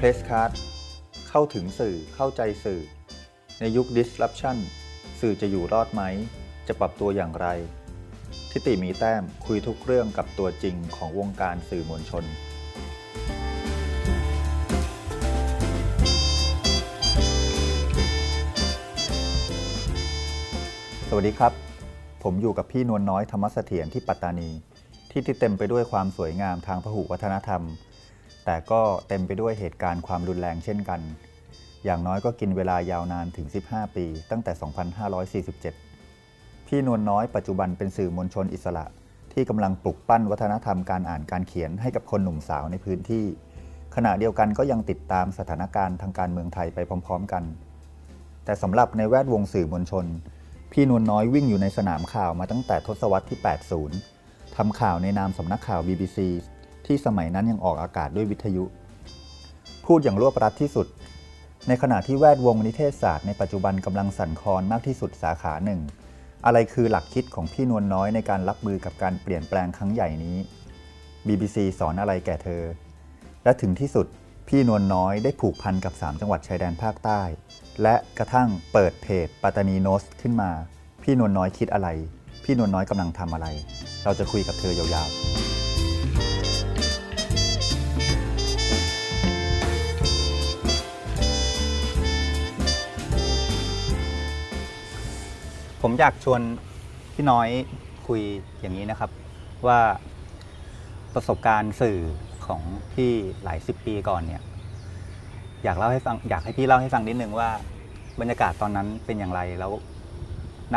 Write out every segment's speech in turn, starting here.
เพรสค a r d เข้าถึงสื่อเข้าใจสื่อ ในยุค disruption สื่อจะอยู่รอดไหม จะปรับตัวอย่างไร ทิติมีแต้มคุยทุกเรื่องกับตัวจริงของวงการสื่อมวลชนสวัสดีครับ ผมอยู่กับพี่นวลน้อยธรรมสเสถียรที่ปัตตานี ที่ที่เต็มไปด้วยความสวยงามทางพหุวัฒนธรรม แต่ก็เต็มไปด้วยเหตุการณ์ความรุนแรงเช่นกัน อย่างน้อยก็กินเวลายาวนานถึง 15 ปี ตั้งแต่ 2547 พี่นวลน้อยปัจจุบันเป็นสื่อมวลชนอิสระ ที่กำลังปลุกปั้นวัฒนธรรมการอ่านการเขียนให้กับคนหนุ่มสาวในพื้นที่ ขณะเดียวกันก็ยังติดตามสถานการณ์ทางการเมืองไทยไปพร้อม ๆ กัน แต่สำหรับในแวดวงสื่อมวลชน พี่นวลน้อยวิ่งอยู่ในสนามข่าวมาตั้งแต่ทศวรรษที่ 80ทำข่าวในนามสำนักข่าว BBC ที่สมัยนั้นยังออกอากาศด้วยวิทยุ พูดอย่างรวบรัดที่สุด ในขณะที่แวดวงนิเทศศาสตร์ในปัจจุบันกำลังสั่นคลอนมากที่สุดสาขาหนึ่ง อะไรคือหลักคิดของพี่นวลน้อยในการรับมือกับการเปลี่ยนแปลงครั้งใหญ่นี้ BBC สอนอะไรแก่เธอ และถึงที่สุดพี่นวลน้อยได้ผูกพันกับ 3 จังหวัดชายแดนภาคใต้ และกระทั่งเปิดเพจปัตตานีโนสขึ้นมา พี่นวลน้อยคิดอะไร พี่นวลน้อยกำลังทำอะไร เราจะคุยกับเธอยาวๆ ผมอยากชวนพี่น้อยคุยอย่างนี้นะครับ ว่าประสบการณ์สื่อของพี่หลายสิบปีก่อนเนี่ย อยากเล่าให้ฟังอยากให้พี่เล่าให้ฟังนิดนึงว่า บรรยากาศตอนนั้นเป็นอย่างไรแล้วณ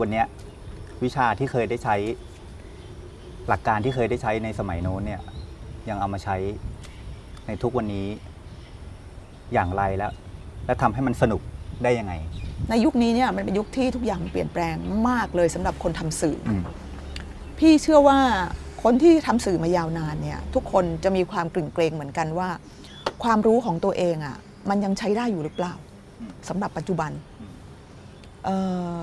วันเนี้ยวิชาที่เคยได้ใช้ หลักการที่เคยได้ใช้ในสมัยโน้นเนี่ย ยังเอามาใช้ในทุกวันนี้อย่างไรแล้ว และทำให้มันสนุกได้ยังไง ในยุคนี้เนี่ยมันเป็นยุคที่ทุกอย่างเปลี่ยนแปลงมากเลยสำหรับคนทำสื่ออมพี่เชื่อว่าคนที่ทำสื่อมายาวนานเนี่ยทุกคนจะมีความกลิ่นเกรงเหมือนกันว่า ความรู้ของตัวเองอะ่ะมันยังใช้ได้อยู่หรือเปล่าสำหรับปัจจุบันเอ่อ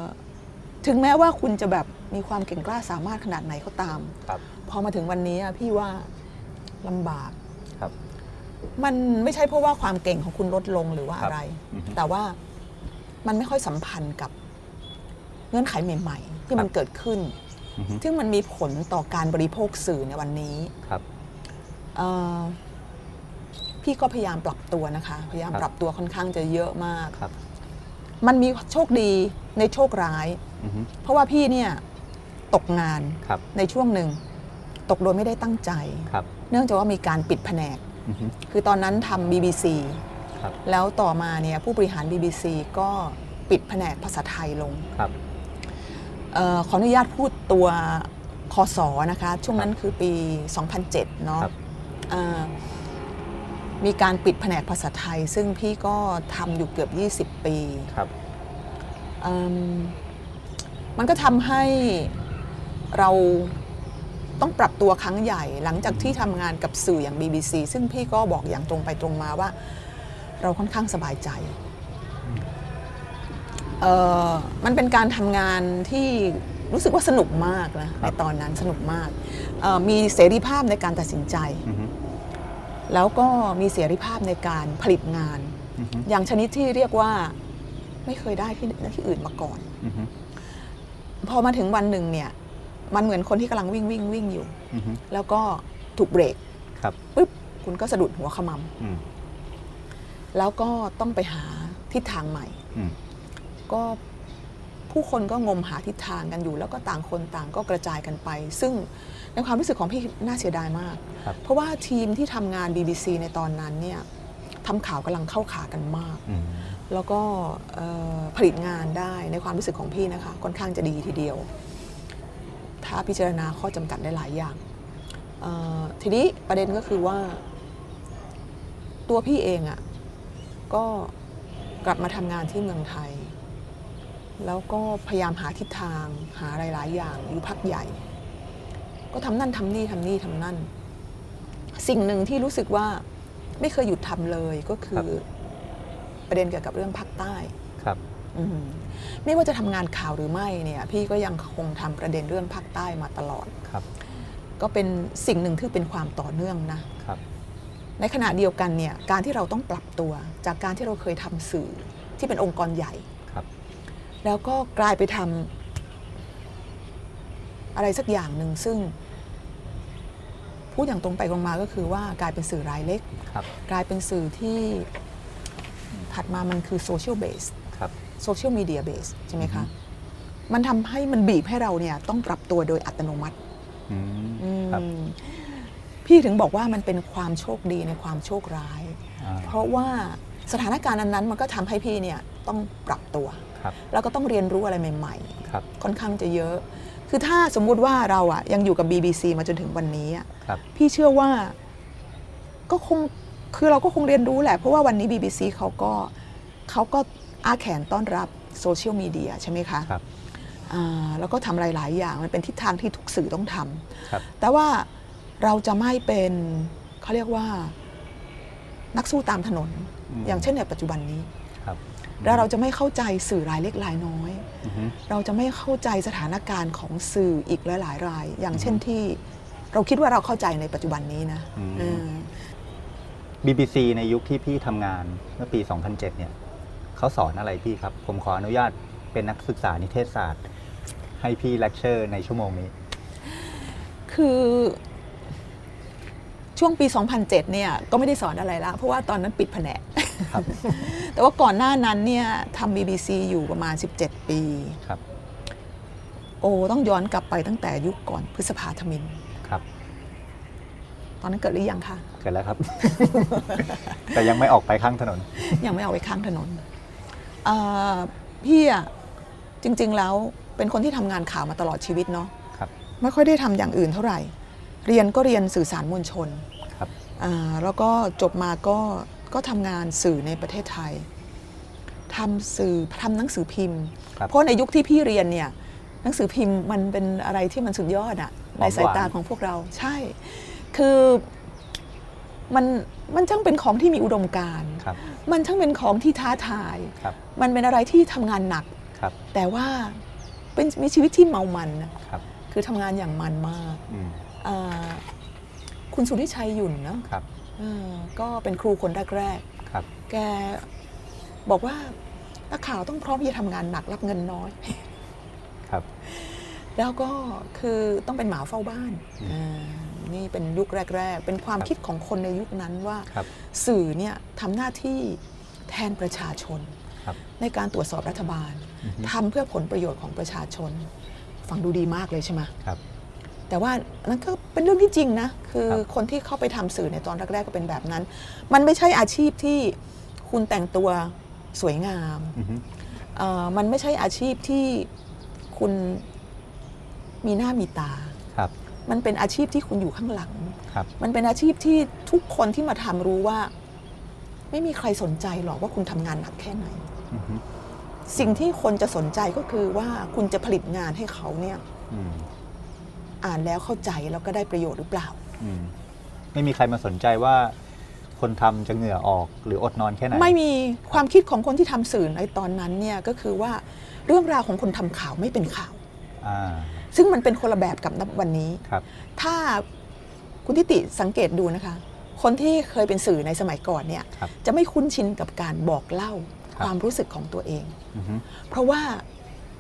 ถึงแม้ว่าคุณจะแบบมีความเก่งกล้าสามารถขนาดไหนก็ตามครับพอมาถึงวันนี้อะพี่ว่าลำบากครับมันไม่ใช่เพราะว่าความเก่งของคุณลดลงหรือว่าอะไรอือฮึแต่ว่า มันไม่ค่อยสัมพันธ์กับเงื่อนไขใหม่ ๆ ที่มันครับเกิดขึ้นอือฮึซึ่งมันมีผลต่อการบริโภคสื่อในวันนี้ครับเอ่อพี่ก็พยายามปรับตัวนะคะ พยายามครับปรับตัวค่อนข้างจะเยอะมากครับ มันมีโชคดีในโชคร้ายอือฮึเพราะว่าพี่เนี่ยตกงานครับในช่วงหนึ่ง ตกโดยไม่ได้ตั้งใจครับเนื่องจากว่ามีการปิดแผนกอือฮึคือตอนนั้นทำ BBC ครับ แล้วต่อมาเนี่ยผู้บริหาร BBC ก็ปิดแผนกภาษาไทยลงครับเออขออนุญาตพูดตัวคอสอนะคะ ช่วงนั้นคือปี 2007 เนาะครับเอ่อมีการปิดแผนกภาษาไทย ซึ่งพี่ก็ทำอยู่เกือบ 20 ปีครับเอิ่มมันก็ทำให้เราต้องปรับตัวครั้งใหญ่ หลังจากที่ทำงานกับสื่ออย่าง BBC ซึ่งพี่ก็บอกอย่างตรงไปตรงมาว่า เราค่อนข้างสบายใจเอ่อมันเป็นการทำงานที่รู้สึกว่าสนุกมากนะในตอนนั้นสนุกมากเอ่อมีเสรีภาพในการตัดสินใจอือฮึแล้วก็มีเสรีภาพในการผลิตงานอือฮึอย่างชนิดที่เรียกว่าไม่เคยได้ที่ที่อื่นมาก่อนอือฮึพอมาถึงวันหนึ่งเนี่ย มันเหมือนคนที่กำลังวิ่งวิ่งวิ่งอยู่อือฮึแล้วก็ถูกเบรกครับปุ๊บคุณก็สะดุดหัวขมอืมำ แล้วก็ต้องไปหาทิศทางใหม่อืมก็ผู้คนก็งมหาทิศทางกันอยู่ แล้วก็ต่างคนต่างก็กระจายกันไป ซึ่งในความรู้สึกของพี่น่าเสียดายมากครับเพราะว่าทีมที่ทำงาน BBC ในตอนนั้นเนี่ยทำข่าวกำลังเข้าขากันมากอืมแล้วก็เอ่อผลิตงานได้ในความรู้สึกของพี่นะคะค่อนข้างจะดีทีเดียว ถ้าพิจารณาข้อจำกัดได้หลายอย่างเอ่อทีนี้ประเด็นก็คือว่า ตัวพี่เองอะ่ะ ก็กลับมาทำงานที่เมืองไทย แล้วก็พยายามหาทิศทางหาหลายๆ อย่างอยู่พักใหญ่ ก็ทำนั่นทำนี่ทำนี่ทำนั่น สิ่งหนึ่งที่รู้สึกว่าไม่เคยหยุดทำเลยก็คือประเด็นเกี่ยวกับเรื่องภาคใต้ครับอืมไม่ว่าจะทำงานข่าวหรือไม่เนี่ย พี่ก็ยังคงทำประเด็นเรื่องภาคใต้มาตลอดครับ ก็เป็นสิ่งหนึ่งที่เป็นความต่อเนื่องนะครับ ในขณะเดียวกันเนี่ยการที่เราต้องปรับตัว จากการที่เราเคยทำสื่อที่เป็นองค์กรใหญ่ครับแล้วก็กลายไปทำอะไรสักอย่างหนึ่งซึ่ง พูดอย่างตรงไปตรงมาก็คือว่ากลายเป็นสื่อรายเล็กครับกลายเป็นสื่อที่ถัดมามันคือโซเชียลเบสครับโซเชียลมีเดียเบสใช่ไหมคะมันทำให้มันบีบให้เราเนี่ยต้องปรับตัวโดยอัตโนมัติอืมอืมครับ พี่ถึงบอกว่ามันเป็นความโชคดีในความโชคร้ายอ่าเพราะว่าสถานการณ์นั้นๆ มันก็ทำให้พี่เนี่ยต้องปรับตัวครับแล้วก็ต้องเรียนรู้อะไรใหม่ครับๆค่อนข้างจะเยอะ คือถ้าสมมุติว่าเราอะยังอยู่กับ BBC มาจนถึงวันนี้อะครับพี่เชื่อว่าก็คงคือเราก็คงเรียนรู้แหละ เพราะว่าวันนี้ BBC เขาก็เขาก็อาแขนต้อนรับโซเชียลมีเดียใช่ไหมคะครับอ่าแล้วก็ทำหลาย ๆ อย่างมันเป็นทิศทางที่ทุกสื่อต้องทครับำแต่ว่า เราจะไม่เป็นเขาเรียกว่านักสู้ตามถนนอืมอย่างเช่นในปัจจุบันนี้ครับแล้วเราจะไม่เข้าใจสื่อรายเล็กรายน้อยอือฮึเราจะไม่เข้าใจสถานการณ์ของสื่ออีกหลาย ๆ ราย อย่างเช่นที่เราคิดว่าเราเข้าใจในปัจจุบันนี้นะอืมเออ BBC ในยุคที่พี่ทำงานเมื่อปี 2007 เนี่ยเขาสอนอะไรพี่ครับ ผมขออนุญาตเป็นนักศึกษานิเทศศาสตร์ ให้พี่เลคเชอร์ในชั่วโมงนี้ คือ ช่วงปี 2007 เนี่ยก็ไม่ได้สอนอะไรละเพราะว่าตอนนั้นปิดแผนกครับแต่ว่าก่อนหน้านั้นเนี่ยทำ BBC อยู่ประมาณ 17 ปีครับโอ้ต้องย้อนกลับไปตั้งแต่ยุคก่อนพฤษภาธมินครับ ตอนนั้นเกิดหรือยังคะเกิดแล้วครับ แต่ยังไม่ออกไปข้างถนน ยังไม่เอาไว้ข้างถนนเอ่อพี่อะจริง ๆ แล้วเป็นคนที่ทำงานข่าวมาตลอดชีวิตเนาะครับไม่ค่อยได้ทำอย่างอื่นเท่าไหร่ เรียนก็เรียนสื่อสารมวลชนครับอ่า แล้วก็จบมาก็ก็ทำงานสื่อในประเทศไทยทำสื่อทำหนังสือพิมพ์ครับเพราะในยุคที่พี่เรียนเนี่ยหนังสือพิมพ์มันเป็นอะไรที่มันสุดยอดอะหอมหวานในสายตาของพวกเราใช่ คือมันมันช่างเป็นของที่มีอุดมการณ์ครับมันช่างเป็นของที่ท้าทายครับมันเป็นอะไรที่ทำงานหนักครับแต่ว่าเป็นมีชีวิตที่เมามันนะครับคือทำงานอย่างมันมากอืมอ่า คุณสุริชัยหยุ่นเนาะครับเออก็เป็นครูคนแรกครับๆแกบอกว่านักข่าวต้องพร้อมที่จะทำงานหนักรับเงินน้อยครับ แล้วก็คือต้องเป็นหมาเฝ้าบ้านอืมอ่านี่เป็นยุคแรก ๆ เป็นความคิดของคนในยุคนั้นว่าครับสื่อเนี่ยทำหน้าที่แทนประชาชนครับในการตรวจสอบรัฐบาลอือฮึทำเพื่อผลประโยชน์ของประชาชน ฟังดูดีมากเลยใช่ไหมครับ แต่ว่านั่นก็เป็นเรื่องที่จริงนะ คือครับคนที่เข้าไปทำสื่อในตอนแรกๆก็เป็นแบบนั้น มันไม่ใช่อาชีพที่คุณแต่งตัวสวยงามอือฮึเอ่อมันไม่ใช่อาชีพที่คุณมีหน้ามีตาครับมันเป็นอาชีพที่คุณอยู่ข้างหลังครับมันเป็นอาชีพที่ทุกคนที่มาทำรู้ว่า ไม่มีใครสนใจหรอกว่าคุณทำงานหนักแค่ไหนอือฮึสิ่งที่คนจะสนใจก็คือว่าคุณจะผลิตงานให้เขาเนี่ย อืมอ่านแล้วเข้าใจแล้วก็ได้ประโยชน์หรือเปล่าอืมไม่มีใครมาสนใจว่าคนทำจะเหงื่อออกหรืออดนอนแค่ไหน ไม่มีความคิดของคนที่ทำสื่อในตอนนั้นเนี่ยก็คือว่าเรื่องราวของคนทำข่าวไม่เป็นข่าวอ่าซึ่งมันเป็นคนละแบบกับณวันนี้ครับถ้าคุณทิติสังเกตดูนะคะ คนที่เคยเป็นสื่อในสมัยก่อนเนี่ยครับจะไม่คุ้นชินกับการบอกเล่าครับความรู้สึกของตัวเองอือฮึเพราะว่า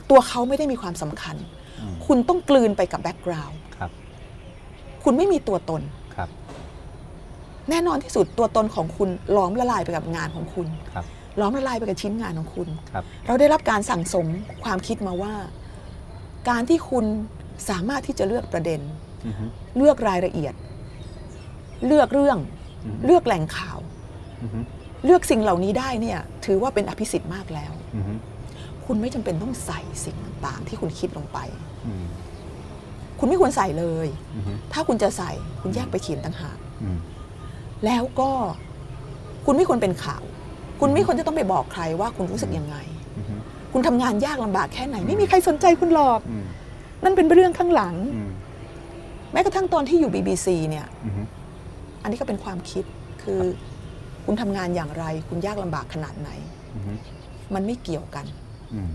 ตัวเขาไม่ได้มีความสำคัญอืม คุณต้องกลืนไปกับแบ็กกราวด์ครับคุณไม่มีตัวตนครับแน่นอนที่สุดตัวตนของคุณล้อมละลายไปกับงานของคุณครับล้อมละลายไปกับชิ้นงานของคุณครับเราได้รับการสั่งสมความคิดมาว่า การที่คุณสามารถที่จะเลือกประเด็นอือฮึเลือกรายละเอียด เลือกเรื่องอืมเลือกแหล่งข่าวอือฮึเลือกสิ่งเหล่านี้ได้เนี่ยถือว่าเป็นอภิสิทธิ์มากแล้วอือฮึคุณไม่จำเป็นต้องใส่สิ่งต่างๆ ที่คุณคิดลงไปอืม คุณไม่ควรใส่เลยอือฮึถ้าคุณจะใส่คุณแยกไปเขียนต่างหากอืมแล้วก็คุณไม่ควรเป็นข่าว คุณไม่ควรจะต้องไปบอกใครว่าคุณรู้สึกยังไงอือฮึคุณทำงานยากลำบากแค่ไหน ไม่มีใครสนใจคุณหรอกอืมนั่นเป็นเรื่องข้างหลังอืมแม้กระทั่งตอนที่อยู่ BBC เนี่ยอือฮึอันนี้ก็เป็นความคิด คือคุณทำงานอย่างไร คุณยากลำบากขนาดไหนอือฮึมันไม่เกี่ยวกันอืม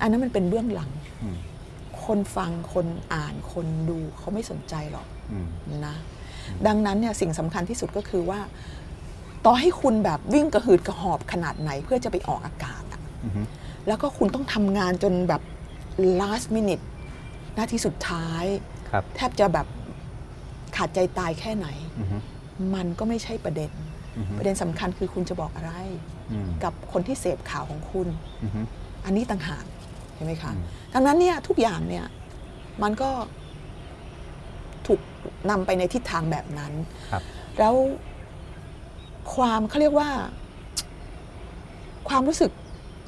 อันนั้นมันเป็นเบื้องหลังอืม คนฟังคนอ่านคนดูเขาไม่สนใจหรอกอืมนะดังนั้นเนี่ยสิ่งสำคัญที่สุดก็คือว่า ต่อให้คุณแบบวิ่งกระหืดกระหอบขนาดไหนเพื่อจะไปออกอากาศอะอือฮึแล้วก็คุณต้องทำงานจนแบบ last minute นาทีสุดท้ายครับแทบจะแบบขาดใจตายแค่ไหนอือฮึมันก็ไม่ใช่ประเด็นอือฮึประเด็นสำคัญคือคุณจะบอกอะไรอืมกับคนที่เสพข่าวของคุณอือฮึอันนี้ต่างหาก เห็นไหมคะอืมดังนั้นเนี่ยทุกอย่างเนี่ยมันก็ถูกนำไปในทิศทางแบบนั้นครับแล้วความเขาเรียกว่า ความรู้สึก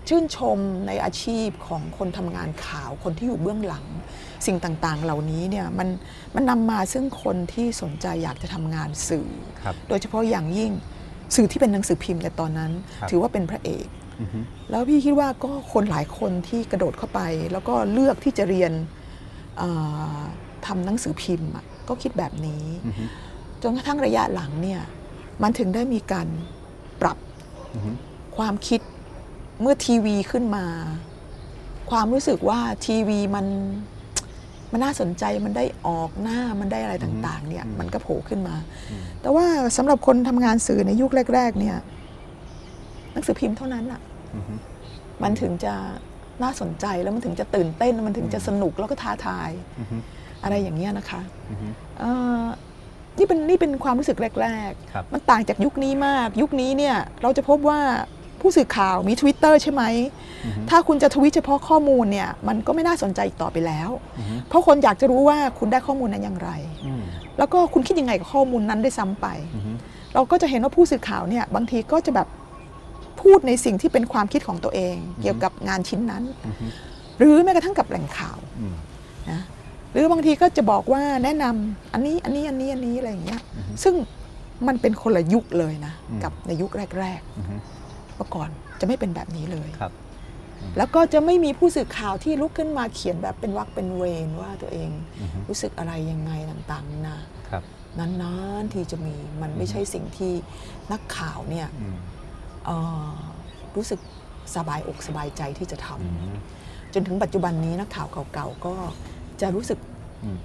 ชื่นชมในอาชีพของคนทำงานข่าวคนที่อยู่เบื้องหลัง สิ่งต่างๆ เหล่านี้เนี่ยมันมันนำมาซึ่งคนที่สนใจอยากจะทำงานสื่อครับโดยเฉพาะอย่างยิ่งสื่อที่เป็นหนังสือพิมพ์ในตอนนั้นครับถือว่าเป็นพระเอกอือฮึ แล้วพี่คิดว่าก็คนหลายคนที่กระโดดเข้าไป แล้วก็เลือกที่จะเรียนเอ่อทำหนังสือพิมพ์อะก็คิดแบบนี้อือฮึจนกระทั่งระยะหลังเนี่ยมันถึงได้มีการปรับอือฮึความคิดเมื่อทีวีขึ้นมา ความรู้สึกว่าทีวีมันมันน่าสนใจมันได้ออกหน้ามันได้อะไรต่าง ๆ เนี่ยมันก็โผล่ขึ้นมา แต่ว่าสำหรับคนทำงานสื่อในยุคแรก ๆ เนี่ย หนังสือพิมพ์เท่านั้นอะอือฮึมันถึงจะน่าสนใจแล้วมันถึงจะตื่นเต้นมันถึงจะสนุกแล้วก็ท้าทายอือฮึอะไรอย่างเงี้ยนะคะอือฮึเอ่อนี่เป็นนี่เป็นความรู้สึกแรกครับๆมันต่างจากยุคนี้มาก ยุคนี้เนี่ยเราจะพบว่าผู้สื่อข่าวมี Twitter ใช่ไหมอือฮึถ้าคุณจะทวิตเฉพาะข้อมูลเนี่ยมันก็ไม่น่าสนใจอีกต่อไปแล้วอือฮึเพราะคนอยากจะรู้ว่าคุณได้ข้อมูลนั้นอย่างไรอืมแล้วก็คุณคิดยังไงกับข้อมูลนั้นได้วยซ้ำไปอือฮึเราก็จะเห็นว่าผู้สื่อข่าวเนี่ยบางทีก็จะแบบ พูดในสิ่งที่เป็นความคิดของตัวเอง เกี่ยวกับงานชิ้นนั้นอือฮึหรือแม้กระทั่งกับแหล่งข่าวอืมนะหรือบางทีก็จะบอกว่าแนะนำอันนี้อันนี้อันนี้อันนี้อะไรอย่างเงี้ยอือฮึซึ่งมันเป็นคนละยุคเลยนะอืมกับในยุคแรกอือฮึๆเมื่อก่อนจะไม่เป็นแบบนี้เลยครับ แล้วก็จะไม่มีผู้สื่อข่าวที่ลุกขึ้นมาเขียนแบบเป็นวรรคเป็นเวรว่าตัวเองอือฮึรู้สึกอะไรยังไงต่างๆนะครับนานๆที่จะมีมันไม่ใช่สิ่งที่นักข่าวเนี่ยอืมเอ่อ รู้สึกสบายอกสบายใจที่จะทำอืมจนถึงปัจจุบันนี้นักข่าวเก่าๆก็จะรู้สึกอืม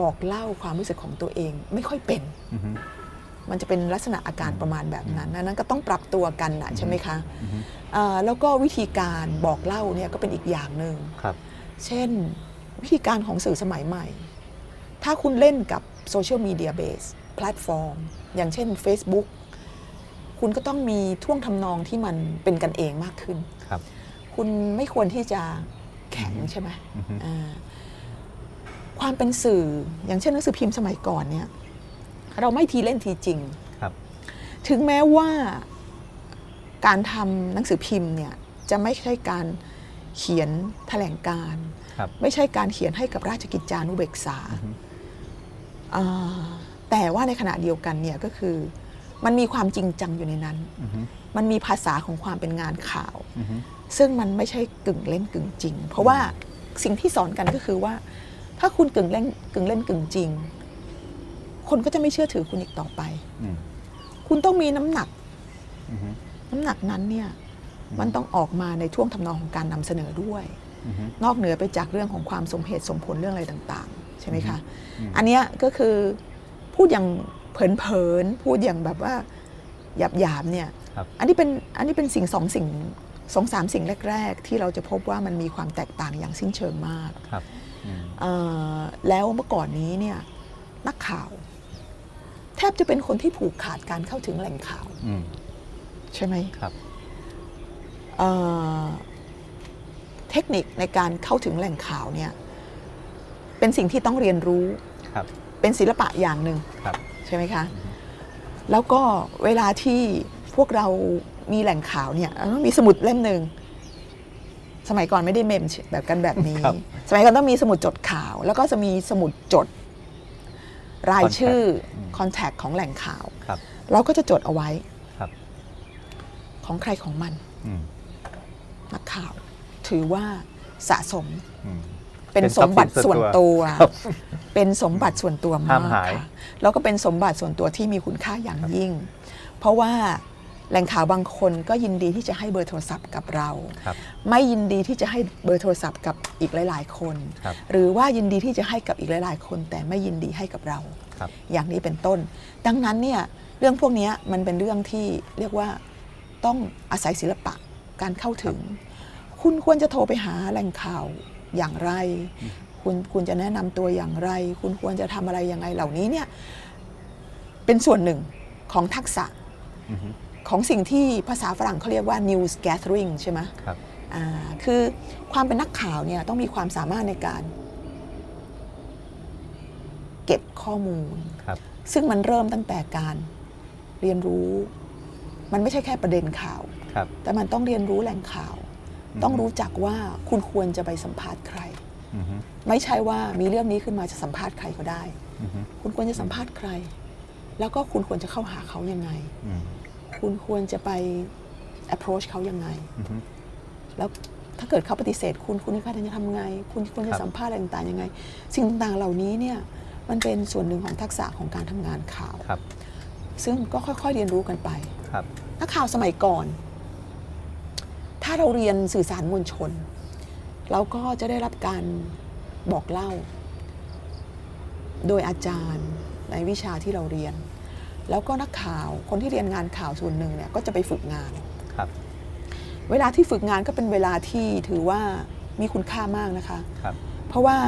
บอกเล่าความรู้สึกของตัวเองไม่ค่อยเป็นอือฮึมันจะเป็นลักษณะอาการประมาณแบบนั้นดังนั้นก็ต้องปรับตัวกันนะใช่ไหมคะอือฮึเอ่อแล้วก็วิธีการบอกเล่าเนี่ยก็เป็นอีกอย่างหนึ่งครับเช่นวิธีการของสื่อสมัยใหม่ ถ้าคุณเล่นกับโซเชียลมีเดียเบสแพลตฟอร์มอย่างเช่น Facebook คุณก็ต้องมีท่วงทำนองที่มันเป็นกันเองมากขึ้นครับ คุณไม่ควรที่จะแข็งใช่ไหมอือฮึอ่าความเป็นสื่ออย่างเช่นหนังสือพิมพ์สมัยก่อนเนี่ยเราไม่ทีเล่นทีจริงครับ ถึงแม้ว่าการทำหนังสือพิมพ์เนี่ยจะไม่ใช่การเขียนแถลงการณ์ครับไม่ใช่การเขียนให้กับราชกิจจานุเบกษาอ่าแต่ว่าในขณะเดียวกันเนี่ยก็คือ มันมีความจริงจังอยู่ในนั้นอือฮึมันมีภาษาของความเป็นงานข่าวอือฮึซึ่งมันไม่ใช่กึ่งเล่นกึ่งจริง เพราะว่าสิ่งที่สอนกันก็คือว่า ถ้าคุณกึ่งเล่นกึ่งเล่นกึ่งจริง คนก็จะไม่เชื่อถือคุณอีกต่อไปอืมคุณต้องมีน้ำหนักอือฮึน้ำหนักนั้นเนี่ยมันต้องออกมาในช่วงทำนองของการนำเสนอด้วยอือฮึนอกเหนือไปจากเรื่องของความสมเหตุสมผลเรื่องอะไรต่าง ๆ ใช่ไหมคะอืมอันเนี้ยก็คือพูดอย่าง เผินๆพูดอย่างแบบว่าหยาบๆเนี่ยครับอันนี้เป็นอันนี้เป็นสิ่งสองสิ่งสองสามสิ่งแรก ๆ ที่เราจะพบว่ามันมีความแตกต่างอย่างสิ้นเชิงมากครับอืมเอ่อแล้วเมื่อก่อนนี้เนี่ยนักข่าว แทบจะเป็นคนที่ผูกขาดการเข้าถึงแหล่งข่าวอืมใช่ไหมครับเอ่อเทคนิคในการเข้าถึงแหล่งข่าวเนี่ยเป็นสิ่งที่ต้องเรียนรู้ครับเป็นศิลปะอย่างหนึ่งครับ ใช่ไหมคะ แล้วก็เวลาที่พวกเรามีแหล่งข่าวเนี่ยเราต้องมีสมุดเล่มหนึ่งสมัยก่อนไม่ได้เมมแบบกันแบบนี้ครับสมัยก่อนต้องมีสมุดจดข่าว แล้วก็จะมีสมุดจด รายชื่อ Contact คอนแทคของแหล่งข่าวครับเราก็จะจดเอาไว้ครับของใครของมันอืมนักข่าว ถือว่าสะสมอืม เป็นเป็นสมบัติทรัพย์สินส่ส่ววนนตัตัววครับเป็นสมบัติส่วนตัวมาห้ากมหายค่ะแล้วก็เป็นสมบัติส่วนตัวที่มีคุณค่าอย่างยิ่ง เพราะว่าแหล่งข่าวบางคนก็ยินดีที่จะให้เบอร์โทรศัพท์กับเราครับไม่ยินดีที่จะให้เบอร์โทรศัพท์กับอีกหลาย ๆ คนครับหรือว่ายินดีที่จะให้กับอีกหลาย ๆ คน แต่ไม่ยินดีให้กับเราครับอย่างนี้เป็นต้น ดังนั้นเนี่ยเรื่องพวกเนี้ยมันเป็นเรื่องที่เรียกว่าต้องอาศัยศิลปะการเข้าถึง คุณควรจะโทรไปหาแหล่งข่าว อย่างไร คุณคุณจะแนะนำตัวอย่างไร คุณควรจะทำอะไรยังไงเหล่านี้เนี่ยเป็นส่วนหนึ่งของทักษะอือฮึของสิ่งที่ภาษาฝรั่งเขาเรียกว่า news gathering ใช่ไหมครับอ่าคือความเป็นนักข่าวเนี่ยต้องมีความสามารถในการ เก็บข้อมูลครับซึ่งมันเริ่มตั้งแต่การเรียนรู้ มันไม่ใช่แค่ประเด็นข่าวครับแต่มันต้องเรียนรู้แหล่งข่าว ต้องรู้จักว่าคุณควรจะไปสัมภาษณ์ใครอือฮึไม่ใช่ว่ามีเรื่องนี้ขึ้นมาจะสัมภาษณ์ใครก็ได้อือฮึคุณควรจะสัมภาษณ์ใคร แล้วก็คุณควรจะเข้าหาเขายังไงอืมคุณควรจะไป approach เขายังไงอือฮึแล้วถ้าเกิดเขาปฏิเสธ คุณคุณควรจะทำไง คุณควรคจะรับสัมภาษณ์อะไรต่างๆยังไง สิ่งต่างๆเหล่านี้เนี่ยมันเป็นส่วนหนึ่งของทักษะของการทำงานข่าวครับซึ่งก็ค่อยๆเรียนรู้กันไปครับนักข่าวสมัยก่อน ถ้าเราเรียนสื่อสารมวลชน เราก็จะได้รับการบอกเล่า โดยอาจารย์ในวิชาที่เราเรียน แล้วก็นักข่าวคนที่เรียนงานข่าวส่วนหนึ่งเนี่ยก็จะไปฝึกงานครับเวลาที่ฝึกงานก็เป็นเวลาที่ถือว่ามีคุณค่ามากนะคะครับเพราะว่า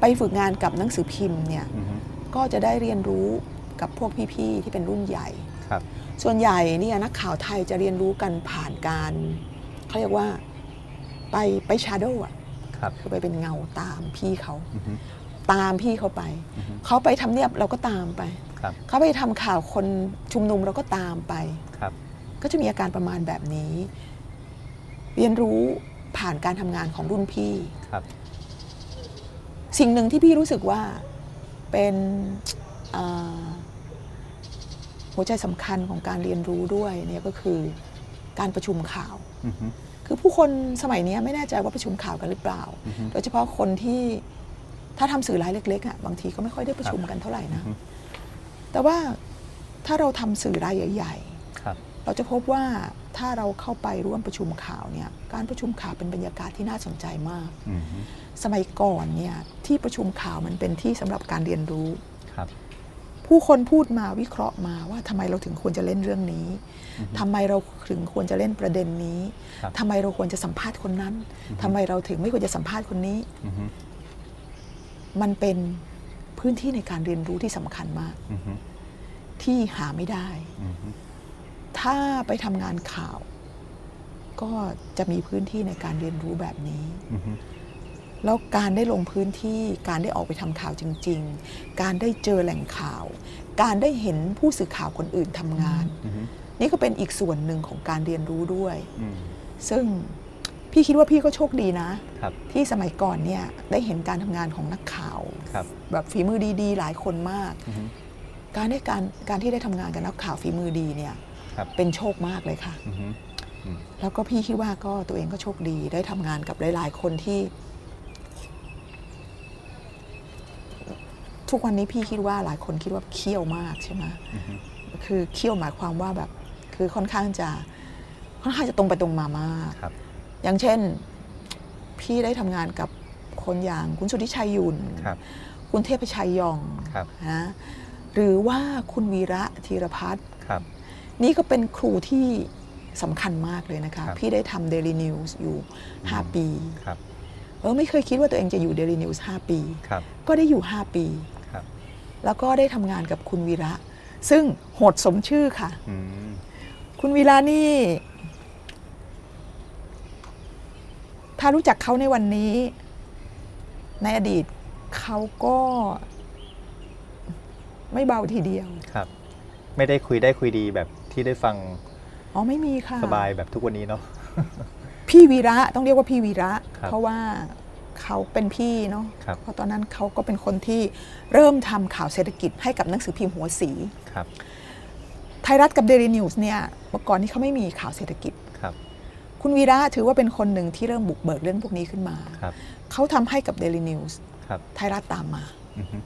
ไปฝึกงานกับหนังสือพิมพ์เนี่ยอือฮึก็จะได้เรียนรู้กับพวกพี่ๆที่เป็นรุ่นใหญ่ครับส่วนใหญ่เนี่ยนักข่าวไทยจะเรียนรู้กันผ่านการ เขาเรียกว่าไปไปชาร์โดอะครับคือไปเป็นเงาตามพี่เขาอือฮึตามพี่เขาไปอือฮึเขาไปทำเนียบเราก็ตามไปครับเขาไปทำข่าวคนชุมนุมเราก็ตามไปครับก็จะมีอาการประมาณแบบนี้ เรียนรู้ผ่านการทำงานของรุ่นพี่ครับสิ่งหนึ่งที่พี่รู้สึกว่าเป็นเอ่อหัวใจสำคัญของการเรียนรู้ด้วยเนี่ยก็คือการประชุมข่าวอือฮึ คือผู้คนสมัยนี้ไม่แน่ใจว่าประชุมข่าวกันหรือเปล่าอือฮึโดยเฉพาะคนที่ถ้าทำสื่อรายเล็กๆอะบางทีก็ไม่ค่อยได้ประชุมกันเท่าไหร่นะอือฮึแต่ว่าถ้าเราทำสื่อรายใหญ่ครับๆเราจะพบว่าถ้าเราเข้าไปร่วมประชุมข่าวเนี่ยการประชุมข่าวเป็นบรรยากาศที่น่าสนใจมากอือฮึสมัยก่อนเนี่ยที่ประชุมข่าวมันเป็นที่สำหรับการเรียนรู้ครับ ผู้คนพูดมาวิเคราะห์มาว่าทำไมเราถึงควรจะเล่นเรื่องนี้ทำไมเราถึงควรจะเล่นประเด็นนี้ครับทำไมเราควรจะสัมภาษณ์คนนั้นทำไมเราถึงไม่ควรจะสัมภาษณ์คนนี้อือฮึมันเป็นพื้นที่ในการเรียนรู้ที่สำคัญมากอือฮึที่หาไม่ได้อือฮึถ้าไปทำงานข่าว ก็จะมีพื้นที่ในการเรียนรู้แบบนี้อือฮึ แล้วการได้ลงพื้นที่การได้ออกไปทำข่าวจริง ๆ การได้เจอแหล่งข่าว การได้เห็นผู้สื่อข่าวคนอื่นทำงานอือฮึนี่ก็เป็นอีกส่วนหนึ่งของการเรียนรู้ด้วยอืมซึ่งพี่คิดว่าพี่ก็โชคดีนะครับที่สมัยก่อนเนี่ยได้เห็นการทำงานของนักข่าวครับแบบฝีมือดีๆ หลายคนมากอือฮึการได้การการที่ได้ทำงานกับนักข่าวฝีมือดีเนี่ยครับเป็นโชคมากเลยค่ะอือฮึแล้วก็พี่คิดว่าก็ตัวเองก็โชคดีได้ทำงานกับหลาย ๆ คนที่ ทุกวันนี้พี่คิดว่าหลายคนคิดว่าเคี่ยวมากใช่ไหมอือฮึคือเคี่ยวหมายความว่าแบบคือค่อนข้างจะค่อนข้างจะตรงไปตรงมามากครับอย่างเช่น พี่ได้ทำงานกับคนอย่างคุณสุทธิชัย หยุ่นครับคุณเทพชัย หย่องครับนะหรือว่าคุณวีระธีรภัทรครับนี่ก็เป็นครูที่สำคัญมากเลยนะคะครับพี่ได้ทำเดลินิวส์อยู่ 5 ปีครับเออไม่เคยคิดว่าตัวเองจะอยู่เดลินิวส์5ปีครับก็ได้อยู่ 5 ปีครับ แล้วก็ได้ทำงานกับคุณวีระ ซึ่งโหดสมชื่อค่ะอืมคุณวีระนี่ ถ้ารู้จักเขาในวันนี้ ในอดีตเขาก็ไม่เบาทีเดียวครับ ไม่ได้คุยได้คุยดีแบบที่ได้ฟัง อ๋อไม่มีค่ะ สบายแบบทุกวันนี้เนาะพี่วีระต้องเรียกว่าพี่วีระครับเพราะว่า เขาเป็นพี่เนาะครับเพราะตอนนั้นเขาก็เป็นคนที่เริ่มทำข่าวเศรษฐกิจให้กับหนังสือพิมพ์หัวสีครับไทยรัฐกับเดลินิวส์เนี่ยเมื่อก่อนนี้เขาไม่มีข่าวเศรษฐกิจครับคุณวีระถือว่าเป็นคนหนึ่งที่เริ่มบุกเบิกเรื่องพวกนี้ขึ้นมาครับเขาทำให้กับเดลินิวส์ครับไทยรัฐตามมาอือฮึ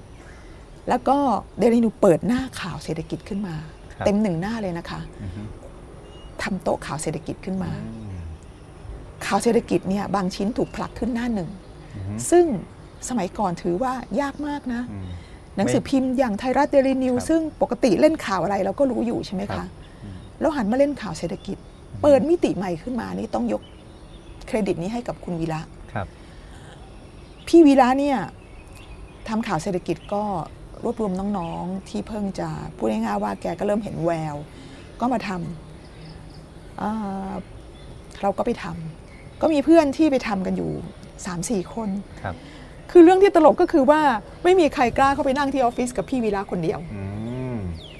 แล้วก็เดลินิวส์เปิดหน้าข่าวเศรษฐกิจขึ้นมาครับเต็มหนึ่งหน้าเลยนะคะอือฮึทำโต๊ะข่าวเศรษฐกิจขึ้นมาอืมข่าวเศรษฐกิจเนี่ยบางชิ้นถูกผลักขึ้นหน้าหนึ่งอืม ซึ่งสมัยก่อนถือว่ายากมากนะอืมหนังสือพิมพ์อย่างไทยรัฐเดลินิวครับซึ่งปกติเล่นข่าวอะไรเราก็รู้อยู่ใช่ไหมครัคะบอืมแล้วหันมาเล่นข่าวเศรษฐกิจ เปิดมิติใหม่ขึ้นมานี่ต้องยกเครดิตนี้ให้กับคุณวีระครับพี่วีระเนี่ยทำข่าวเศรษฐกิจก็รวบรวมน้องๆ ที่เพิ่งจะพูดง่ายๆว่าแกก็เริ่มเห็นแวว ก็มาทำอ่าเราก็ไปทำก็มีเพื่อนที่ไปทำกันอยู่ 3-4 คนครับคือเรื่องที่ตลกก็คือว่าไม่มีใครกล้าเข้าไปนั่งที่ออฟฟิศกับพี่วีระคนเดียวอืม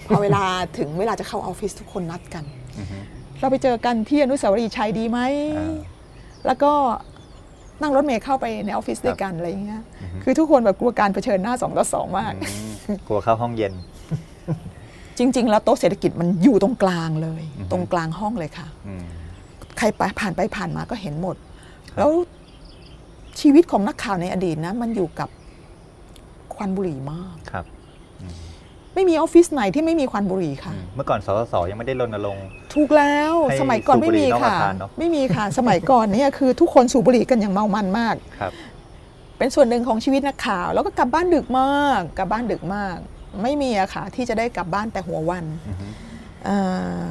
พอเวลาถึงเวลาจะเข้าออฟฟิศทุกคนนัดกันอืมเราไปเจอกันที่อนุสาวรีย์ชัยดีไหมอ่าแล้วก็นั่งรถเมล์เข้าไปในออฟฟิศด้วยกันอะไรอย่างเงี้ยอือฮึคือทุกคนแบบกลัวการเผชิญหน้าสองต่อสองมากอืมกลัวเข้าห้องเย็น จริง ๆ แล้วโต๊ะเศรษฐกิจมันอยู่ตรงกลางเลยอือฮึตรงกลางห้องเลยค่ะอืมใครไปผ่านไปผ่านมาก็เห็นหมด แล้ว ชีวิตของนักข่าวในอดีตนะ มันอยู่กับควันบุหรี่มากครับ ไม่มีออฟฟิศไหนที่ไม่มีควันบุหรี่ค่ะอืมเมื่อก่อนสสสยังไม่ได้รณรงค์ถูกแล้วให้สมัยก่อนสูบไม่บุหรี่มีนอกค่ะอาคารเนอะไม่มีค่ะ สมัยก่อนเนี่ยคือทุกคนสูบบุหรี่กันอย่างเมามันมากครับ เป็นส่วนหนึ่งของชีวิตนักข่าว แล้วก็กลับบ้านดึกมากกลับบ้านดึกมาก ไม่มีอะค่ะ ที่จะได้กลับบ้านแต่หัววันอือฮึอ่า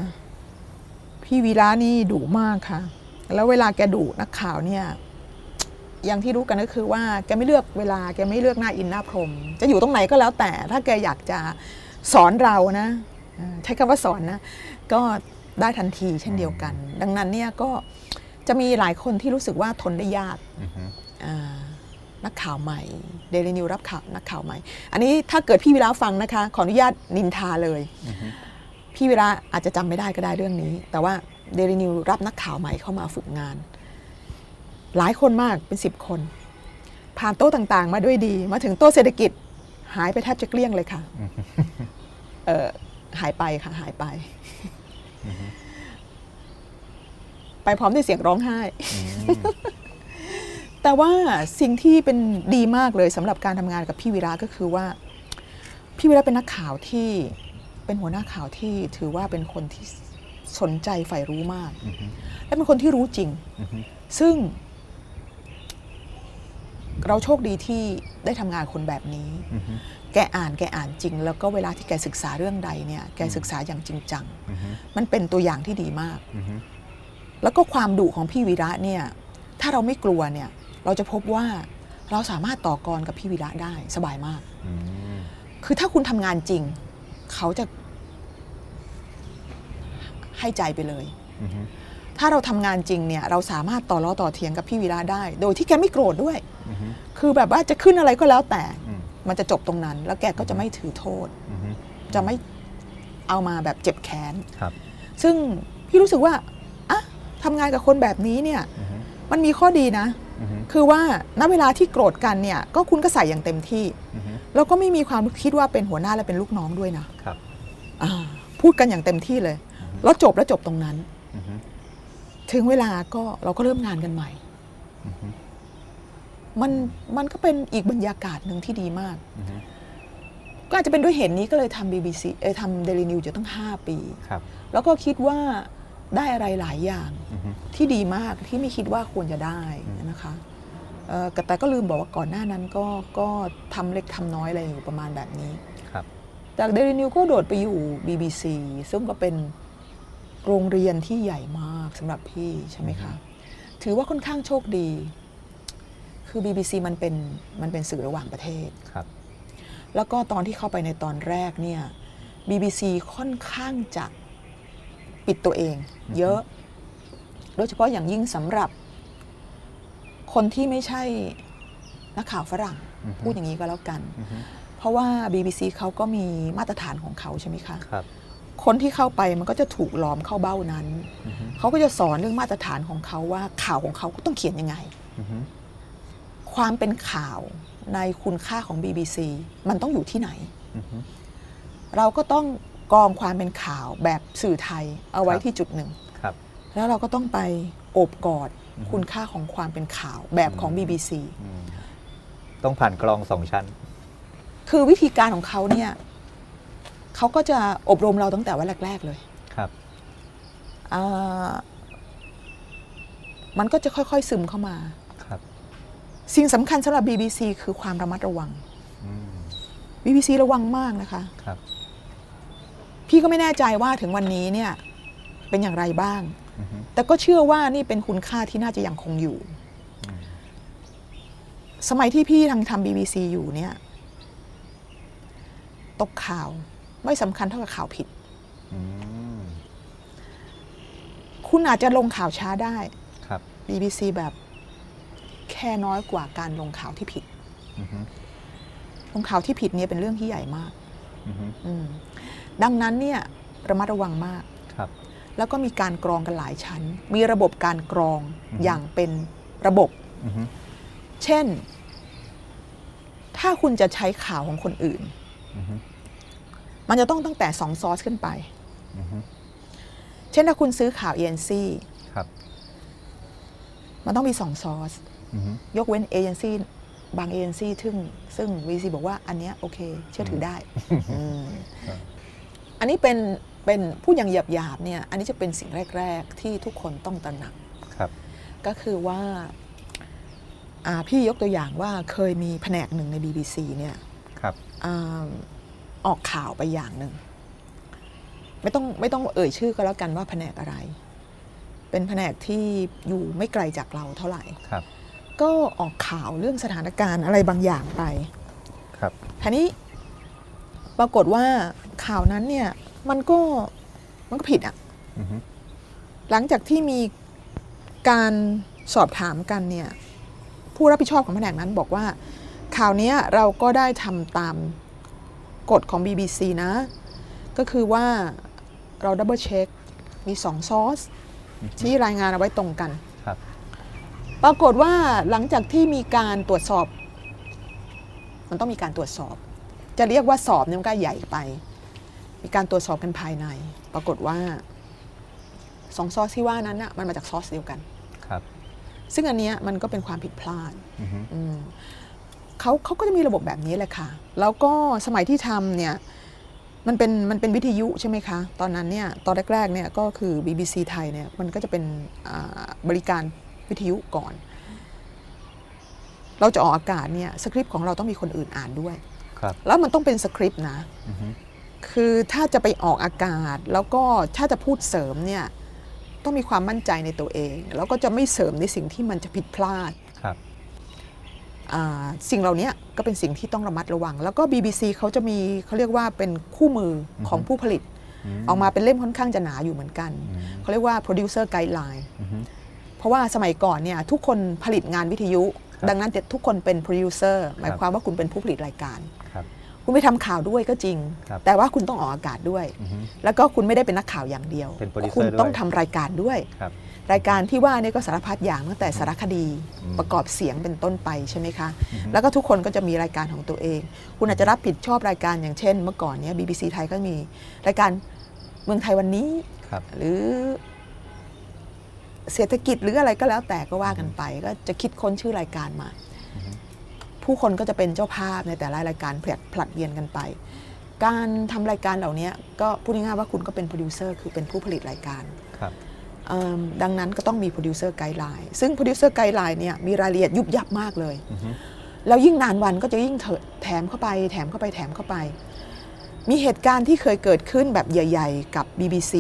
พี่วีระนี่ดุมากค่ะ แล้วเวลาแกดุนักข่าวเนี่ย อย่างที่รู้กันก็คือว่าแกไม่เลือกเวลาแกไม่เลือกหน้าอินหน้าพรหมจะอยู่ตรงไหนก็แล้วแต่ ถ้าแกอยากจะสอนเรานะอ่าใช้คำว่าสอนนะก็ได้ทันทีเช่นเดียวกัน ดังนั้นเนี่ยก็จะมีหลายคนที่รู้สึกว่าทนได้ยากอือฮึอ่านักข่าวใหม่เดลินิวรับข่าวนักข่าวใหม่ อันนี้ถ้าเกิดพี่วิระฟังนะคะ ขออนุญาตนินทาเลยอือฮึพี่วิระอาจจะจำไม่ได้ก็ได้เรื่องนี้ แต่ว่าเดลินิวรับนักข่าวใหม่เข้ามาฝึกงาน หลายคนมากเป็นสิบคน ผ่านโต๊ะต่างๆ มาด้วยดี มาถึงโต๊ะเศรษฐกิจหายไปแทบจะเกลี้ยงเลยค่ะเออหายไปค่ะหายไป ไปพร้อมด้วยเสียงร้องไห้อืมแต่ว่าสิ่งที่เป็นดีมากเลยสำหรับการทำงานกับพี่วีระก็คือว่า พี่วีระเป็นนักข่าวที่เป็นหัวหน้าข่าวที่ถือว่าเป็นคนที่สนใจใฝ่รู้มากอือฮึและเป็นคนที่รู้จริงอือฮึซึ่ง เราโชคดีที่ได้ทำงานคนแบบนี้อือฮึแกอ่านแกอ่านจริง แล้วก็เวลาที่แกศึกษาเรื่องใดเนี่ยแกศึกษาอย่างจริงจังอือฮึมันเป็นตัวอย่างที่ดีมากอือฮึแล้วก็ความดุของพี่วีระเนี่ยถ้าเราไม่กลัวเนี่ยเราจะพบว่าเราสามารถต่อกรกับพี่วีระได้สบายมากอืมคือถ้าคุณทำงานจริง เขาจะให้ใจไปเลยอือฮึ ถ้าเราทำงานจริงเนี่ยเราสามารถต่อล้อต่อเถียงกับพี่วีระได้ โดยที่แกไม่โกรธด้วยอือฮึคือแบบว่าจะขึ้นอะไรก็แล้วแต่อืมมันจะจบตรงนั้น แล้วแกก็จะไม่ถือโทษอือฮึจะไม่เอามาแบบเจ็บแค้นครับซึ่งพี่รู้สึกว่าอะทำงานกับคนแบบนี้เนี่ยอือฮึมันมีข้อดีนะอือฮึคือว่าณเวลาที่โกรธกันเนี่ยก็คุณก็ใส่อย่างเต็มที่อือฮึแล้วก็ไม่มีความคิดว่าเป็นหัวหน้าและเป็นลูกน้องด้วยนะครับอ่าพูดกันอย่างเต็มที่เลย แล้วจบแล้วจบตรงนั้นอือฮึ ถึงเวลาก็เราก็เริ่มงานกันใหม่อือฮึมันมันก็เป็นอีกบรรยากาศหนึ่งที่ดีมากอือฮึก็อาจจะเป็นด้วยเหตุนี้ก็เลยทำ BBC เออทำเดลินิวอยู่ตั้ง 5 ปีครับแล้วก็คิดว่าได้อะไรหลายอย่างอือฮึที่ดีมากที่ไม่คิดว่าควรจะได้นะคะเอ่อแต่ก็ลืมบอกว่าก่อนหน้านั้นก็ก็ทำเล็กทำน้อยอะไรอยู่ประมาณแบบนี้ครับจากเดลินิวก็โดดไปอยู่ BBC ซึ่งก็เป็น โรงเรียนที่ใหญ่มากสำหรับพี่ใช่ไหมคะถือว่าค่อนข้างโชคดี คือ BBC มันเป็นมันเป็นสื่อระหว่างประเทศครับ แล้วก็ตอนที่เข้าไปในตอนแรกเนี่ย BBC ค่อนข้างจะปิดตัวเอง เยอะ โดยเฉพาะอย่างยิ่งสำหรับ คนที่ไม่ใช่นักข่าวฝรั่งอือฮึพูดอย่างนี้ก็แล้วกันอือฮึเพราะว่า BBC เขาก็มีมาตรฐานของเขาใช่ไหมคะครับ คนที่เข้าไปมันก็จะถูกล้อมเข้าเบ้านั้นอือฮึเขาก็จะสอนเรื่องมาตรฐานของเขาว่าข่าวของเขาก็ต้องเขียนยังไงอือฮึความเป็นข่าวในคุณค่าของ BBC มันต้องอยู่ที่ไหนอือฮึเราก็ต้องกองความเป็นข่าวแบบสื่อไทยเอาไว้ครับที่จุดหนึ่งครับแล้วเราก็ต้องไปโอบกอดอือฮึคุณค่าของความเป็นข่าวแบบของอืม BBC อืมต้องผ่านกรองสองชั้น คือวิธีการของเขาเนี่ย เขาก็จะอบรมเราตั้งแต่วันแรก ๆ เลย ครับออ่ามันก็จะค่อย ๆ ซึมเข้ามา ครับ สิ่งสำคัญสำหรับ BBC คือความระมัดระวังอืม BBC ระวังมากนะคะ ครับ พี่ก็ไม่แน่ใจว่าถึงวันนี้เนี่ยเป็นอย่างไรบ้างอือฮึแต่ก็เชื่อว่านี่เป็นคุณค่าที่น่าจะยังคงอยู่ สมัยที่พี่ทางทำ BBC อยู่เนี่ย ตกข่าว ไม่สำคัญเท่ากับข่าวผิดอืมคุณอาจจะลงข่าวช้าได้ ครับ BBC แบบแค่น้อยกว่าการลงข่าวที่ผิดอือฮึลงข่าวที่ผิดเนี่ยเป็นเรื่องที่ใหญ่มากอือฮึอืมดังนั้นเนี่ยระมัดระวังมาก ครับ แล้วก็มีการกรองกันหลายชั้น มีระบบการกรองอือฮึอย่างเป็นระบบอือฮึเช่น ถ้าคุณจะใช้ข่าวของคนอื่นอือฮึ มันจะต้องตั้งแต่2ซอสขึ้นไปอือฮึเช่นถ้าคุณซื้อข่าว ANC ครับมันต้องมี2ซอสอือฮึยกเว้นเอเจนซี่บางเอเจนซี่ซึ่งซึ่ง VC บอกว่าอันเนี้ยโอเค เชื่อถือได้อืมครับอันนี้เป็นเป็นพูดอย่างหยาบๆเนี่ย อันนี้จะเป็นสิ่งแรก ๆ ที่ทุกคนต้องตระหนักครับ ก็คือว่าอ่าพี่ยกตัวอย่างว่าเคยมีแผนกหนึ่งใน BBC เนี่ยครับ อาออกข่าวไปอย่างหนึ่งไม่ต้องไม่ต้องเอ่ยชื่อก็แล้วกันว่าแผนกอะไร เป็นแผนกที่อยู่ไม่ไกลจากเราเท่าไหร่ครับ ก็ออกข่าวเรื่องสถานการณ์อะไรบางอย่างไป ครับทีนี้ปรากฏว่าข่าวนั้นเนี่ยมันก็มันก็ผิดอะอือฮึหลังจากที่มีการสอบถามกันเนี่ยผู้รับผิดชอบของแผนกนั้นบอกว่าข่าวเนี้ยเราก็ได้ทำตาม กฎของ BBC นะ ก็คือว่าเรา double checkมีสองซอสที่รายงานเอาไว้ตรงกันครับปรากฏว่าหลังจากที่มีการตรวจสอบ มันต้องมีการตรวจสอบ จะเรียกว่าสอบเนี่ยมันก็ใหญ่ไป มีการตรวจสอบกันภายใน ปรากฏว่าสองซอสที่ว่านั้นน่ะมันมาจากซอสเดียวกันครับ ซึ่งอันเนี้ยมันก็เป็นความผิดพลาดอือฮึอืม เขาเขาก็จะมีระบบแบบนี้แหละค่ะ แล้วก็สมัยที่ทำเนี่ยมันเป็นมันเป็นวิทยุใช่ไหมคะ ตอนนั้นเนี่ยตอนแรกๆเนี่ยก็คือ BBC ไทยเนี่ยมันก็จะเป็นอ่าบริการวิทยุก่อน เราจะออกอากาศเนี่ยสคริปต์ของเราต้องมีคนอื่นอ่านด้วยครับแล้วมันต้องเป็นสคริปต์นะอือฮึคือถ้าจะไปออกอากาศแล้วก็ถ้าจะพูดเสริมเนี่ยต้องมีความมั่นใจในตัวเอง แล้วก็จะไม่เสริมในสิ่งที่มันจะผิดพลาดครับอ่า สิ่งเหล่านี้ก็เป็นสิ่งที่ต้องระมัดระวัง แล้วก็ BBC เขาจะมีเขาเรียกว่าเป็นคู่มือของผู้ผลิตมออกมาเป็นเล่มค่อนข้างจะหนาอยู่เหมือนกันอืมเขาเรียกว่า producer guideline อือฮึเพราะว่าสมัยก่อนเนี่ยทุกคนผลิตงานวิทยุครับดังนั้นทุกคนเป็น producer หมายความว่าคุณเป็นผู้ผลิตรายการครับคุณไปทำข่าวด้วยก็จริงครับแต่ว่าคุณต้องออกอากาศด้วยอือฮึแล้วก็คุณไม่ได้เป็นนักข่าวอย่างเดียวเป็น producer คุณต้องด้วยทำรายการด้วยค รับรายการที่ว่าเนี่ยก็สารพัดอย่างตั้งแต่สารคดีอืมประกอบเสียงเป็นต้นไปใช่ไหมคะ แล้วก็ทุกคนก็จะมีรายการของตัวเอง คุณอาจจะรับผิดชอบรายการอย่างเช่น เมื่อก่อนเนี้ย BBC ไทยก็มีรายการเมืองไทยวันนี้ครับหรือเศรษฐกิจหรืออะไรก็แล้วแต่ก็ว่ากันไป ก็จะคิดค้นชื่อรายการมา ผู้คนก็จะเป็นเจ้าภาพในแต่ละรายการผลัดผลัดเวียนกันไป การทำรายการเหล่านี้ก็พูดง่ายๆว่าคุณก็เป็นโปรดิวเซอร์คือเป็นผู้ผลิตรายการครับเอิ่ม ดังนั้นก็ต้องมี producer guideline ซึ่ง producer guideline เนี่ยมีรายละเอียดยุบยับมากเลยอือฮึแล้วยิ่งนานวันก็จะยิ่งเยอะแถมเข้าไป แถมเข้าไปแถมเข้าไป มีเหตุการณ์ที่เคยเกิดขึ้นแบบใหญ่ ๆ กับ BBC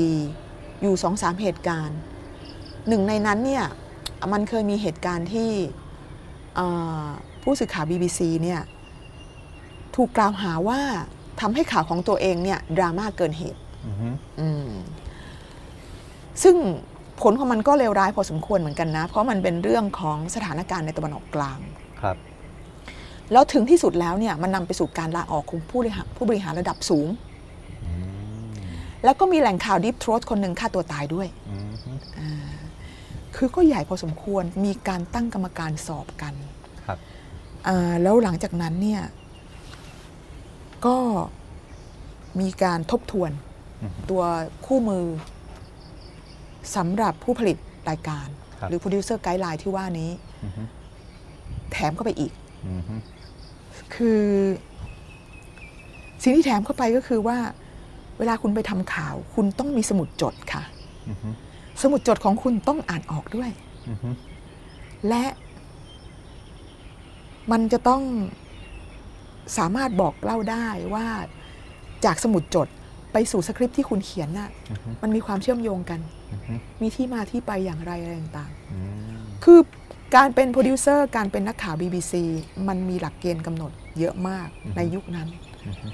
อยู่สองสามเหตุการณ์หนึ่งในนั้นเนี่ยมันเคยมีเหตุการณ์ที่เอ่อผู้สื่อข่าว BBC เนี่ยถูกกล่าวหาว่าทำให้ข่าวของตัวเองเนี่ยดราม่าเกินเหตุอือฮึอืมซึ่ง ผลของมันก็เลวร้ายพอสมควรเหมือนกันนะ เพราะมันเป็นเรื่องของสถานการณ์ในตะวันออกกลางครับแล้วถึงที่สุดแล้วเนี่ยมันนำไปสู่การลาออกของผู้บริหารผู้บริหารระดับสูงอืมแล้วก็มีแหล่งข่าวดิฟทรอ t คนหนึ่งฆ่าตัวตายด้วยอือฮึคือก็ใหญ่พอสมควรมีการตั้งกรรมการสอบกันครับอ่าแล้วหลังจากนั้นเนี่ยก็มีการทบทวนอือฮึตัวคู่มือ สำหรับผู้ผลิตรายการครับหรือ producer guideline ที่ว่านี้อือฮึแถมเข้าไปอีกอือฮึคือสิ่งที่แถมเข้าไปก็คือว่า เวลาคุณไปทำข่าว คุณต้องมีสมุดจดค่ะอือฮึสมุดจดของคุณต้องอ่านออกด้วยอือฮึและมันจะต้องสามารถบอกเล่าได้ว่าจากสมุดจดไปสู่สคริปต์ที่คุณเขียนน่ะอือฮึมันมีความเชื่อมโยงกันอือฮึ มีที่มาที่ไปอย่างไรอะไรต่างอืมๆคือการเป็นโปรดิวเซอร์การเป็นนักข่าว BBC มันมีหลักเกณฑ์กำหนดเยอะมากในยุคนั้นอือฮึ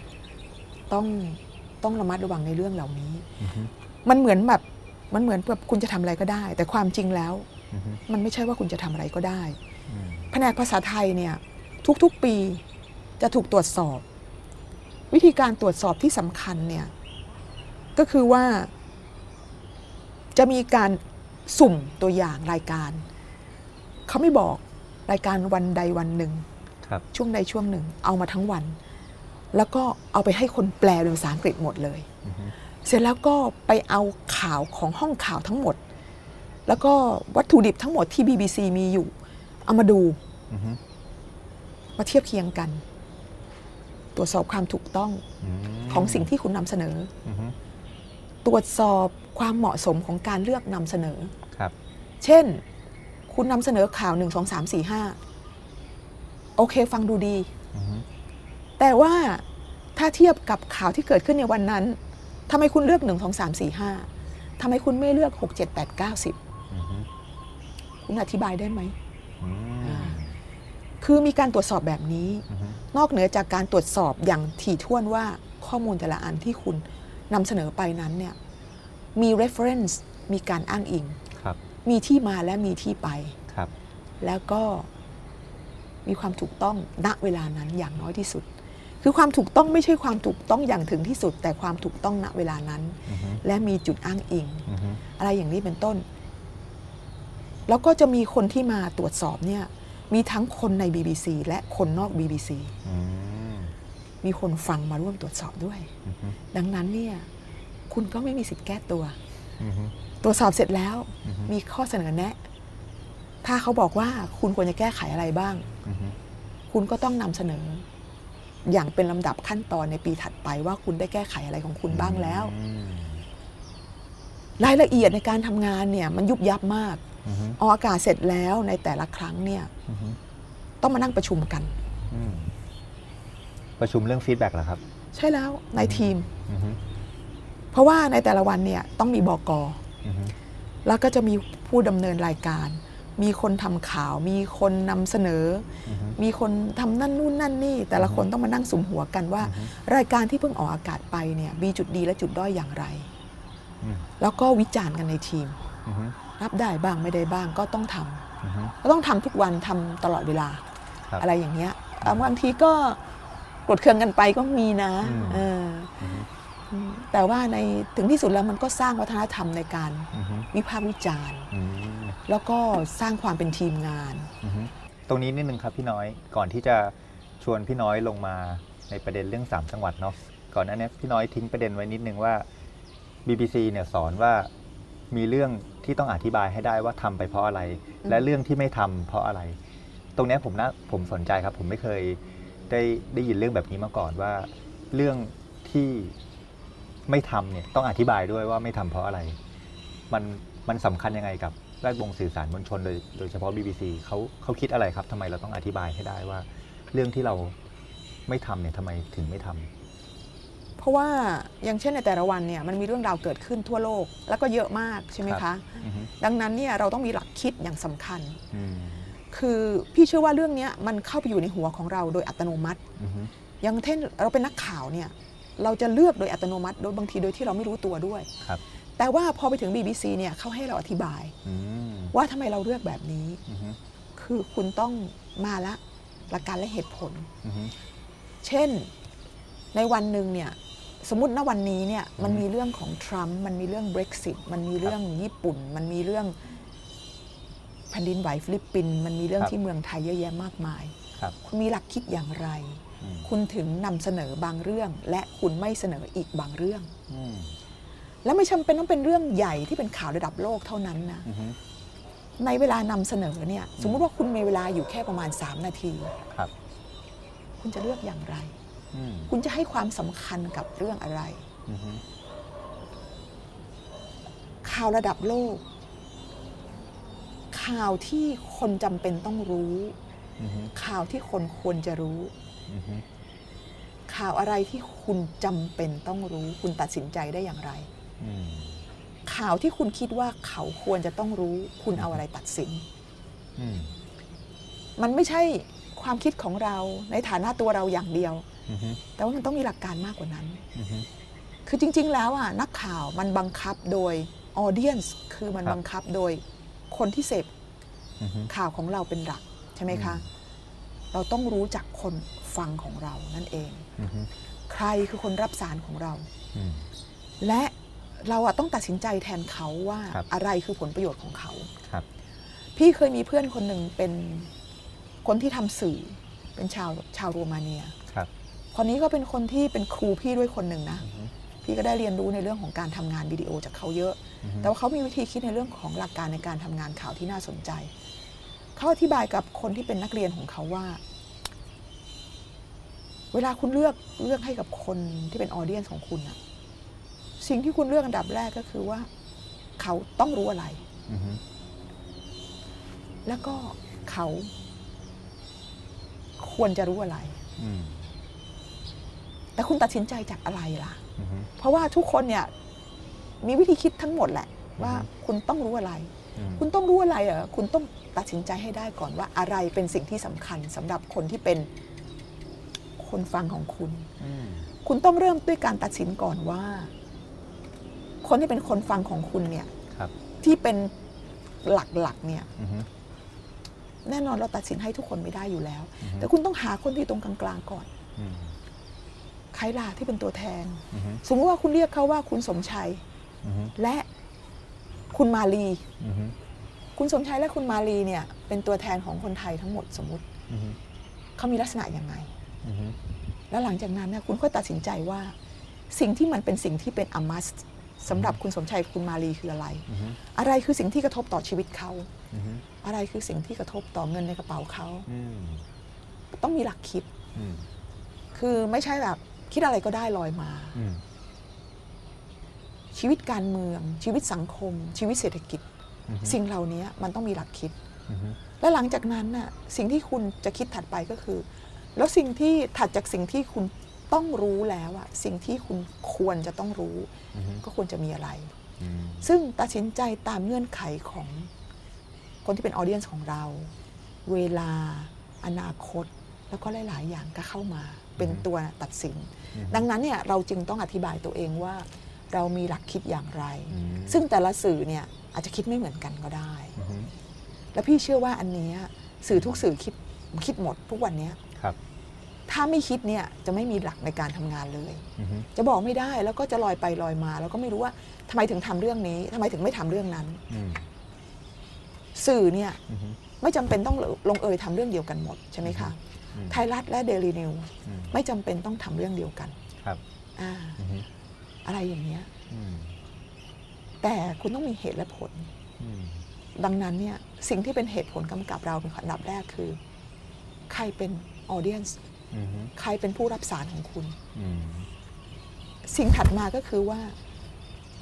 ต้องต้องระมัดระวังในเรื่องเหล่านี้อือฮึมันเหมือนแบบมันเหมือนแบบคุณจะทำอะไรก็ได้ แต่ความจริงแล้วอือฮึมันไม่ใช่ว่าคุณจะทำอะไรก็ได้อืมแผนกภาษาไทยเนี่ยทุกๆปีจะถูกตรวจสอบ วิธีการตรวจสอบที่สำคัญเนี่ยก็คือว่า จะมีการสุ่มตัวอย่างรายการ เขาไม่บอกรายการวันใดวันหนึ่งครับช่วงใดช่วงหนึ่ง เอามาทั้งวัน แล้วก็เอาไปให้คนแปลเป็นภาษาอังกฤษหมดเลยอือฮึเสร็จแล้วก็ไปเอาข่าวของห้องข่าวทั้งหมด แล้วก็วัตถุดิบทั้งหมดที่ BBC มีอยู่ เอามาดูอือฮึมาเทียบเคียงกัน ตรวจสอบความถูกต้องอืมของสิ่งที่คุณนำเสนออือฮึตรวจสอบ ความเหมาะสมของการเลือกนำเสนอครับเช่น คุณนำเสนอข่าว1 2 3 4 5โอเคฟังดูดีอือฮึแต่ว่าถ้าเทียบกับข่าวที่เกิดขึ้นในวันนั้นทำไมคุณเลือก1 2 3 4 5ทำไมคุณไม่เลือก6 7 8 9อือฮึ10คุณอธิบายได้ไหมอืมคือมีการตรวจสอบแบบนี้อือฮึนอกเหนือจากการตรวจสอบอย่างถี่ถ้วนว่าข้อมูลแต่ละอันที่คุณนำเสนอไปนั้นเนี่ย มี reference มีการอ้างอิงครับมีที่มาและมีที่ไปครับแล้วก็มีความถูกต้องณเวลานั้นอย่างน้อยที่สุด คือความถูกต้องไม่ใช่ความถูกต้องอย่างถึงที่สุด แต่ความถูกต้องณเวลานั้นอือฮึและมีจุดอ้างอิงอือฮึอะไรอย่างนี้เป็นต้น แล้วก็จะมีคนที่มาตรวจสอบเนี่ยมีทั้งคนใน BBC และคนนอก BBC อืมมีคนฟังมาร่วมตรวจสอบด้วยอือฮึดังนั้นเนี่ย คุณก็ไม่มีสิทธิ์แก้ตัวอือฮึตรวจสอบเสร็จแล้วอือฮึมีข้อเสนอแนะ ถ้าเขาบอกว่าคุณควรจะแก้ไขอะไรบ้างอือฮึคุณก็ต้องนำเสนอ อย่างเป็นลำดับขั้นตอนในปีถัดไปว่าคุณได้แก้ไขอะไรของคุณบ้างแล้วอืมรายละเอียดในการทำงานเนี่ย มันยุบยับมากอือฮึออกอากาศเสร็จแล้วในแต่ละครั้งเนี่ยอือฮึต้องมานั่งประชุมกันอืมประชุมเรื่อง feedback เหรอครับ ใช่แล้วในทีมอือฮึ เพราะว่าในแต่ละวันเนี่ยต้องมีบอกออือฮึแล้วก็จะมีผู้ดำเนินรายการ มีคนทำข่าว มีคนนำเสนออือฮึมีคนทำนั่นนู่นนั่นนี่ แต่ละคนต้องมานั่งสุมหัวกันว่าอือฮึรายการที่เพิ่งออกอากาศไปเนี่ยมีจุดดีและจุดด้อยอย่างไรอืมแล้วก็วิจารณ์กันในทีมอือฮึรับได้บ้างไม่ได้บ้างก็ต้องทำอือฮึก็ต้องทำทุกวันทำตลอดเวลาครับอะไรอย่างเงี้ยอะบางทีก็กดเคืองกันไปก็มีนะ อืมเอออือฮึอืมแต่ว่าในถึงที่สุดแล้วมันก็สร้างวัฒนธรรมในการอือฮึวิพากษ์วิจารณ์อืมแล้วก็สร้างความเป็นทีมงานอือฮึตรงนี้นิดนึงครับพี่น้อยก่อนที่จะชวนพี่น้อยลงมาในประเด็นเรื่อง 3 จังหวัดเนาะก่อนหน้านี้พี่น้อยทิ้งประเด็นไว้นิดนึงว่า BBC เนี่ยสอนว่ามีเรื่องที่ต้องอธิบายให้ได้ว่าทำไปเพราะอะไรอืมและเรื่องที่ไม่ทำเพราะอะไร ตรงเนี้ยผมนะผมสนใจครับ ผมไม่เคยได้ได้ยินเรื่องแบบนี้มาก่อนว่า เรื่องที่ ไม่ทำเนี่ยต้องอธิบายด้วยว่าไม่ทำเพราะอะไร มันมันสำคัญยังไงกับแวดวงสื่อสารมวลชนโดยโดยเฉพาะ BBC เขาเขาคิดอะไรครับทำไมเราต้องอธิบายให้ได้ว่า เรื่องที่เราไม่ทำเนี่ยทำไมถึงไม่ทำเพราะว่าอย่างเช่นในแต่ละวันเนี่ยมันมีเรื่องราวเกิดขึ้นทั่วโลก แล้วก็เยอะมากใช่ไหมครัคะบอือฮึดังนั้นเนี่ยเราต้องมีหลักคิดอย่างสำคัญอืมคือพี่เชื่อว่าเรื่องเนี้ยมันเข้าไปอยู่ในหัวของเราโดยอัตโนมัติอือฮึอย่างเช่นเราเป็นนักข่าวเนี่ย เราจะเลือกโดยอัตโนมัติ โดยบางทีโดยที่เราไม่รู้ตัวด้วยครับแต่ว่าพอไปถึง BBC เนี่ยเขาให้เราอธิบายอืมว่าทำไมเราเลือกแบบนี้อือฮึคือคุณต้องมาละหลักการและเหตุผลอือฮึเช่นในวันหนึ่งเนี่ยสมมติณวันนี้เนี่ยมันมีเรื่องของทรัมป์มันมีเรื่อง Brexit มันมีเรื่องญี่ปุ่น มันมีเรื่องแผ่นดินไหวฟิลิปปินส์มันมีเรื่องที่เมืองไทยเยอะแยะมากมายครับคุณมีหลักคิดอย่างไรอืม คุณถึงนำเสนอบางเรื่อง และคุณไม่เสนออีกบางเรื่องอืมแล้วไม่จำเป็นต้องเป็นเรื่องใหญ่ที่เป็นข่าวระดับโลกเท่านั้นนะอือฮึในเวลานำเสนอเนี่ย สมมุติว่าคุณมีเวลาอยู่แค่ประมาณ 3 นาทีครับ คุณจะเลือกอย่างไรอืมคุณจะให้ความสำคัญกับเรื่องอะไรอือฮึข่าวระดับโลก ข่าวที่คนจำเป็นต้องรู้อือฮึข่าวที่คนควรจะรู้อือฮึ ข่าวอะไรที่คุณจำเป็นต้องรู้ คุณตัดสินใจได้อย่างไรอืมข่าวที่คุณคิดว่าเขาควรจะต้องรู้ คุณเอาอะไรตัดสินอืมมันไม่ใช่ความคิดของเราในฐานะตัวเราอย่างเดียวอือฮึแต่ว่ามันต้องมีหลักการมากกว่านั้นอือฮึคือจริง ๆ แล้วอะนักข่าวมันบังคับโดยออเดียนส์คือมันครับบังคับโดยคนที่เสพอือฮึข่าวของเราเป็นหลักใช่ไหมคะ เราต้องรู้จักคน ฟังของเรานั่นเองอือฮึใครคือคนรับสารของเราอืมและเราอะต้องตัดสินใจแทนเขาว่าครับอะไรคือผลประโยชน์ของเขาครับพี่เคยมีเพื่อนคนหนึ่งเป็นคนที่ทำสื่อเป็นชาวชาวโรมาเนียครับคนนี้ก็เป็นคนที่เป็นครูพี่ด้วยคนหนึ่งนะอือฮึพี่ก็ได้เรียนรู้ในเรื่องของการทำงานวิดีโอจากเขาเยอะอือฮึแต่ว่าเขามีวิธีคิดในเรื่องของหลักการในการทำงานข่าวที่น่าสนใจ เขาอธิบายกับคนที่เป็นนักเรียนของเขาว่า เวลาคุณเลือกเลือกให้กับคนที่เป็นออเดียนของคุณอะสิ่งที่คุณเลือกอันดับแรกก็คือว่า เขาต้องรู้อะไรอือฮึแล้วก็เขาควรจะรู้อะไรอืมแต่คุณตัดสินใจจากอะไรล่ะอือฮึเพราะว่าทุกคนเนี่ย มีวิธีคิดทั้งหมดแหละ ว่าอือฮึคุณต้องรู้อะไรอืมคุณต้องรู้อะไรเหรอคุณต้องตัดสินใจให้ได้ก่อนว่าอะไรเป็นสิ่งที่สำคัญสำหรับคนที่เป็น คนฟังของคุณอืมคุณต้องเริ่มด้วยการตัดสินก่อนว่า คนที่เป็นคนฟังของคุณเนี่ยครับที่เป็นหลักๆเนี่ยอือฮึแน่นอนเราตัดสินให้ทุกคนไม่ได้อยู่แล้วอือฮึแต่คุณต้องหาคนที่ตรงกลางๆก่อนอืมใครล่ะที่เป็นตัวแทนอือฮึสมมติว่าคุณเรียกเขาว่าคุณสมชัยอือฮึและคุณมาลีอือฮึคุณสมชัยและคุณมาลีเนี่ย เป็นตัวแทนของคนไทยทั้งหมดสมมุติอือฮึเขามีลักษณะยังไงอือฮึ แล้วหลังจากนั้นเนี่ยคุณก็ตัดสินใจว่า สิ่งที่มันเป็นสิ่งที่เป็นอมัสสำหรับคุณสมชัยกับคุณมาลีคืออะไรอือฮึอะไรคือสิ่งที่กระทบต่อชีวิตเขาอือฮึอะไรคือสิ่งที่กระทบต่อเงินในกระเป๋าเขาอืมต้องมีหลักคิดอืมคือไม่ใช่แบบคิดอะไรก็ได้ลอยมาอืมชีวิตการเมือง ชีวิตสังคม ชีวิตเศรษฐกิจอือฮึสิ่งเหล่านี้มันต้องมีหลักคิดอือฮึและหลังจากนั้นน่ะสิ่งที่คุณจะคิดถัดไปก็คือ แล้วสิ่งที่ถัดจากสิ่งที่คุณต้องรู้แล้วอะสิ่งที่คุณควรจะต้องรู้อือฮึก็ควรจะมีอะไรอืมซึ่งตัดสินใจตามเงื่อนไขของคนที่เป็นออเดียนส์ของเรา เวลาอนาคต แล้วก็หลาย ๆ อย่างก็เข้ามาเป็นตัวตัดสิน ดังนั้นเนี่ยเราจึงต้องอธิบายตัวเองว่า เรามีหลักคิดอย่างไรอืมซึ่งแต่ละสื่อเนี่ยอาจจะคิดไม่เหมือนกันก็ได้อือฮึและพี่เชื่อว่าอันเนี้ยสื่อทุกสื่อคิดคิดหมดทุกวันเนี้ย ครับ ถ้าไม่คิดเนี่ยจะไม่มีหลักในการทำงานเลยอือฮึจะบอกไม่ได้แล้วก็จะลอยไปลอยมา แล้วก็ไม่รู้ว่าทำไมถึงทำเรื่องนี้ทำไมถึงไม่ทำเรื่องนั้นอืมสื่อเนี่ยอือฮึไม่จำเป็นต้องลงเอยทำเรื่องเดียวกันหมดใช่ไหมคะอืมไทยรัฐและเดลีนิวอืมไม่จำเป็นต้องทำเรื่องเดียวกัน ครับอ่าอือฮึอะไรอย่างเงี้ยอืมแต่คุณต้องมีเหตุและผลอืมดังนั้นเนี่ยสิ่งที่เป็นเหตุผลกำกับเราเป็นอันดับแรกคือ ใครเป็น ออเดียนส์อือฮึใครเป็นผู้รับสารของคุณอืมสิ่งถัดมาก็คือว่า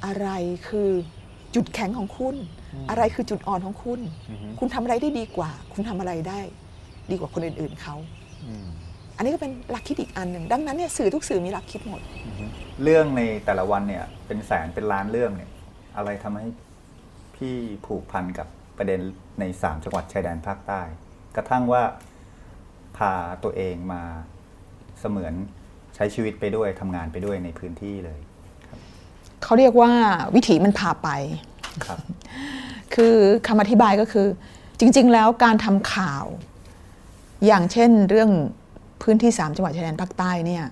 อะไรคือจุดแข็งของคุณ อะไรคือจุดอ่อนของคุณอือฮึคุณทำอะไรได้ดีกว่า คุณทำอะไรได้ ดีกว่าคนอื่นๆเขาอืมอันนี้ก็เป็นหลักคิดอีกอันหนึ่งดังนั้นเนี่ยสื่อทุกสื่อมีหลักคิดหมดอือฮึเรื่องในแต่ละวันเนี่ยเป็นแสนเป็นล้านเรื่องเนี่ย อะไรทำให้พี่ผูกพันกับประเด็นในสามจังหวัดชายแดนภาคใต้ กระทั่งว่า พาตัวเองมาเสมือนใช้ชีวิตไปด้วยทำงานไปด้วยในพื้นที่เลยเขาเรียกว่าวิถีมันพาไปครับ คือคำอธิบายก็คือ จริง ๆ แล้วการทำข่าว อย่างเช่นเรื่องพื้นที่ 3 จังหวัดชายแดนภาคใต้เนี่ย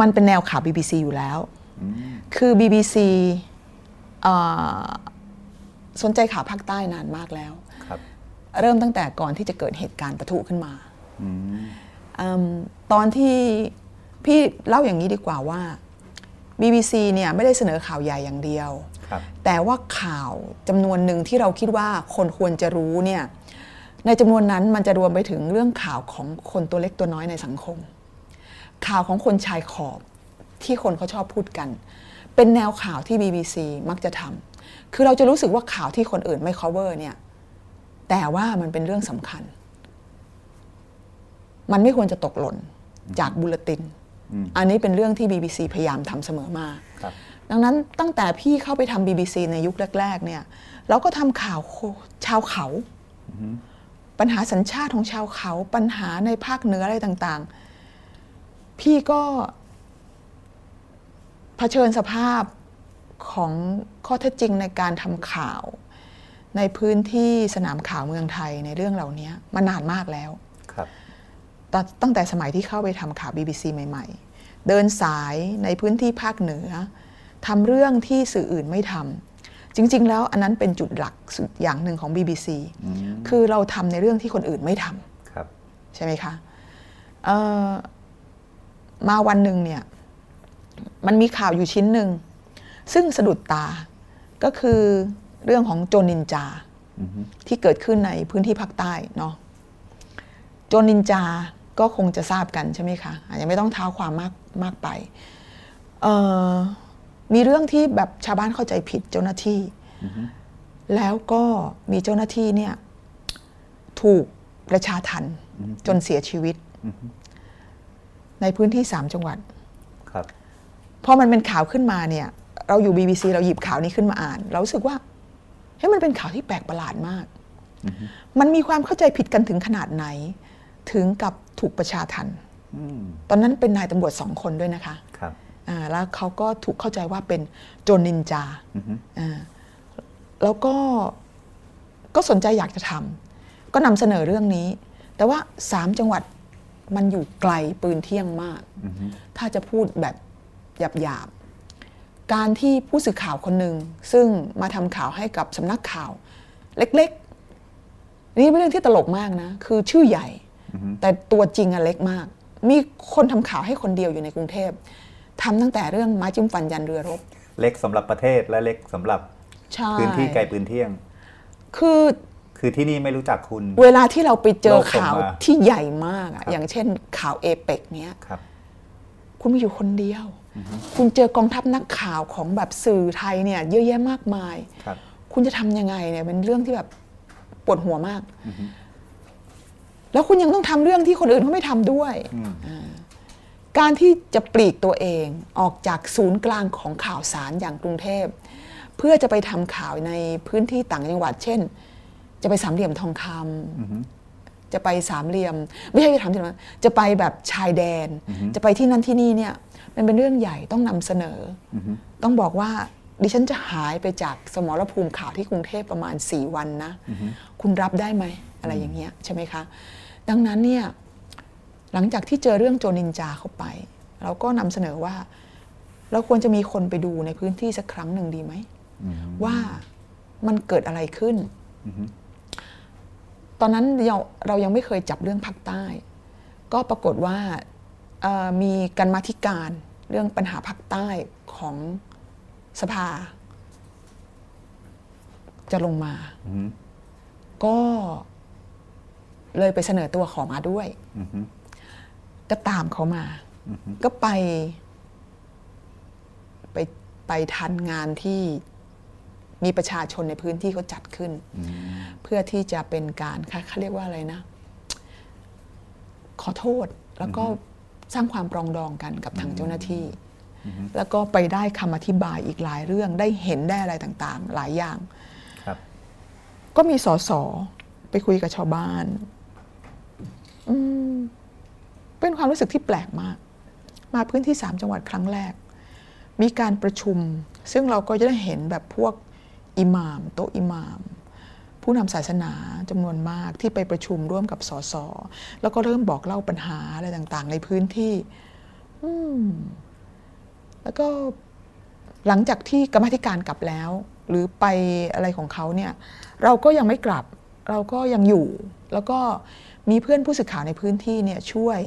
มันเป็นแนวข่าว BBC อยู่แล้วอืมคือ BBC เอ่อสนใจข่าวภาคใต้นานมากแล้วครับเริ่มตั้งแต่ก่อนที่จะเกิดเหตุการณ์ปะทุขึ้นมาอืมอม ตอนที่พี่เล่าอย่างนี้ดีกว่าว่า BBC เนี่ยไม่ได้เสนอข่าวใหญ่อย่างเดียวครับแต่ว่าข่าวจำนวนหนึ่งที่เราคิดว่าคนควรจะรู้เนี่ยในจำนวนนั้นมันจะรวมไปถึงเรื่องข่าวของคนตัวเล็กตัวน้อยในสังคม ข่าวของคนชายขอบที่คนเขาชอบพูดกัน เป็นแนวข่าวที่ BBC มักจะทำคือเราจะรู้สึกว่าข่าวที่คนอื่นไม่ cover เนี่ยแต่ว่ามันเป็นเรื่องสำคัญ มันไม่ควรจะตกหล่นจากบุลตินอืมอันนี้เป็นเรื่องที่ BBC พยายามทำเสมอมาครับดังนั้นตั้งแต่พี่เข้าไปทำ BBC ในยุคแรก ๆ เนี่ย เราก็ทำข่าวโคชาวเขา ปัญหาสัญชาติของชาวเขา ปัญหาในภาคเหนืออะไรต่าง ๆ พี่ก็เผชิญสภาพของข้อเท็จจริงในการทำข่าว ในพื้นที่สนามข่าวเมืองไทยในเรื่องเหล่านี้มานานมากแล้วครับ ตอนตั้งแต่สมัยที่เข้าไปทำข่าว BBC ใหม่ ๆ เดินสายในพื้นที่ภาคเหนือทำเรื่องที่สื่ออื่นไม่ทำจริง ๆ แล้วอันนั้นเป็นจุดหลักสุดอย่างหนึ่งของ BBC อืมคือเราทำในเรื่องที่คนอื่นไม่ทครับำใช่ไหมคะเอ่อมาวันหนึ่งเนี่ยมันมีข่าวอยู่ชิ้นหนึ่ง ซึ่งสะดุดตาก็คือเรื่องของโจรนินจาอือฮึที่เกิดขึ้นในพื้นที่ภาคใต้เนาะโจรนินจา ก็คงจะทราบกันใช่ไหมคะอาจจะไม่ต้องเท้าความมากมากไปเอ่อมีเรื่องที่แบบชาวบ้านเข้าใจผิดเจ้าหน้าที่อือฮึแล้วก็มีเจ้าหน้าที่เนี่ยถูกประชาทันจนเสียชีวิตอือฮึในพื้นที่สามจังหวัดครับพอมันเป็นข่าวขึ้นมาเนี่ย เราอยู่ BBC เราหยิบข่าวนี้ขึ้นมาอ่าน เรารู้สึกว่าเฮ้ยมันเป็นข่าวที่แปลกประหลาดมาก มันมีความเข้าใจผิดกันถึงขนาดไหน ถึงกับถูกประชาทันอืมตอนนั้นเป็นนายตำรวจสองคนด้วยนะคะครับอ่าแล้วเขาก็ถูกเข้าใจว่าเป็นโจรนินจาอือฮึอ่าแล้วก็ก็สนใจอยากจะทำก็นำเสนอเรื่องนี้ แต่ว่าสามจังหวัดมันอยู่ไกลปืนเที่ยงมากอือฮึถ้าจะพูดแบบหยาบๆ การที่ผู้สื่อข่าวคนหนึ่งซึ่งมาทำข่าวให้กับสำนักข่าว เล็กๆ นี่เป็นเรื่องที่ตลกมากนะ คือชื่อใหญ่อือฮึ แต่ตัวจริงอะเล็กมาก มีคนทำข่าวให้คนเดียวอยู่ในกรุงเทพทำตั้งแต่เรื่องไม้จิ้มฟันยันเรือรบ เล็กสำหรับประเทศและเล็กสำหรับใช่พื้นที่ไกลปืนเที่ยง คือคือที่นี่ไม่รู้จักคุณ เวลาที่เราไปเจอโลกส่งข่าวมาที่ใหญ่มากอะครับอย่างเช่นข่าวเอเปกเนี้ยครับ คุณมีอยู่คนเดียว คุณเจอกองทัพนักข่าวของแบบสื่อไทยเนี่ย เยอะแยะมากมาย ครับ คุณจะทำยังไงเนี่ยเป็นเรื่องที่แบบปวดหัวมาก แล้วคุณยังต้องทำเรื่องที่คนอื่นเขาไม่ทำด้วยอืมอ่าการที่จะปลีกตัวเองออกจากศูนย์กลางของข่าวสารอย่างกรุงเทพ เพื่อจะไปทำข่าวในพื้นที่ต่างจังหวัด เช่น จะไปสามเหลี่ยมทองคำอือฮึจะไปสามเหลี่ยม ไม่ใช่ไปถามที่ไหนจะไปแบบชายแดน จะไปที่นั่นที่นี่เนี่ย มันเป็นเรื่องใหญ่ต้องนำเสนอออฮึต้องบอกว่าดิฉันจะหายไปจากสมรภูมิข่าวที่กรุงเทพประมาณ 4 วันนะ คุณรับได้ไหมอะไรอย่างเงี้ยใช่ไหมคะ ดังนั้นเนี่ยหลังจากที่เจอเรื่องโจรนินจาเข้าไป เราก็นำเสนอว่า เราควรจะมีคนไปดูในพื้นที่สักครั้งหนึ่งดีไหมอืมว่ามันเกิดอะไรขึ้นอือฮึตอนนั้นเราเรายังไม่เคยจับเรื่องภาคใต้ ก็ปรากฏว่าเอ่อมีการมาธิการเรื่องปัญหาภาคใต้ของสภา จะลงมาอือฮึก็ เลยไปเสนอตัวขอมาด้วยอือฮึก็ตามเขามาอือฮึก็ไป ไปไปทันงานที่มีประชาชนในพื้นที่เขาจัดขึ้นอืมเพื่อที่จะเป็นการเขาเขาเรียกว่าอะไรนะ ขอโทษแล้วก็สร้างความปรองดองกันกับทางเจ้าหน้าที่ แล้วก็ไปได้คำอธิบายอีกหลายเรื่องได้เห็นได้อะไรต่าง ๆ หลายอย่างครับก็มีสสไปคุยกับชาวบ้านอืม เป็นความรู้สึกที่แปลกมาก มาพื้นที่สามจังหวัดครั้งแรก มีการประชุม ซึ่งเราก็จะได้เห็นแบบพวกอิหม่าม โต๊ะอิหม่าม ผู้นำศาสนาจำนวนมากที่ไปประชุมร่วมกับสสแล้วก็เริ่มบอกเล่าปัญหาอะไรต่างๆ ในพื้นที่อืแล้วก็หลังจากที่กรรมธิการกลับแล้ว หรือไปอะไรของเขาเนี่ย เราก็ยังไม่กลับ เราก็ยังอยู่ แล้วก็ มีเพื่อนผู้สื่อข่าวในพื้นที่เนี่ยช่วย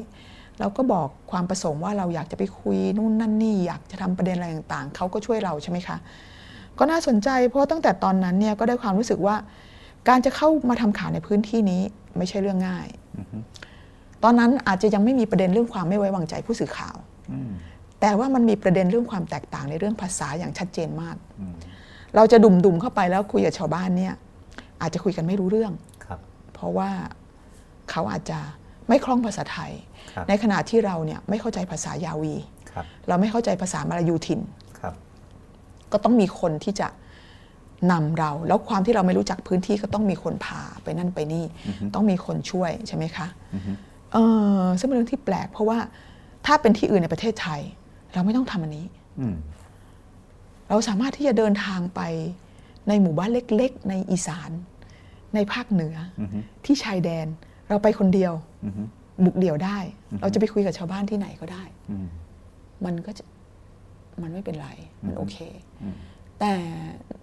เราก็บอกความประสงค์ว่าเราอยากจะไปคุยนู่นนั่นนี่อยากจะทำประเด็นอะไรต่างๆเขาก็ช่วยเราใช่ไหมคะ ก็น่าสนใจเพราะตั้งแต่ตอนนั้นเนี่ยก็ได้ความรู้สึกว่า การจะเข้ามาทำข่าวในพื้นที่นี้ไม่ใช่เรื่องง่าย ตอนนั้นอาจจะยังไม่มีประเด็นเรื่องความไม่ไว้วางใจผู้สื่อข่าวอืมแต่ว่ามันมีประเด็นเรื่องความแตกต่างในเรื่องภาษาอย่างชัดเจนมากอืมเราจะดุ่มๆเข้าไปแล้วคุยกับชาวบ้านเนี่ยอาจจะคุยกันไม่รู้เรื่องครับเพราะว่า เขาอาจจะไม่คล่องภาษาไทยครับในขณะที่เราเนี่ยไม่เข้าใจภาษายาวีครับเราไม่เข้าใจภาษามาลายูถิ่นครับก็ต้องมีคนที่จะนำเรา แล้วความที่เราไม่รู้จักพื้นที่ก็ต้องมีคนพาไปนั่นไปนี่ ต้องมีคนช่วยใช่ไหมคะเออซึ่งเป็นเรื่องที่แปลก เพราะว่าถ้าเป็นที่อื่นในประเทศไทย เราไม่ต้องทำอันนี้อืมเราสามารถที่จะเดินทางไปในหมู่บ้านเล็ก ๆ ในอีสาน ในภาคเหนืออที่ชายแดน เราไปคนเดียวอือฮึบุกเดี่ยวได้ เราจะไปคุยกับชาวบ้านที่ไหนก็ได้อืมมันก็จะมันไม่เป็นไร มันโอเค แต่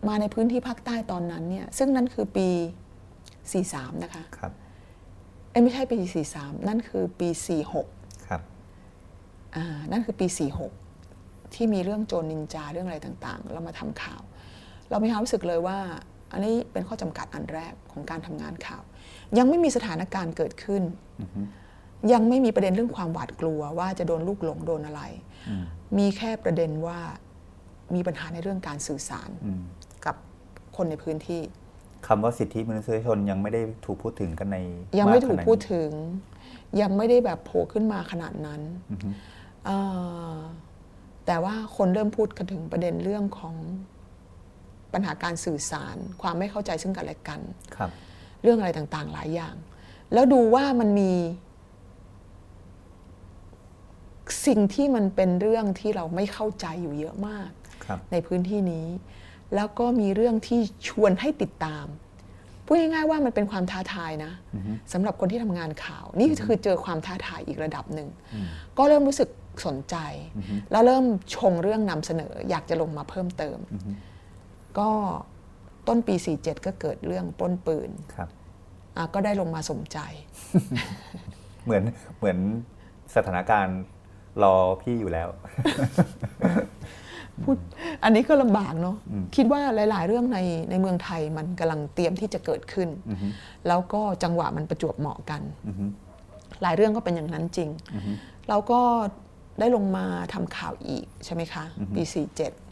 มาในพื้นที่ภาคใต้ตอนนั้นเนี่ย ซึ่งนั่นคือปี 43 นะคะครับเอ้ยไม่ใช่ปี 43 นั่นคือปี 46 ครับ อ่า นั่นคือปี 46 ที่มีเรื่องโจรนินจาเรื่องอะไรต่างๆ เรามาทำข่าว เรามีความรู้สึกเลยว่า อันนี้เป็นข้อจำกัดอันแรกของการทำงานข่าว ยังไม่มีสถานการณ์เกิดขึ้น ยังไม่มีประเด็นเรื่องความหวาดกลัวว่าจะโดนลูกหลงโดนอะไร มีแค่ประเด็นว่ามีปัญหาในเรื่องการสื่อสารอืมกับคนในพื้นที่คำว่าสิทธิมนุษยชนยังไม่ได้ถูกพูดถึงกันใน ยังไม่าถูกขนาพูดถึง ยังไม่ได้แบบโผล่ขึ้นมาขนาดนั้นอือฮึเอ่อแต่ว่าคนเริ่มพูดกันถึงประเด็นเรื่องของ ปัญหาการสื่อสาร ความไม่เข้าใจซึ่งกันและกันครับเรื่องอะไรต่างๆ หลายอย่าง แล้วดูว่ามันมีสิ่งที่มันเป็นเรื่องที่เราไม่เข้าใจอยู่เยอะมากครับในพื้นที่นี้ แล้วก็มีเรื่องที่ชวนให้ติดตามพูดง่ายๆว่ามันเป็นความท้าทายนะสำหรับคนที่ทำงานข่าว นี่คือเจอความท้าทายอีกระดับหนึ่งก็เริ่มรู้สึกสนใจแล้วเริ่มชงเรื่องนำเสนอ อยากจะลงมาเพิ่มเติม ก็ต้นปี 47 ก็เกิดเรื่องปล้นปืนครับอะก็ได้ลงมาสมใจ เหมือนเหมือนสถานการณ์รอพี่อยู่แล้วพูดอันนี้ก็ลำบากเนาะคิดว่าหลาย ๆ เรื่องในในเมืองไทยมันกำลังเตรียมที่จะเกิดขึ้น แล้วก็จังหวะมันประจวบเหมาะกัน หลายเรื่องก็เป็นอย่างนั้นจริง เราก็ได้ลงมาทำข่าวอีกใช่ไหมคะปี47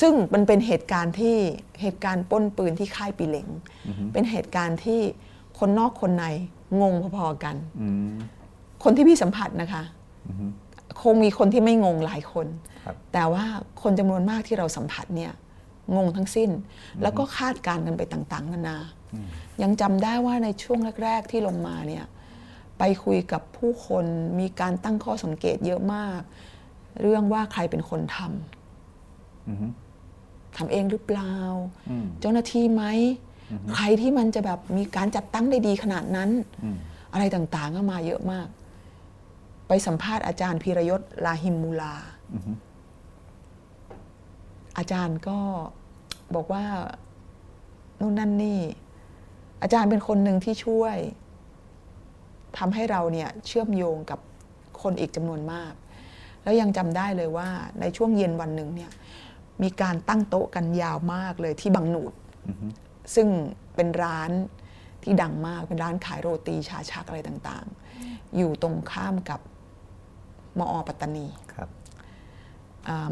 ซึ่งมันเป็นเหตุการณ์ที่เหตุการณ์ปล้นปืนที่ค่ายปีเหลงเป็นเหตุการณ์ที่คนนอกคนในงงพอๆกันอืมคนที่พี่สัมผัสนะคะคงมีคนที่ไม่งงหลายคนครับแต่ว่าคนจำนวนมากที่เราสัมผัสเนี่ยงงทั้งสิ้น แล้วก็คาดการณ์กันไปต่างๆนานา ยังจำได้ว่าในช่วงแรก ๆ ที่ลงมาเนี่ยไปคุยกับผู้คนมีการตั้งข้อสังเกตเยอะมาก เรื่องว่าใครเป็นคนทำอือฮึ ทำเองหรือเปล่าอืมเจ้าหน้าที่ไหมใครที่มันจะแบบมีการจัดตั้งได้ดีขนาดนั้นอืมอะไรต่างๆก็มาเยอะมาก ไปสัมภาษณ์อาจารย์พีรยศลาหิมมูลาอือฮึอาจารย์ก็บอกว่านู่นนั่นนี่ อาจารย์เป็นคนหนึ่งที่ช่วยทำให้เราเนี่ยเชื่อมโยงกับคนอีกจำนวนมาก แล้วยังจำได้เลยว่าในช่วงเย็นวันหนึ่งเนี่ย มีการตั้งโต๊ะกันยาวมากเลยที่บางหนูดอือฮึซึ่งเป็นร้านที่ดังมากเป็นร้านขายโรตีชาชักอะไรต่างๆ อยู่ตรงข้ามกับมอปัตตานีครับอ่า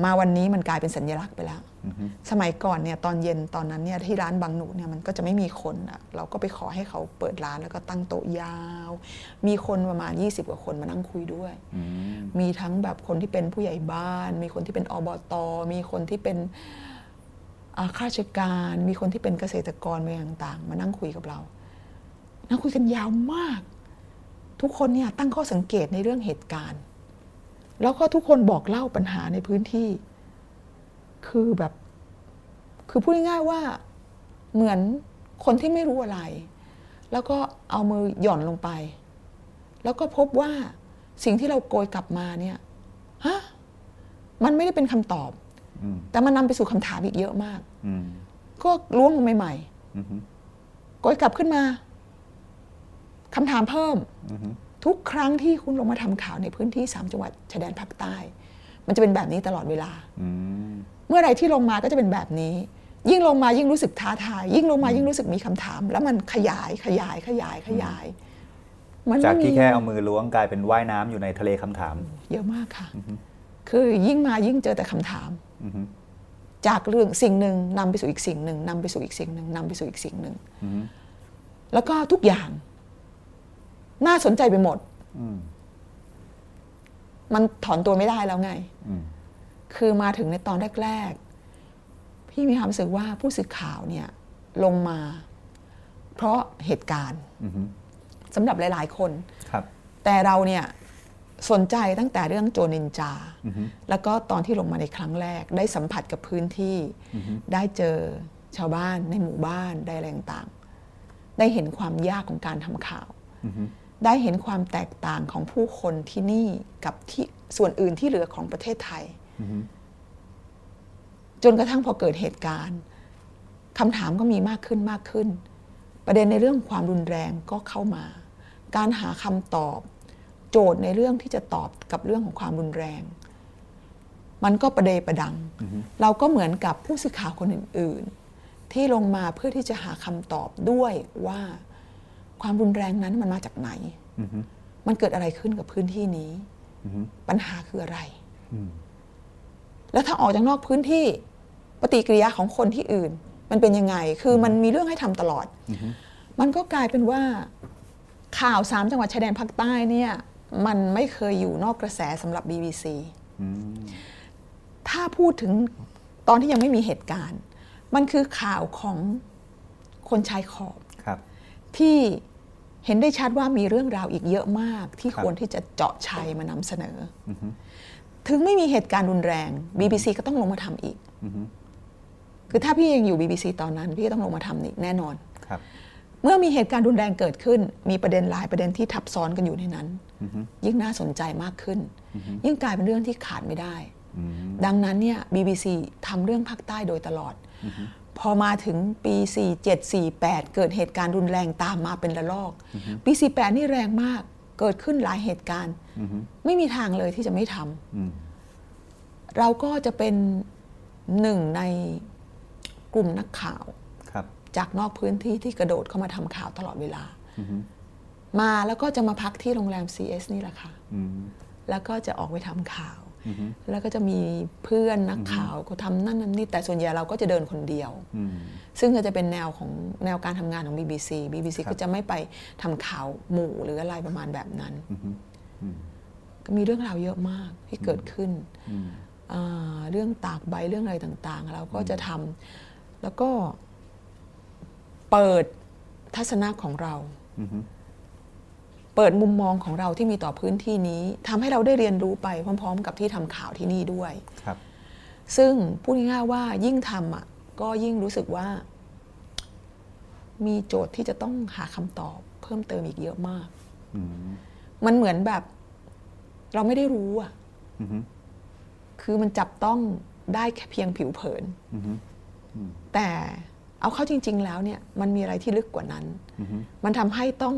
มาวันนี้มันกลายเป็นสัญลักษณ์ไปแล้วอือฮึสมัยก่อนเนี่ยตอนเย็นตอนนั้นเนี่ยที่ร้านบางหนูเนี่ยมันก็จะไม่มีคนอะเราก็ไปขอให้เขาเปิดร้านแล้วก็ตั้งโต๊ะยาว มีคนประมาณ 20 กว่าคนมานั่งคุยด้วยอืมมีทั้งแบบคนที่เป็นผู้ใหญ่บ้าน มีคนที่เป็นอบต มีคนที่เป็นอ่าข้าราชการ มีคนที่เป็นเกษตรกรอะไรต่างๆ มานั่งคุยกับเรา นั่งคุยกันยาวมาก ทุกคนเนี่ยตั้งข้อสังเกตในเรื่องเหตุการณ์ แล้วก็ทุกคนบอกเล่าปัญหาในพื้นที่ คือแบบ คือพูดง่ายๆว่าเหมือนคนที่ไม่รู้อะไร แล้วก็เอามือหย่อนลงไป แล้วก็พบว่าสิ่งที่เราโกยกลับมาเนี่ยฮะมันไม่ได้เป็นคำตอบอืมแต่มันนำไปสู่คำถามอีกเยอะมากอืมก็ล้วงลงใหม่อือฮึๆโกยกลับขึ้นมาคำถามเพิ่มอือฮึ ทุกครั้งที่คุณลงมาทำข่าวในพื้นที่สามจังหวัดชายแดนภาคใต้ มันจะเป็นแบบนี้ตลอดเวลาอืมเมื่อไรที่ลงมาก็จะเป็นแบบนี้ ยิ่งลงมายิ่งรู้สึกท้าทาย ยิ่งลงมายิ่งรู้สึกมีคำถาม แล้วมันขยายขยายขยายขยายมันจากไม่มีที่แค่เอามือล้วงกลายเป็นว่ายน้ำอยู่ในทะเลคำถาม เยอะมากค่ะ คือยิ่งมายิ่งเจอแต่คำถามอือฮึจากเรื่องสิ่งหนึ่งนำไปสู่อีกสิ่งหนึ่งนำไปสู่อีกสิ่งหนึ่งนำไปสู่อีกสิ่งหนึ่งอือฮึแล้วก็ทุกอย่าง น่าสนใจไปหมดอืมมันถอนตัวไม่ได้แล้วไงอืมคือมาถึงในตอนแรกๆ พี่มีความรู้สึกว่าผู้สื่อข่าวเนี่ยลงมา เพราะเหตุการณ์อืมสำหรับหลาย ๆ คนครับแต่เราเนี่ยสนใจตั้งแต่เรื่องโจนินจาอืมแล้วก็ตอนที่ลงมาในครั้งแรก ได้สัมผัสกับพื้นที่ ได้เจอชาวบ้านในหมู่บ้านได้อะไรต่างๆ ได้เห็นความยากของการทำข่าวอืม ได้เห็นความแตกต่างของผู้คนที่นี่กับที่ส่วนอื่นที่เหลือของประเทศไทยอืมจนกระทั่งพอเกิดเหตุการณ์คำถามก็มีมากขึ้นมากขึ้น ประเด็นในเรื่องความรุนแรงก็เข้ามา การหาคำตอบ โจทย์ในเรื่องที่จะตอบกับเรื่องของความรุนแรง มันก็ประเดประดัง เราก็เหมือนกับผู้สื่อข่าวคนอื่น ๆ ที่ลงมาเพื่อที่จะหาคำตอบด้วยว่า ความรุนแรงนั้นมันมาจากไหนอืมมันเกิดอะไรขึ้นกับพื้นที่นี้อืมปัญหาคืออะไรอืมแล้วถ้าออกจากนอกพื้นที่ปฏิกิริยาของคนที่อื่น มันเป็นยังไง คือมันมีเรื่องให้ทำตลอด มันก็กลายเป็นว่า ข่าวสามจังหวัดชายแดนภาคใต้เนี่ย มันไม่เคยอยู่นอกกระแสสำหรับ BBC อืมถ้าพูดถึงตอนที่ยังไม่มีเหตุการณ์ มันคือข่าวของคนชายขอบครับที่ เห็นได้ชัดว่ามีเรื่องราวอีกเยอะมากที่ครับควรที่จะเจาะชัยมานำเสนออถึงไม่มีเหตุการณ์รุนแรง BBC ก็ต้องลงมาทำอีกอืมคือถ้าพี่ยังอยู่ BBC ตอนนั้น พี่ก็ต้องลงมาทำอีกแน่นอนครับเมื่อมีเหตุการณ์รุนแรงเกิดขึ้น มีประเด็นหลายประเด็นที่ทับซ้อนกันอยู่ในนั้นอืมยิ่งน่าสนใจมากขึ้น ยิ่งกลายเป็นเรื่องที่ขาดไม่ได้อืมดังนั้นเนี่ย BBC ทำเรื่องภาคใต้โดยตลอด พอมาถึงปี 47 48 เกิดเหตุการณ์รุนแรงตามมาเป็นระลอก ปี 48 นี่แรงมากเกิดขึ้นหลายเหตุการณ์อืมไม่มีทางเลยที่จะไม่ทอืมำเราก็จะเป็นหนึ่งในกลุ่มนักข่าวครับจากนอกพื้นที่ที่กระโดดเข้ามาทำข่าวตลอดเวลาอืมมาแล้วก็จะมาพักที่โรงแรม CS นี่แหละค่ะอืมแล้วก็จะออกไปทำข่าวอืม แล้วก็จะมีเพื่อนนักข่าวก็ทำนั่นนั่นนี่แต่ส่วนใหญ่เราก็จะเดินคนเดียวอืมซึ่งก็จะเป็นแนวของแนวการทำงานของ BBC BBC ครับก็จะไม่ไปทำข่าวหมู่หรืออะไรประมาณแบบนั้นอืมอืมก็มีเรื่องราวเยอะมากที่เกิดขึ้นอืมอ่าเรื่องตากใบเรื่องอะไรต่างๆ เราก็จะทำแล้วก็เปิดทัศนะของเราอืม เปิดมุมมองของเราที่มีต่อพื้นที่นี้ทำให้เราได้เรียนรู้ไปพร้อม ๆ กับที่ทำข่าวที่นี่ด้วยครับ ซึ่งพูดง่ายๆว่ายิ่งทำอะก็ยิ่งรู้สึกว่า มีโจทย์ที่จะต้องหาคำตอบ เพิ่มเติมอีกเยอะมากอืมมันเหมือนแบบ เราไม่ได้รู้อะอืมคือมันจับต้องได้แค่เพียงผิวเผินอืมแต่เอาเข้าจริง ๆ แล้วเนี่ย มันมีอะไรที่ลึกกว่านั้นอืมมันทำให้ต้อง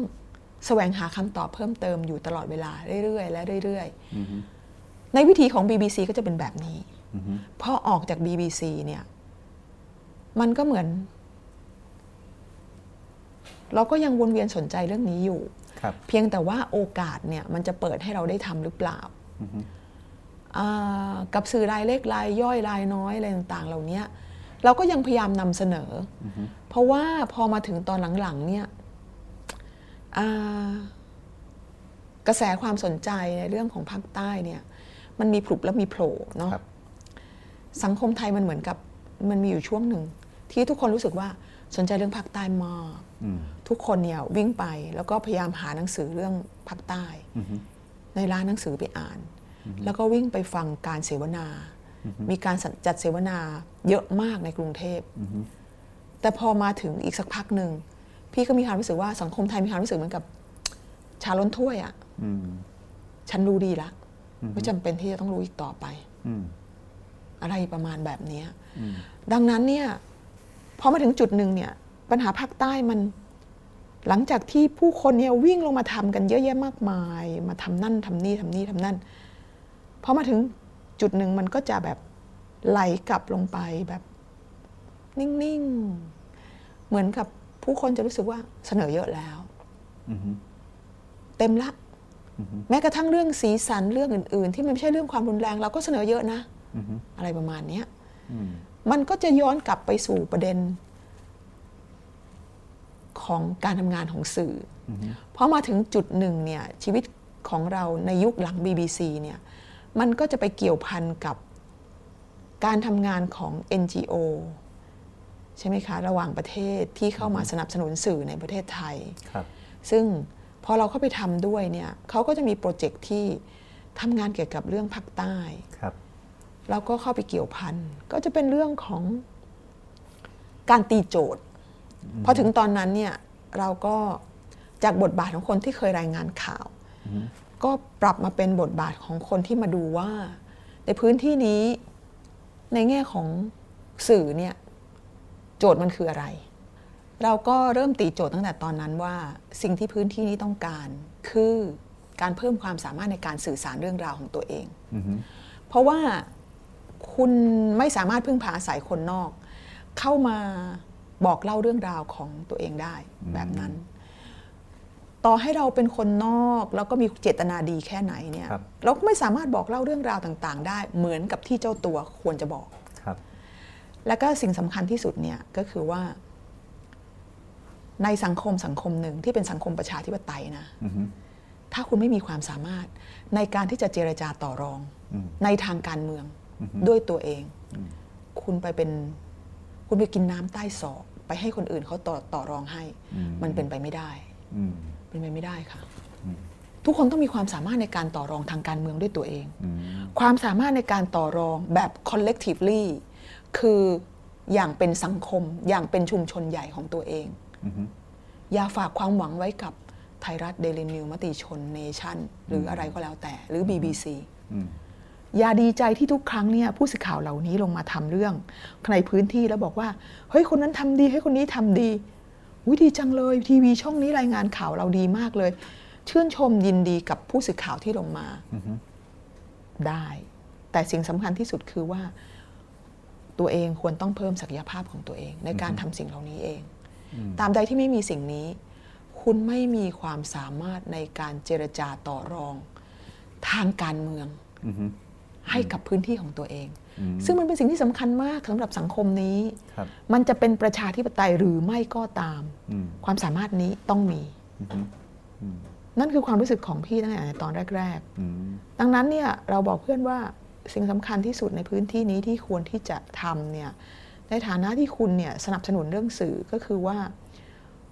แสวงหาคำตอบเพิ่มเติมอยู่ตลอดเวลาเรื่อยๆ และเรื่อยอืมๆในวิธีของ BBC ก็จะเป็นแบบนี้อืมพอออกจาก BBC เนี่ย มันก็เหมือน เราก็ยังวนเวียนสนใจเรื่องนี้อยู่ครับเพียงแต่ว่าโอกาสเนี่ย มันจะเปิดให้เราได้ทำหรือเปล่าอืมอ่า กับสื่อรายเล็กรายย่อยรายน้อยอะไรต่างๆ เหล่านี้เราก็ยังพยายามนำเสนออเพราะว่าพอมาถึงตอนหลังๆเนี่ยอ่า กระแสความสนใจในเรื่องของภาคใต้เนี่ย มันมีผลุบและมีโผล่เนาะครับสังคมไทยมันเหมือนกับมันมีอยู่ช่วงหนึ่ง ที่ทุกคนรู้สึกว่าสนใจเรื่องภาคใต้มากอืมทุกคนเนี่ยวิ่งไปแล้วก็พยายามหาหนังสือเรื่องภาคใต้อืมในร้านหนังสือไปอ่าน แล้วก็วิ่งไปฟังการเสวนา มีการจัดเสวนาเยอะมากในกรุงเทพอืมแต่พอมาถึงอีกสักพักหนึ่ง พี่ก็มีความรู้สึกว่าสังคมไทยมีความรู้สึกเหมือนกับชาล้นถ้วยอะ่ะอืมฉันรู้ดีละไม่จำเป็นที่จะต้องรู้อีกต่อไปอืมอะไรประมาณแบบเนี้ยอืมดังนั้นเนี่ยพอมาถึงจุดหนึ่งเนี่ย ปัญหาภาคใต้มัน หลังจากที่ผู้คนเนี่ยวิ่งลงมาทำกันเยอะแยะมากมาย มาทำนั่นทำนี่ทำนี่ทำนั่นพอมาถึงจุดหนึ่งมันก็จะแบบไหลกลับลงไปแบบ นิ่ง ๆ เหมือนกับ ผู้คนจะรู้สึกว่าเสนอเยอะแล้วอืมเต็มละแม้กระทั่งเรื่องสีสันเรื่องอื่น ๆ ที่มันไม่ใช่เรื่องความรุนแรงเราก็เสนอเยอะนะอืมอะไรประมาณเนี้ยอืมมันก็จะย้อนกลับไปสู่ประเด็น ของการทำงานของสื่ออเพราะมาถึงจุดหนึ่งเนี่ยชีวิตของเราในยุคหลัง BBC เนี่ยมันก็จะไปเกี่ยวพันกับการทำงานของ NGO ใช่ไหมคะ ระหว่างประเทศที่เข้ามาสนับสนุนสื่อในประเทศไทยครับซึ่งพอเราเข้าไปทำด้วยเนี่ยเขาก็จะมีโปรเจกต์ที่ทำงานเกี่ยวกับเรื่องภาคใต้ครับเราก็เข้าไปเกี่ยวพันก็จะเป็นเรื่องของการตีโจทย์พอถึงตอนนั้นเนี่ยเราก็จากบทบาทของคนที่เคยรายงานข่าว ก็ปรับมาเป็นบทบาทของคนที่มาดูว่า ในพื้นที่นี้ในแง่ของสื่อเนี่ย โจทย์มันคืออะไร เราก็เริ่มตีโจทย์ตั้งแต่ตอนนั้นว่า สิ่งที่พื้นที่นี้ต้องการ คือการเพิ่มความสามารถในการสื่อสารเรื่องราวของตัวเอง เพราะว่าคุณไม่สามารถพึ่งพาอาศัยคนนอก เข้ามาบอกเล่าเรื่องราวของตัวเองได้แบบนั้น ต่อให้เราเป็นคนนอกแล้วก็มีเจตนาดีแค่ไหนเนี่ยครับเราก็ไม่สามารถบอกเล่าเรื่องราวต่าง ๆ ได้เหมือนกับที่เจ้าตัวควรจะบอกครับ แล้วก็สิ่งสำคัญที่สุดเนี่ยก็คือว่า ในสังคมสังคมหนึ่งที่เป็นสังคมประชาธิปไตยนะอือฮึถ้าคุณไม่มีความสามารถในการที่จะเจรจาต่อรองอืมในทางการเมืองด้วยตัวเอง คุณไปเป็น คุณไปกินน้ำใต้ศอก ไปให้คนอื่นเขาต่อต่อรองให้ มันเป็นไปไม่ได้อืมเป็นไปไม่ได้ค่ะ ทุกคนต้องมีความสามารถในการต่อรองทางการเมืองด้วยตัวเองอืมความสามารถในการต่อรองแบบ collectively คืออย่างเป็นสังคมอย่างเป็นชุมชนใหญ่ของตัวเองอือฮึอย่าฝากความหวังไว้กับไทยรัฐเดลินิวมติชนเนชั่น หรืออะไรก็แล้วแต่ หรือ BBC อืมอย่าดีใจที่ทุกครั้งเนี่ยผู้สื่อข่าวเหล่านี้ลงมาทำเรื่องในพื้นที่แล้วบอกว่า เฮ้ยคนนั้นทำดีให้คนนี้ทำดีอุ้ยดีจังเลยทีวีช่องนี้รายงานข่าวเราดีมากเลย ชื่นชมยินดีกับผู้สื่อข่าวที่ลงมาอือฮึได้ แต่สิ่งสำคัญที่สุดคือว่า ตัวเองควรต้องเพิ่มศักยภาพของตัวเอง ในการทำสิ่งเหล่านี้เอง ตามใดที่ไม่มีสิ่งนี้ คุณไม่มีความสามารถในการเจรจาต่อรอง ทางการเมืองอือฮึให้กับพื้นที่ของตัวเองอืมซึ่งมันเป็นสิ่งที่สำคัญมากสำหรับสังคมนี้ครับมันจะเป็นประชาธิปไตยหรือไม่ก็ตามอืมความสามารถนี้ต้องมีอือฮึอืมนั่นคือความรู้สึกของพี่ตั้งแต่ในตอนแรกๆอืมดังนั้นเนี่ยเราบอกเพื่อนว่า สิ่งสำคัญที่สุดในพื้นที่นี้ที่ควรที่จะทำเนี่ยในฐานะที่คุณเนี่ยสนับสนุนเรื่องสื่อก็คือว่า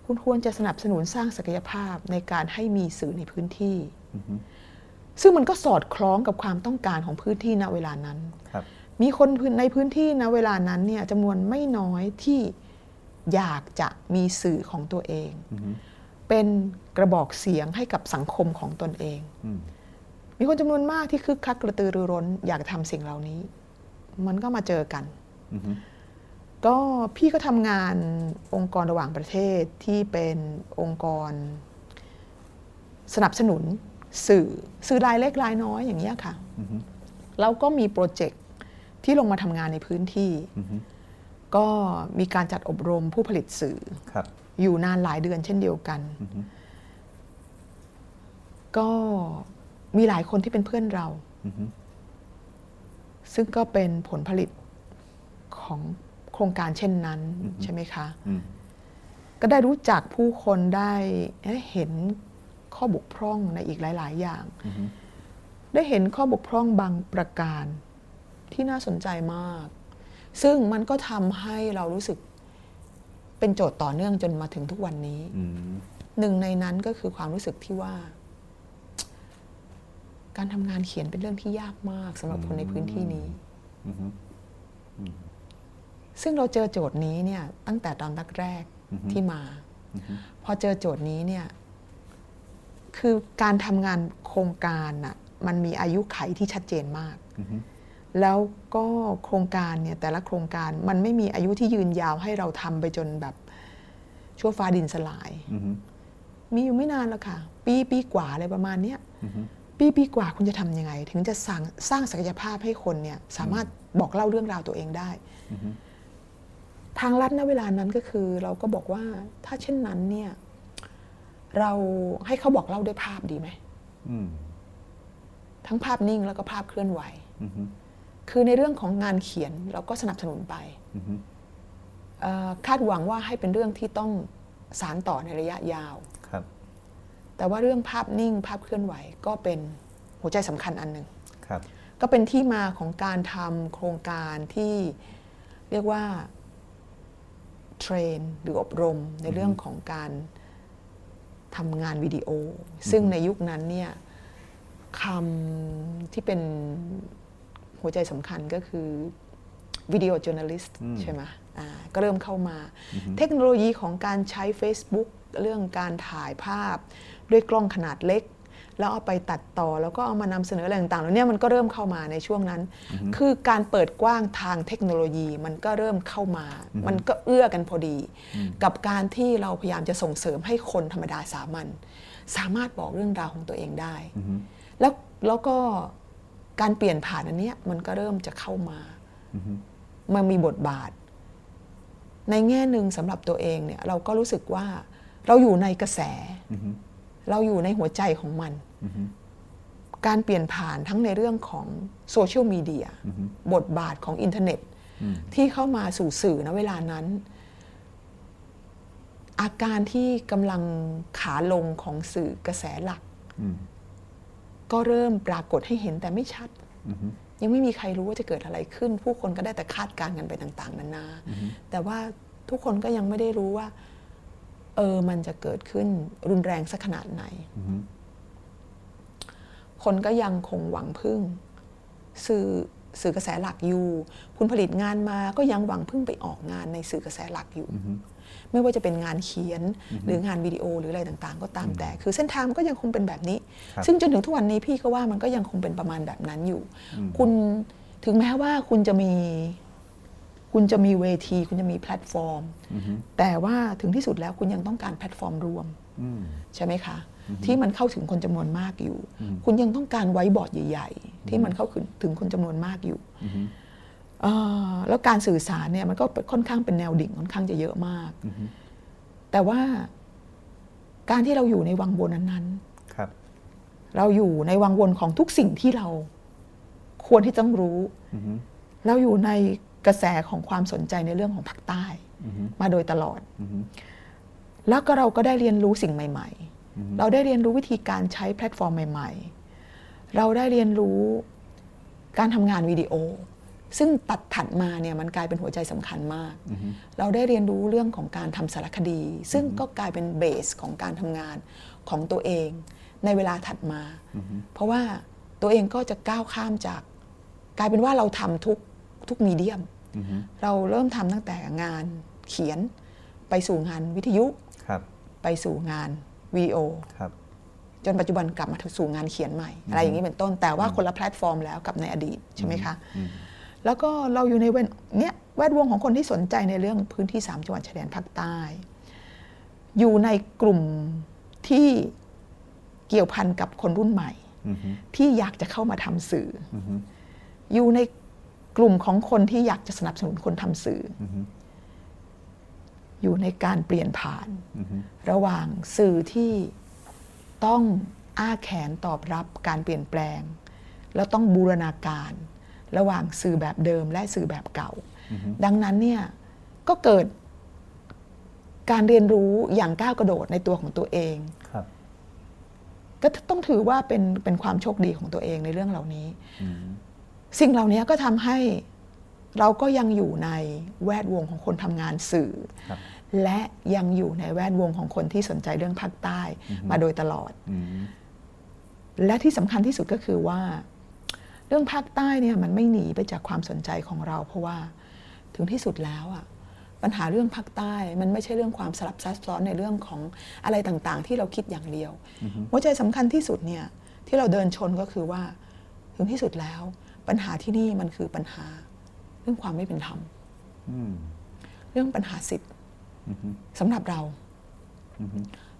คุณควรจะสนับสนุนสร้างศักยภาพในการให้มีสื่อในพื้นที่อือฮึซึ่งมันก็สอดคล้องกับความต้องการของพื้นที่ณเวลานั้นครับมีคนพื้นในพื้นที่ณเวลานั้นเนี่ยจำนวนไม่น้อยที่อยากจะมีสื่อของตัวเองอือฮึเป็นกระบอกเสียงให้กับสังคมของตนเองอื มมีคนจำนวนมากที่คึกคักกระตือรือร้น อยากทำสิ่งเหล่านี้ มันก็มาเจอกันอือฮึก็พี่ก็ทำงานองค์กรระหว่างประเทศที่เป็นองค์กร สนับสนุนสื่อสื่อรายเล็กรายน้อยอย่างนี้ยค่ะอือฮึแล้วก็มีโปรเจกต์ที่ลงมาทำงานในพื้นที่อือฮึก็มีการจัดอบรมผู้ผลิตสื่อครับอยู่นานหลายเดือนเช่นเดียวกันอือฮึก็ มีหลายคนที่เป็นเพื่อนเราอือฮึซึ่งก็เป็นผลผลิตของโครงการเช่นนั้นใช่ไหมคะอืมก็ได้รู้จักผู้คนได้เห็นข้อบกพร่องในอีกหลาย ๆ อย่างอือฮึได้เห็นข้อบกพร่องบางประการที่น่าสนใจมาก ซึ่งมันก็ทำให้เรารู้สึกเป็นโจทย์ต่อเนื่องจนมาถึงทุกวันนี้อืมหนึ่งในนั้นก็คือความรู้สึกที่ว่า การทำงานเขียนเป็นเรื่องที่ยากมากสำหรับคนในพื้นที่นี้อือฮึซึ่งเราเจอโจทย์นี้เนี่ยตั้งแต่ตอนแรกอือฮึๆที่มาอือฮึพอเจอโจทย์นี้เนี่ยคือการทำงานโครงการน่ะมันมีอายุไขที่ชัดเจนมากอือฮึแล้วก็โครงการเนี่ยแต่ละโครงการมันไม่มีอายุที่ยืนยาวให้เราทำไปจนแบบชั่วฟ้าดินสลายอือฮึมีอยู่ไม่นานแล้วค่ะ ปีปีกว่าอะไรประมาณเนี้ยอือฮึ ปีปีกว่าคุณจะทำยังไง ถึงจะสร้างสร้างศักยภาพให้คนเนี่ยสามารถบอกเล่าเรื่องราวตัวเองได้อือฮึทางลัดณเวลานั้นก็คือ เราก็บอกว่าถ้าเช่นนั้นเนี่ย เราให้เขาบอกเล่าด้วยภาพดีไหมอืมทั้งภาพนิ่งแล้วก็ภาพเคลื่อนไหวอือฮึคือในเรื่องของงานเขียนเราก็สนับสนุนไปอือฮึเอ่อคาดหวังว่าให้เป็นเรื่องที่ต้องสารต่อในระยะยาวครับ แต่ว่าเรื่องภาพนิ่งภาพเคลื่อนไหวก็เป็นหัวใจสำคัญอันหนึ่งครับก็เป็นที่มาของการทำโครงการที่เรียกว่าเทรนหรืออบรมในเรื่องของการทำงานวิดีโอ ซึ่งในยุคนั้นเนี่ยคำที่เป็นหัวใจสำคัญก็คือวิดีโอ j o u r n a l i s t อืมใช่ไหมอ่าก็เริ่มเข้ามา เทคโนโลยีของการใช้ Facebook เรื่องการถ่ายภาพด้วยกล้องขนาดเล็ก แล้วเอาไปตัดต่อแล้วก็เอามานำเสนออะไรต่างๆแล้วเนี่ยมันก็เริ่มเข้ามาในช่วงนั้น คือการเปิดกว้างทางเทคโนโลยีมันก็เริ่มเข้ามา มันก็เอื้อกันพอดี กับการที่เราพยายามจะส่งเสริมให้คนธรรมดาสามัญสามารถบอกเรื่องราวของตัวเองได้ แล้วแล้วก็การเปลี่ยนผ่านอันเนี้ยมันก็เริ่มจะเข้ามา มันมีบทบาท ในแง่หนึ่งสำหรับตัวเองเนี่ยเราก็รู้สึกว่า เราอยู่ในกระแส เราอยู่ในหัวใจของมัน การเปลี่ยนผ่านทั้งในเรื่องของโซเชียลมีเดียบทบาทของอินเทอร์เน็ต ที่เข้ามาสู่สื่อณเวลานั้น อาการที่กำลังขาลงของสื่อกระแสหลักอืมก็เริ่มปรากฏให้เห็นแต่ไม่ชัดยังไม่มีใครรู้ว่าจะเกิดอะไรขึ้น ผู้คนก็ได้แต่คาดการณ์กันไปต่าง ๆนานาแต่ว่าทุกคนก็ยังไม่ได้รู้ว่า เออมันจะเกิดขึ้นรุนแรงสักขนาดไหน คนก็ยังคงหวังพึ่ง สื่อสื่อกระแสหลักอยู่ คุณผลิตงานมาก็ยังหวังพึ่งไปออกงานในสื่อกระแสหลักอยู่ ไม่ว่าจะเป็นงานเขียนหรืองานวิดีโอหรืออะไรต่างๆ ก็ตามแต่ คือเส้นทางมันก็ยังคงเป็นแบบนี้ครับซึ่งจนถึงทุกวันนี้พี่ก็ว่ามันก็ยังคงเป็นประมาณแบบนั้นอยู่ คุณถึงแม้ว่าคุณจะมี คุณจะมีเวที คุณจะมีแพลตฟอร์ม แต่ว่าถึงที่สุดแล้วคุณยังต้องการแพลตฟอร์มรวมอืมใช่ไหมคะ ที่มันเข้าถึงคนจำนวนมากอยู่ คุณยังต้องการไว้บอร์ดใหญ่ ๆ ที่มันเข้าถึงคนจำนวนมากอยู่เอ่อแล้วการสื่อสารเนี่ยมันก็ค่อนข้างเป็นแนวดิ่งค่อนข้างจะเยอะมาก แต่ว่าการที่เราอยู่ในวังวนนั้นครับๆเราอยู่ในวังวนของทุกสิ่งที่เราควรที่ต้องรู้ เราอยู่ใน กระแสของความสนใจในเรื่องของภาคใต้ มาโดยตลอด แล้วก็เราก็ได้เรียนรู้สิ่งใหม่ ๆ เราได้เรียนรู้วิธีการใช้แพลตฟอร์มใหม่ ๆ เราได้เรียนรู้การทำงานวิดีโอ ซึ่งตัดถัดมาเนี่ยมันกลายเป็นหัวใจสำคัญมาก เราได้เรียนรู้เรื่องของการทำสารคดี ซึ่งก็กลายเป็นเบสของการทำงานของตัวเองในเวลาถัดมา เพราะว่าตัวเองก็จะก้าวข้ามจาก กลายเป็นว่าเราทำทุก ทุก medium เราเริ่มทำตั้งแต่งานเขียนไปสู่งานวิทยุครับไปสู่งานวิดีโอครับจนปัจจุบันกลับมาสู่งานเขียนใหม่ อะไรอย่างนี้เป็นต้น แต่ว่าคนละแพลตฟอร์มแล้วกับในอดีตใช่ไหมคะ แล้วก็เราอยู่ในเวนเนี้ยแวดวงของคนที่สนใจในเรื่องพื้นที่ 3 จังหวัดชายแดนภาคใต้ อยู่ในกลุ่มที่เกี่ยวพันกับคนรุ่นใหม่อืมที่อยากจะเข้ามาทำสื่อออยู่ใน กลุ่มของคนที่อยากจะสนับสนุนคนทำสื่อออยู่ในการเปลี่ยนผ่าน ระหว่างสื่อที่ต้องอ้าแขนตอบรับการเปลี่ยนแปลง แล้วต้องบูรณาการ ระหว่างสื่อแบบเดิมและสื่อแบบเก่า ดังนั้นเนี่ยก็เกิดการเรียนรู้อย่างก้าวกระโดดในตัวของตัวเองครับก็ต้องถือว่าเป็นเป็นความโชคดีของตัวเองในเรื่องเหล่านี้ สิ่งเหล่านี้ก็ทำให้เราก็ยังอยู่ในแวดวงของคนทำงานสื่อครับและยังอยู่ในแวดวงของคนที่สนใจเรื่องภาคใต้มาโดยตลอดอืมและที่สำคัญที่สุดก็คือว่า เรื่องภาคใต้เนี่ยมันไม่หนีไปจากความสนใจของเรา เพราะว่าถึงที่สุดแล้วอะปัญหาเรื่องภาคใต้ มันไม่ใช่เรื่องความสลับซับซ้อนในเรื่องของอะไรต่างๆ ที่เราคิดอย่างเดียว หัวใจสำคัญที่สุดเนี่ยที่เราเดินชนก็คือว่า ถึงที่สุดแล้ว ปัญหาที่นี่มันคือปัญหาเรื่องความไม่เป็นธรรมอืมเรื่องปัญหาสิทธิ์สำหรับเรา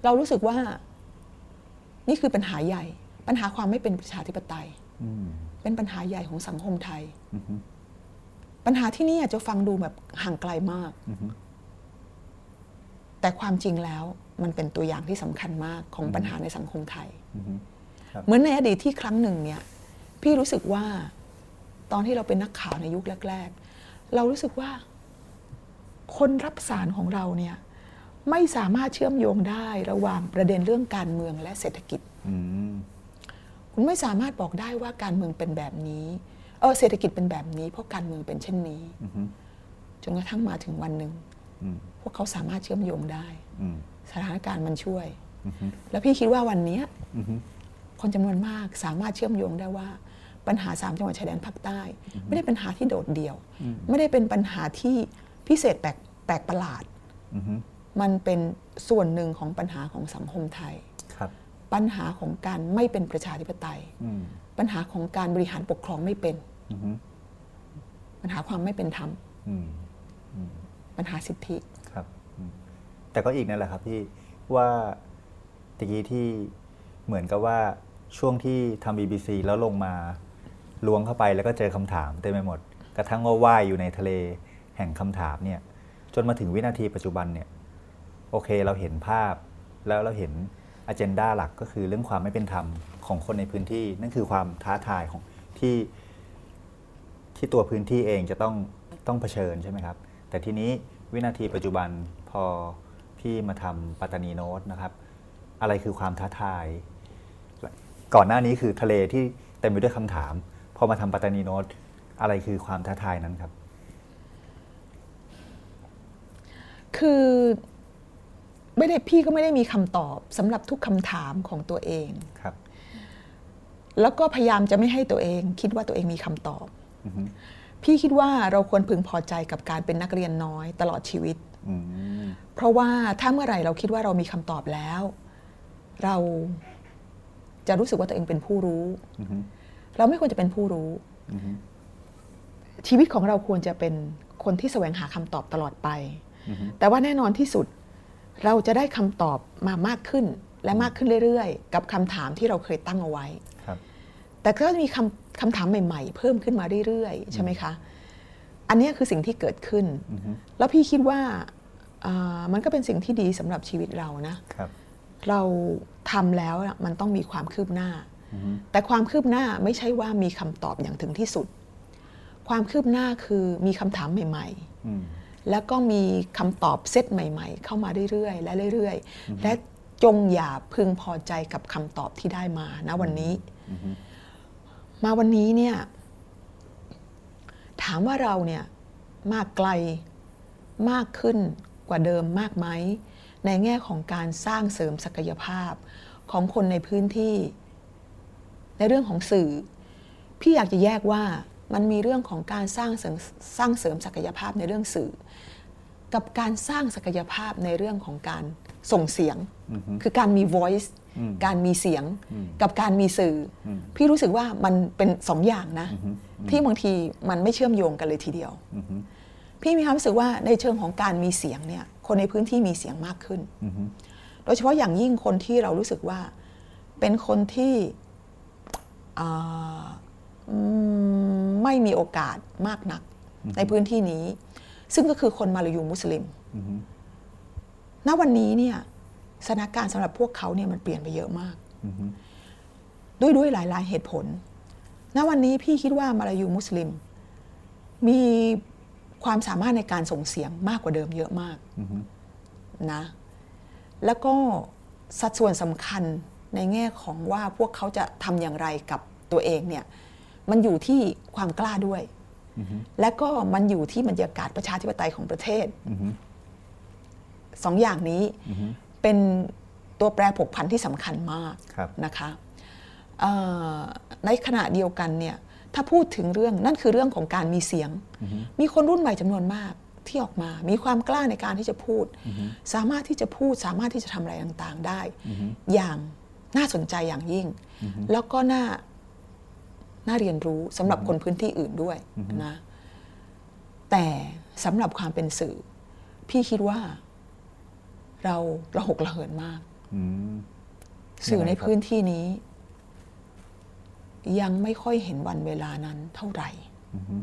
เรารู้สึกว่า นี่คือปัญหาใหญ่ ปัญหาความไม่เป็นประชาธิปไตยอืมเป็นปัญหาใหญ่ของสังคมไทย ปัญหาที่นี่อาจจะฟังดูแบบห่างไกลมาก แต่ความจริงแล้วมันเป็นตัวอย่างที่สำคัญมากของปัญหาในสังคมไทยครับเหมือนในอดีตที่ครั้งหนึ่งเนี่ย พี่รู้สึกว่า ตอนที่เราเป็นนักข่าวในยุคแรก ๆ เรารู้สึกว่า คนรับสารของเราเนี่ยไม่สามารถเชื่อมโยงได้ระหว่างประเด็นเรื่องการเมืองและเศรษฐกิจอืมคุณไม่สามารถบอกได้ว่าการเมืองเป็นแบบนี้เออเศรษฐกิจเป็นแบบนี้ เพราะการเมืองเป็นเช่นนี้อือฮึจนกระทั่งมาถึงวันหนึ่งอืมพวกเขาสามารถเชื่อมโยงได้อืมสถานการณ์มันช่วยอือฮึแล้วพี่คิดว่าวันเนี้ยอือฮึคนจำนวนมากสามารถเชื่อมโยงได้ว่า ปัญหาสามจังหวัดชายแดนภาคใต้ ไม่ได้เป็นปัญหาที่โดดเดี่ยว ไม่ได้เป็นปัญหาที่พิเศษแปลกแปลกประหลาดอือฮึมันเป็นส่วนหนึ่งของปัญหาของสังคมไทยครับปัญหาของการไม่เป็นประชาธิปไตยอืมปัญหาของการบริหารปกครองไม่เป็นอือฮึปัญหาความไม่เป็นธรรมอืมปัญหาสิทธิครับอืมแต่ก็อีกนั่นแหละครับพี่ว่าตะกี้ที่เหมือนกับว่าช่วงที่ทำ BBC แล้วลงมา ล้วงเข้าไปแล้วก็เจอคำถามเต็มไปหมด กระทั่งว่าว่ายอยู่ในทะเลแห่งคำถามเนี่ยจนมาถึงวินาทีปัจจุบันเนี่ยโอเคเราเห็นภาพ แล้วเราเห็นอ g e n d a หลักก็คือเรื่องความไม่เป็นธรรมของคนในพื้นที่ นั่นคือความท้าทายของที่ที่ตัวพื้นที่เองจะต้องต้องเผชิญใช่ไหมครับ แต่ทีนี้วินาทีปัจจุบันพอพี่มาทำปัตตานีโน้ตนะครับ อะไรคือความท้าทาย ก่อนหน้านี้คือทะเลที่เต็มไปด้วยคำถาม อมาทำปัตตานีโน้ตอะไรคือความท้าทายนั้นครับ คือไม่ได้พี่ก็ไม่ได้มีคำตอบสำหรับทุกคำถามของตัวเองครับ แล้วก็พยายามจะไม่ให้ตัวเอง คิดว่าตัวเองมีคำตอบอือฮึพี่คิดว่าเราควรพึงพอใจกับการเป็นนักเรียนน้อยตลอดชีวิตอืมเพราะว่าถ้าเมื่อไหร่เราคิดว่าเรามีคำตอบแล้ว เราจะรู้สึกว่าตัวเองเป็นผู้รู้อือฮึ เราไม่ควรจะเป็นผู้รู้อือฮึชีวิตของเราควรจะเป็นคนที่แสวงหาคำตอบตลอดไปอือฮึแต่ว่าแน่นอนที่สุดเราจะได้คำตอบมามากขึ้นและมากขึ้นเรื่อยๆ กับคำถามที่เราเคยตั้งเอาไว้ครับแต่ก็มีคำคำถามใหม่ๆ เพิ่มขึ้นมาเรื่อยๆ ใช่ไหมคะ อันเนี้ยคือสิ่งที่เกิดขึ้นอือฮึแล้วพี่คิดว่าอ่ามันก็เป็นสิ่งที่ดีสำหรับชีวิตเรานะครับเราทำแล้วน่ะมันต้องมีความคืบหน้าอือฮึ แต่ความคืบหน้าไม่ใช่ว่ามีคำตอบอย่างถึงที่สุด ความคืบหน้าคือมีคำถามใหม่อืมๆแล้วก็มีคำตอบเซตใหม่ ๆ เข้ามาเรื่อยๆ และเรื่อยๆ และจงอย่าพึงพอใจกับคำตอบที่ได้มานะวันนี้อือฮึมาวันนี้เนี่ยถามว่าเราเนี่ยมากไกลมากขึ้นกว่าเดิมมากไหมในแง่ของการสร้างเสริมศักยภาพของคนในพื้นที่ ในเรื่องของสื่อ พี่อยากจะแยกว่ามันมีเรื่องของการสร้างเสริมสร้างเสริมศักยภาพในเรื่องสื่อ กับการสร้างศักยภาพในเรื่องของการส่งเสียงอือฮึคือการมี voice อืมการมีเสียงอืมกับการมีสื่ออมพี่รู้สึกว่ามันเป็นสองอย่างนะอือฮึที่บางทีมันไม่เชื่อมโยงกันเลยทีเดียวอือฮึพี่มีความรู้สึกว่าในเชิงของการมีเสียงเนี่ยคนในพื้นที่มีเสียงมากขึ้นอือฮึโดยเฉพาะอย่างยิ่งคนที่เรารู้สึกว่าเป็นคนที่อ่าอืม ไม่มีโอกาสมากนักในพื้นที่นี้ ซึ่งก็คือคนมาลายูมุสลิมอือฮึณวันนี้เนี่ยสถานการณ์สำหรับพวกเขาเนี่ยมันเปลี่ยนไปเยอะมากอือฮึด้วยด้วยหลายๆเหตุผล ณวันนี้พี่คิดว่ามาลายูมุสลิม มีความสามารถในการส่งเสียงมากกว่าเดิมเยอะมากอือฮึนะ แล้วก็สัดส่วนสำคัญ ในแง่ของว่าพวกเขาจะทำอย่างไรกับตัวเองเนี่ยมันอยู่ที่ความกล้าด้วยอือฮึและก็มันอยู่ที่บรรยากาศประชาธิปไตยของประเทศอือฮึสองอย่างนี้อือฮึเป็นตัวแปรผกผันที่สำคัญมากครับนะคะเอ่อในขณะเดียวกันเนี่ยถ้าพูดถึงเรื่องนั่นคือเรื่องของการมีเสียง มีคนรุ่นใหม่จำนวนมากที่ออกมา มีความกล้าในการที่จะพูด สามารถที่จะพูดสามารถที่จะทำอะไรต่างๆได้ อย่าง น่าสนใจอย่างยิ่ง แล้วก็น่าน่าเรียนรู้สำหรับคนพื้นที่อื่นด้วยนะแต่สำหรับความเป็นสื่อ พี่คิดว่า เราระหกระเหินมากอืมสื่อยังไงในครับพื้นที่นี้ ยังไม่ค่อยเห็นวันเวลานั้นเท่าไหร่อือฮึ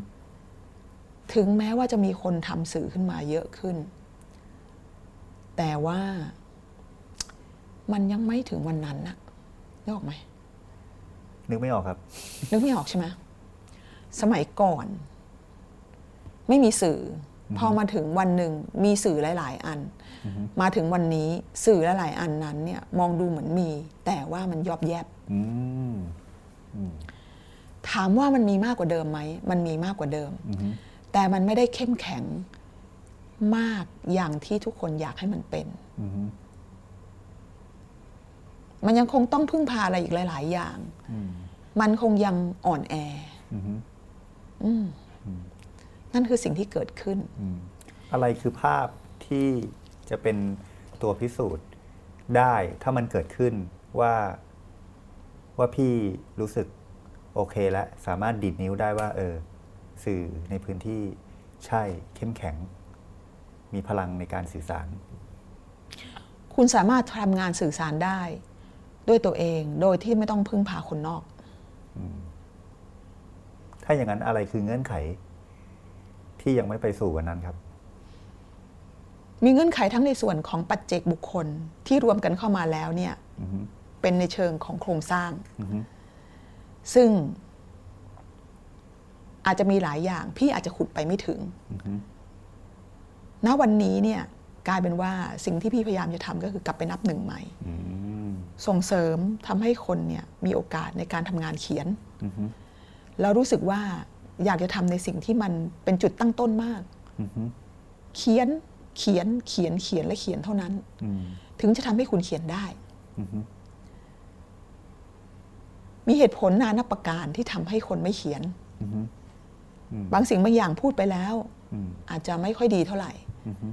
ถึงแม้ว่าจะมีคนทำสื่อขึ้นมาเยอะขึ้น แต่ว่า มันยังไม่ถึงวันนั้นนะนึกออกไหมนึกไม่ออกครับ นึกไม่ออกใช่ไหมสมัยก่อน ไม่มีสื่อ พอมาถึงวันหนึ่งมีสื่อหลาย ๆ อัน มาถึงวันนี้สื่อหลาย ๆ อันนั้น เนี่ย มองดูเหมือนมี แต่ว่ามันยอบแยบอืมถามว่ามันมีมากกว่าเดิมไหมมันมีมากกว่าเดิมอืมแต่มันไม่ได้เข้มแข็งมากอย่างที่ทุกคนอยากให้มันเป็นอื มมันยังคงต้องพึ่งพาอะไรอีกหลาย ๆ อย่างอืมมันคงยังอ่อนแออืมอืมนั่นคือสิ่งที่เกิดขึ้นอืมอะไรคือภาพที่จะเป็นตัวพิสูจน์ได้ถ้ามันเกิดขึ้นว่าว่าพี่รู้สึกโอเคแล้วสามารถดีดนิ้วได้ว่า เออ สื่อในพื้นที่ใช่เข้มแข็ง มีพลังในการสื่อสาร คุณสามารถทำงานสื่อสารได้ ด้วยตัวเองโดยที่ไม่ต้องพึ่งพาคนนอก ถ้าอย่างนั้นอะไรคือเงื่อนไข ที่ยังไม่ไปสู่วันนั้นครับ มีเงื่อนไขทั้งในส่วนของปัจเจกบุคคลที่รวมกันเข้ามาแล้วเนี่ยอือฮึเป็นในเชิงของโครงสร้างอือฮึซึ่งอาจจะมีหลายอย่าง พี่อาจจะขุดไปไม่ถึงอือฮึณวันนี้เนี่ยกลายเป็นว่าสิ่งที่พี่พยายามจะทำก็คือกลับไปนับหนึ่งใหม่อืม ส่งเสริมทำให้คนเนี่ยมีโอกาสในการทำงานเขียนอือฮึแล้วรู้สึกว่าอยากจะทำในสิ่งที่มันเป็นจุดตั้งต้นมากอือฮึเขียนเขียนเขียนเขียนและเขียนเท่านั้นอืมถึงจะทำให้คุณเขียนได้อือฮึมีเหตุผลนานับประการที่ทำให้คนไม่เขียนอือฮึบางสิ่งบางอย่างพูดไปแล้วอืมอาจจะไม่ค่อยดีเท่าไหร่อือฮึ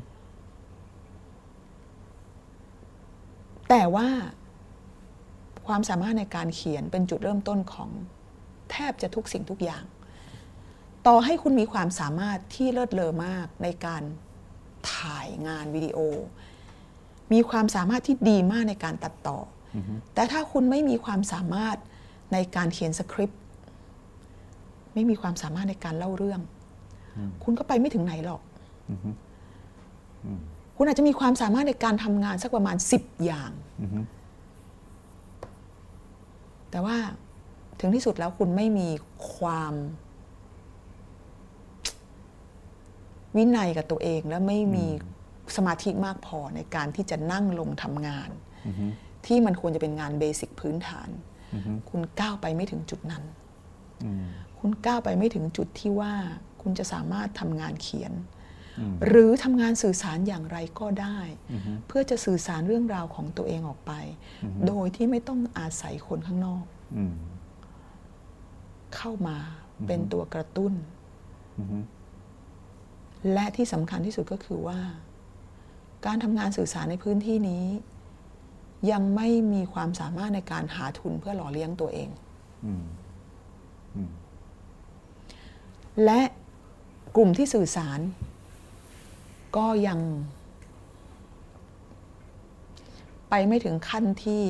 แต่ว่า ความสามารถในการเขียนเป็นจุดเริ่มต้นของแทบจะทุกสิ่งทุกอย่าง ต่อให้คุณมีความสามารถที่เลิศเลอมากในการถ่ายงานวิดีโอ มีความสามารถที่ดีมากในการตัดต่ออแต่ถ้าคุณไม่มีความสามารถในการเขียนสคริปต์ไม่มีความสามารถในการเล่าเรื่อง คุณก็ไปไม่ถึงไหนหรอก คุณอาจจะมีความสามารถในการทำงานสักประมาณ 10 อย่างอือฮึ แต่ว่าถึงที่สุดแล้วคุณไม่มีความ วินัยกับตัวเองและไม่มีสมาธิมากพอในการที่จะนั่งลงทำงานอือฮึที่มันควรจะเป็นงานเบสิกพื้นฐานอือฮึคุณก้าวไปไม่ถึงจุดนั้นอืมคุณก้าวไปไม่ถึงจุดที่ว่าคุณจะสามารถทำงานเขียนอืม หรือทำงานสื่อสารอย่างไรก็ได้อือฮึเพื่อจะสื่อสารเรื่องราวของตัวเองออกไป โดยที่ไม่ต้องอาศัยคนข้างนอกอืมเข้ามาเป็นตัวกระตุ้นอือฮึและที่สำคัญที่สุดก็คือว่า การทำงานสื่อสารในพื้นที่นี้ ยังไม่มีความสามารถในการหาทุนเพื่อหล่อเลี้ยงตัวเองอืมอืมและกลุ่มที่สื่อสาร ก็ยังไปไม่ถึงขั้นที่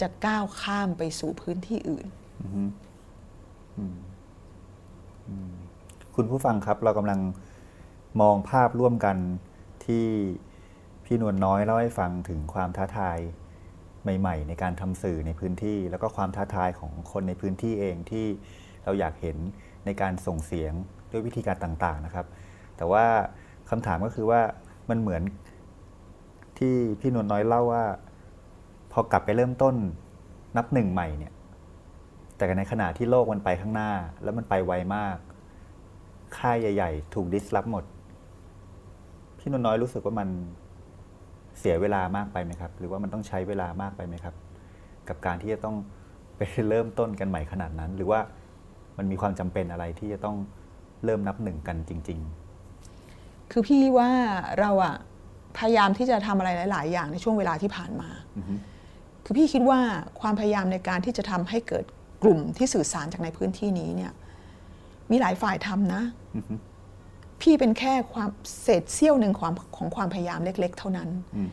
จะก้าวข้ามไปสู่พื้นที่อื่น คุณผู้ฟังครับ เรากำลังมองภาพร่วมกันที่พี่นวลน้อยเล่าให้ฟังถึงความท้าทายใหม่ ๆ ในการทำสื่อในพื้นที่ แล้วก็ความท้าทายของคนในพื้นที่เองที่เราอยากเห็นในการส่งเสียงด้วยวิธีการต่าง ๆ นะครับ แต่ว่า คำถามก็คือว่ามันเหมือนที่พี่นวลน้อยเล่าว่า พอกลับไปเริ่มต้นนับหนึ่งใหม่เนี่ย แต่ในขณะที่โลกมันไปข้างหน้า แล้วมันไปไวมาก ค่ายใหญ่ ๆ ถูกดิสลอฟหมด พี่นวลน้อยรู้สึกว่ามันเสียเวลามากไปไหมครับ หรือว่ามันต้องใช้เวลามากไปไหมครับ กับการที่จะต้องไปเริ่มต้นกันใหม่ขนาดนั้น หรือว่ามันมีความจำเป็นอะไรที่จะต้องเริ่มนับหนึ่งกันจริง คือพี่ว่าเราอะพยายามที่จะทำอะไรหลาย ๆ อย่างในช่วงเวลาที่ผ่านมาๆอือฮึคือพี่คิดว่าความพยายามในการที่จะทำให้เกิดกลุ่มที่สื่อสารจากในพื้นที่นี้เนี่ยมีหลายฝ่ายทำนะอือฮึพี่เป็นแค่ความเศษเสี้ยวหนึ่งความของความพยายามเล็ก ๆ เท่านั้นอืม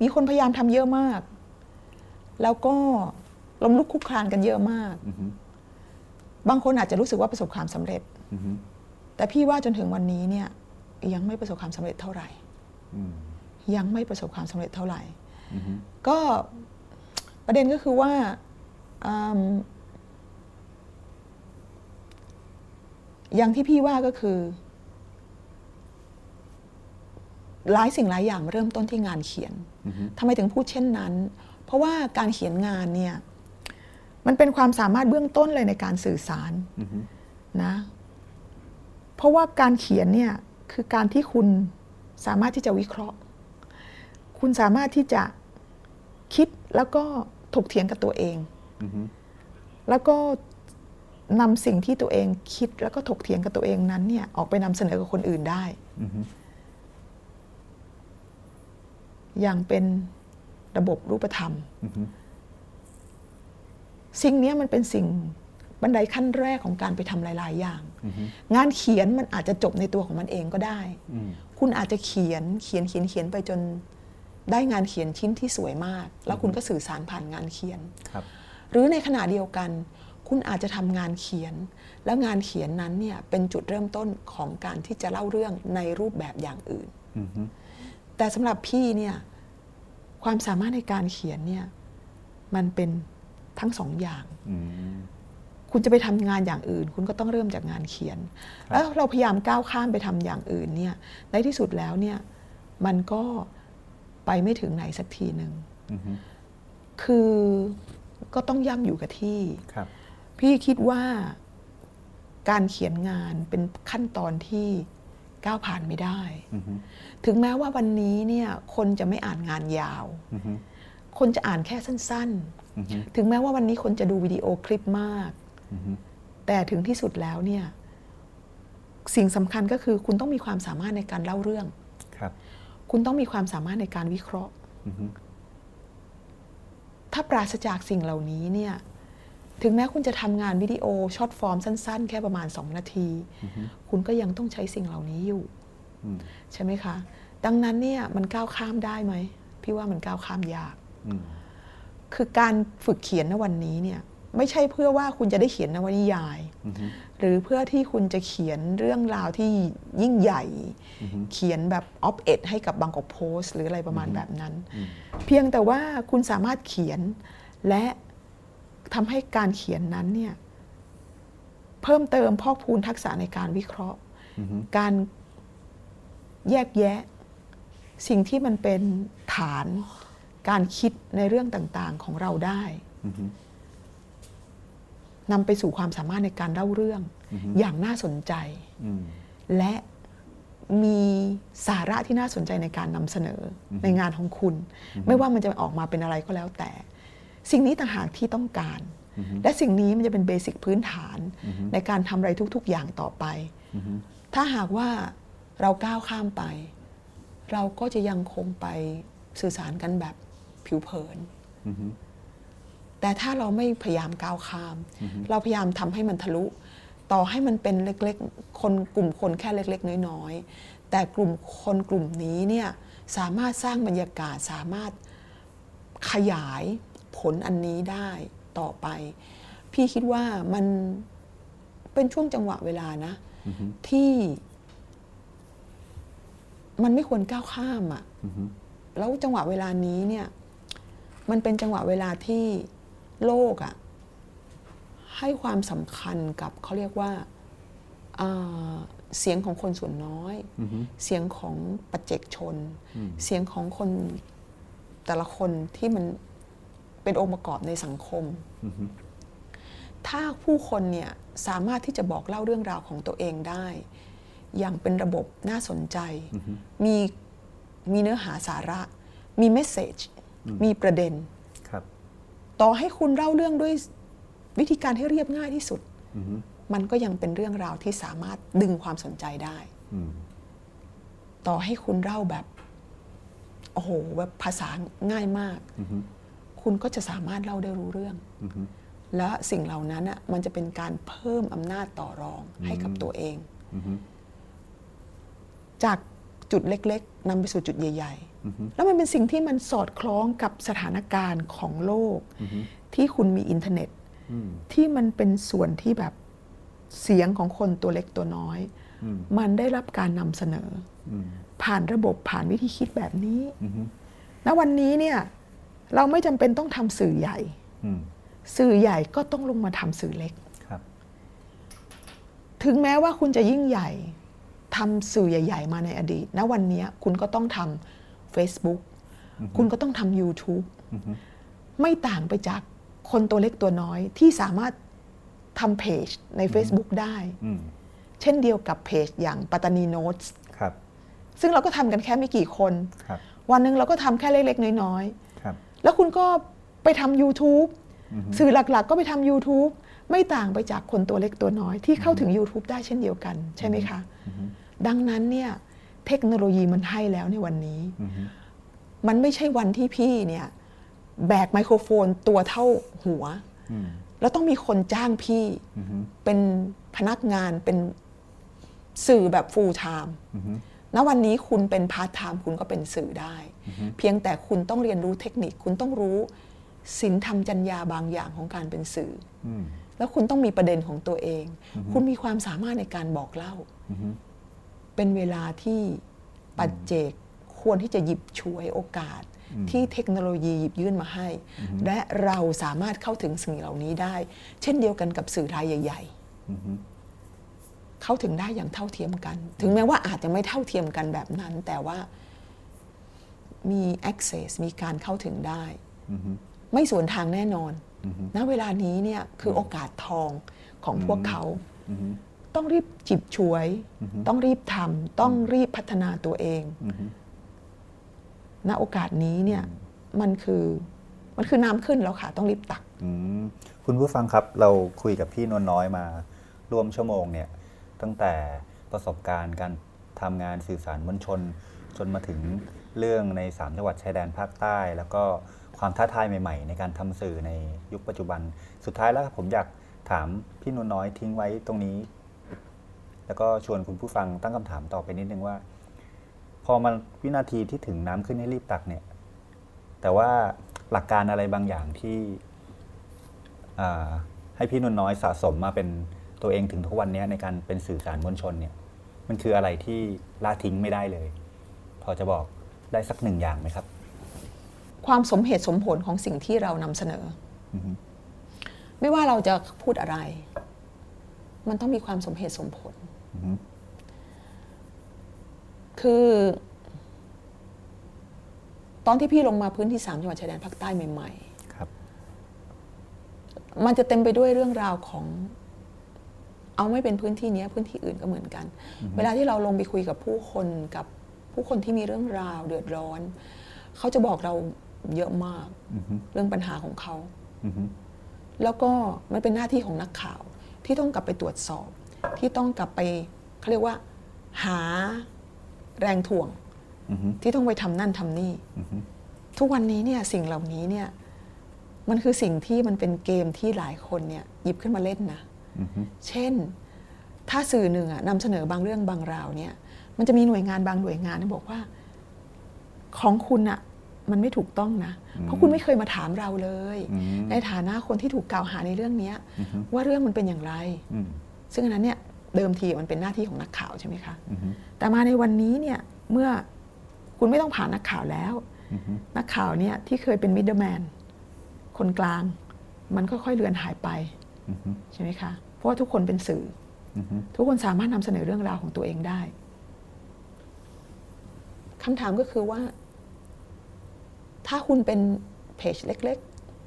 มีคนพยายามทำเยอะมาก แล้วก็ล้มลุกคลุกคลานกันเยอะมากอือฮึบางคนอาจจะรู้สึกว่าประสบความสำเร็จอือฮึแต่พี่ว่าจนถึงวันนี้เนี่ย ยังไม่ประสบความสำเร็จเท่าไหร่อืมยังไม่ประสบความสำเร็จเท่าไหร่อือฮึก็ประเด็นก็คือว่าอืมอย่างที่พี่ว่าก็คือหลายสิ่งหลายอย่างเริ่มต้นที่งานเขียนอือฮึทำไมถึงพูดเช่นนั้น เพราะว่าการเขียนงานเนี่ยมันเป็นความสามารถเบื้องต้นเลยในการสื่อสารอือฮึนะ เพราะว่าการเขียนเนี่ย คือการที่คุณสามารถที่จะวิเคราะห์ คุณสามารถที่จะคิดแล้วก็ถกเถียงกับตัวเองอือฮึแล้วก็นำสิ่งที่ตัวเองคิดแล้วก็ถกเถียงกับตัวเองนั้นเนี่ยออกไปนำเสนอกับคนอื่นได้อือฮึอย่างเป็นระบบรูปธรรมอือฮึสิ่งเนี้ยมันเป็นสิ่ง บันไดขั้นแรกของการไปทำหลาย ๆ อย่างอือฮึงานเขียนมันอาจจะจบในตัวของมันเองก็ได้อืมคุณอาจจะเขียนเขียนเขียนเขียนไปจนได้งานเขียนชิ้นที่สวยมาก แล้วคุณก็สื่อสารผ่านงานเขียนครับหรือในขณะเดียวกัน คุณอาจจะทำงานเขียน แล้วงานเขียนนั้นเนี่ยเป็นจุดเริ่มต้นของการที่จะเล่าเรื่องในรูปแบบอย่างอื่นอือฮึแต่สำหรับพี่เนี่ยความสามารถในการเขียนเนี่ยมันเป็นทั้งสองอย่างอืม คุณจะไปทำงานอย่างอื่น คุณก็ต้องเริ่มจากงานเขียนครับแล้วเราพยายามก้าวข้ามไปทำอย่างอื่นเนี่ยในที่สุดแล้วเนี่ยมันก็ไปไม่ถึงไหนสักทีหนึ่งอือฮึคือก็ต้องย่ำอยู่กับที่ครับพี่คิดว่าการเขียนงานเป็นขั้นตอนที่ก้าวผ่านไม่ได้อือฮึถึงแม้ว่าวันนี้เนี่ยคนจะไม่อ่านงานยาวอือฮึคนจะอ่านแค่สั้นอือฮึๆถึงแม้ว่าวันนี้คนจะดูวิดีโอคลิปมากอือฮึ แต่ถึงที่สุดแล้วเนี่ยสิ่งสำคัญก็คือคุณต้องมีความสามารถในการเล่าเรื่องครับ คุณต้องมีความสามารถในการวิเคราะห์อือฮึถ้าปราศจากสิ่งเหล่านี้เนี่ยถึงแม้คุณจะทำงานวิดีโอ short form สั้น ๆ แค่ประมาณ 2 นาทีอือฮึคุณก็ยังต้องใช้สิ่งเหล่านี้อยู่อืมใช่ไหมคะ ดังนั้นเนี่ยมันก้าวข้ามได้ไหม พี่ว่ามันก้าวข้ามยากอืมคือการฝึกเขียนในวันนี้เนี่ย ไม่ใช่เพื่อว่าคุณจะได้เขียนนวนิยายอือฮึหรือเพื่อที่คุณจะเขียนเรื่องราวที่ยิ่งใหญ่อือฮึเขียนแบบออฟเอ็ดให้กับบางกอกโพสหรืออะไรประมาณแบบนั้นอืมเพียงแต่ว่าคุณสามารถเขียนและทำให้การเขียนนั้นเนี่ยเพิ่มเติมพอกพูนทักษะในการวิเคราะห์อือฮึการแยกแยะ สิ่งที่มันเป็นฐาน การคิดในเรื่องต่างๆของเราได้อือฮึ นำไปสู่ความสามารถในการเล่าเรื่องอือฮึอย่างน่าสนใจอืมและมีสาระที่น่าสนใจในการนำเสนออในงานของคุณ ไม่ว่ามันจะออกมาเป็นอะไรก็แล้วแต่ สิ่งนี้ต่างหากที่ต้องการอือฮึและสิ่งนี้มันจะเป็นเบสิกพื้นฐานอือฮึในการทำอะไรทุก ๆ อย่างต่อไปอือฮึถ้าหากว่าเราก้าวข้ามไป เราก็จะยังคงไปสื่อสารกันแบบผิวเผินอือฮึ แต่ถ้าเราไม่พยายามก้าวข้าม เราพยายามทำให้มันทะลุ ต่อให้มันเป็นเล็กๆ คนกลุ่มคนแค่เล็ก ๆ น้อยๆ แต่กลุ่มคนกลุ่มนี้เนี่ยสามารถสร้างบรรยากาศสามารถขยายผลอันนี้ได้ต่อไป พี่คิดว่ามันเป็นช่วงจังหวะเวลานะอือฮึที่มันไม่ควรก้าวข้ามอะอือฮึแล้วจังหวะเวลานี้เนี่ย มันเป็นจังหวะเวลาที่ โลกอะให้ความสำคัญกับเขาเรียกว่าอ่าเสียงของคนส่วนน้อยอือฮึเสียงของปัจเจกชนอืมเสียงของคนแต่ละคนที่มันเป็นองค์ประกอบในสังคมอือฮึถ้าผู้คนเนี่ยสามารถที่จะบอกเล่าเรื่องราวของตัวเองได้ อย่างเป็นระบบน่าสนใจอือฮึมีมีเนื้อหาสาระ มีเมสเซจมีประเด็นครับ ต่อให้คุณเล่าเรื่องด้วยวิธีการให้เรียบง่ายที่สุดอือฮึมันก็ยังเป็นเรื่องราวที่สามารถดึงความสนใจได้อืมต่อให้คุณเล่าแบบ โอ้โหแบบภาษาง่ายมากอือฮึคุณก็จะสามารถเล่าได้รู้เรื่องอือฮึและสิ่งเหล่านั้นอะมันจะเป็นการเพิ่มอำนาจต่อรองให้กับตัวเองอือฮึจากจุดเล็ก ๆนำไปสู่จุดใหญ่อือฮึๆ แล้วมันเป็นสิ่งที่มันสอดคล้องกับสถานการณ์ของโลกอือฮึที่คุณมีอินเทอร์เน็ตอืมที่มันเป็นส่วนที่แบบเสียงของคนตัวเล็กตัวน้อยอืมมันได้รับการนำเสนออืมผ่านระบบผ่านวิธีคิดแบบนี้อือฮึณวันนี้เนี่ยเราไม่จำเป็นต้องทำสื่อใหญ่อืมสื่อใหญ่ก็ต้องลงมาทำสื่อเล็กครับถึงแม้ว่าคุณจะยิ่งใหญ่ททำสื่อใหญ่ ๆ มาในอดีตณวันนี้คุณก็ต้องทำ Facebook คุณก็ต้องทำ YouTube ไม่ต่างไปจากคนตัวเล็กตัวน้อยที่สามารถทำเพจใน Facebook ได้อืมเช่นเดียวกับเพจอย่างปัตตานีโน้ตครับซึ่งเราก็ทำกันแค่ไม่กี่คนครับวันหนึ่งเราก็ทำแค่เล็กๆ น้อยครับๆแล้วคุณก็ไปทำ YouTube สื่อหลักๆ ก็ไปทำ YouTube ไม่ต่างไปจากคนตัวเล็กตัวน้อยที่เข้าถึง YouTube ได้เช่นเดียวกัน ใช่ไหมคะ ดังนั้นเนี่ย เทคโนโลยีมันให้แล้วในวันนี้อืมมันไม่ใช่วันที่พี่เนี่ย แบกไมโครโฟนตัวเท่าหัวอืมแล้วต้องมีคนจ้างพี่อืมเป็นพนักงานเป็นสื่อแบบ full time อืมณวันนี้คุณเป็น part time คุณก็เป็นสื่อได้ เพียงแต่คุณต้องเรียนรู้เทคนิคคุณต้องรู้ศีลธรรมจัญญาบางอย่างของการเป็นสื่ออืมแล้วคุณต้องมีประเด็นของตัวเอง คุณมีความสามารถในการบอกเล่าอืม เป็นเวลาที่ปัจเจกควรที่จะหยิบฉวยโอกาสที่เทคโนโลยีหยิบยื่นมาให้ และเราสามารถเข้าถึงสิ่งเหล่านี้ได้ เช่นเดียวกันกับสื่อรายใหญ่อืมๆเข้าถึงได้อย่างเท่าเทียมกัน ถึงแม้ว่าอาจจะไม่เท่าเทียมกันแบบนั้น แต่ว่ามี access มีการเข้าถึงได้อืมไม่สวนทางแน่นอนณเวลานี้เนี่ยคือโอกาสทองของพวกเขาอืม ต้องรีบจิบฉวย ต้องรีบทำต้องรีบพัฒนาตัวเองอืมณโอกาสนี้เนี่ยมันคือมันคือน้ำขึ้นแล้วค่ะต้องรีบตักอืมคุณผู้ฟังครับเราคุยกับพี่นวลน้อยมาร่วมชั่วโมงเนี่ยตั้งแต่ประสบการณ์การทำงานสื่อสารมวลชน จนมาถึงเรื่องใน 3 จังหวัดชายแดนภาคใต้ แล้วก็ความท้าทายใหม่ ๆ ในการทำสื่อในยุคปัจจุบัน สุดท้ายแล้วผมอยากถามพี่นวลน้อยทิ้งไว้ตรงนี้ แล้วก็ชวนคุณผู้ฟังตั้งคำถามต่อไปนิดนึงว่า พอมันวินาทีที่ถึงน้ำขึ้นให้รีบตักเนี่ย แต่ว่าหลักการอะไรบางอย่างที่อ่าให้พี่นวลน้อยสะสมมาเป็นตัวเองถึงทุกวันนี้ในการเป็นสื่อสารมวลชนเนี่ย มันคืออะไรที่ละทิ้งไม่ได้เลย พอจะบอกได้สักหนึ่งอย่างไหมครับ ความสมเหตุสมผลของสิ่งที่เรานำเสนออไม่ว่าเราจะพูดอะไร มันต้องมีความสมเหตุสมผลอือฮึ คือ ตอนที่พี่ลงมาพื้นที่สามจังหวัดชายแดนภาคใต้ใหม่ครับๆมันจะเต็มไปด้วยเรื่องราวของ เอาไม่เป็นพื้นที่เนี้ยพื้นที่อื่นก็เหมือนกัน เวลาที่เราลงไปคุยกับผู้คนกับผู้คนที่มีเรื่องราวเดือดร้อน เขาจะบอกเราเยอะมากอือฮึเรื่องปัญหาของเขาอือฮึแล้วก็มันเป็นหน้าที่ของนักข่าวที่ต้องกลับไปตรวจสอบ ที่ต้องกลับไปเขาเรียกว่า หาแรงถ่วงอือฮึที่ต้องไปทำนั่นทำนี่อือฮึทุกวันนี้เนี่ยสิ่งเหล่านี้เนี่ยมันคือสิ่งที่มันเป็นเกมที่หลายคนเนี่ยหยิบขึ้นมาเล่นนะอือฮึเช่น ถ้าสื่อหนึ่งอะนำเสนอบางเรื่องบางราวเนี่ย มันจะมีหน่วยงานบางหน่วยงานที่บอกว่า ของคุณอะมันไม่ถูกต้องนะ เพราะคุณไม่เคยมาถามเราเลยอืมในฐานะคนที่ถูกกล่าวหาในเรื่องเนี้ยว่าเรื่องมันเป็นอย่างไรอืม ซึ่งอันนั้นเนี่ยเดิมทีมันเป็นหน้าที่ของนักข่าวใช่ไหมคะอือฮึแต่มาในวันนี้เนี่ยเมื่อคุณไม่ต้องผ่านนักข่าวแล้วอือฮึนักข่าวเนี่ยที่เคยเป็นมิดเดิลแมนคนกลาง มันค่อยๆเลือนหายไปอือฮึใช่ไหมคะเพราะว่าทุกคนเป็นสื่ออือฮึทุกคนสามารถนำเสนอเรื่องราวของตัวเองได้คำถามก็คือว่า ถ้าคุณเป็นเพจเล็ก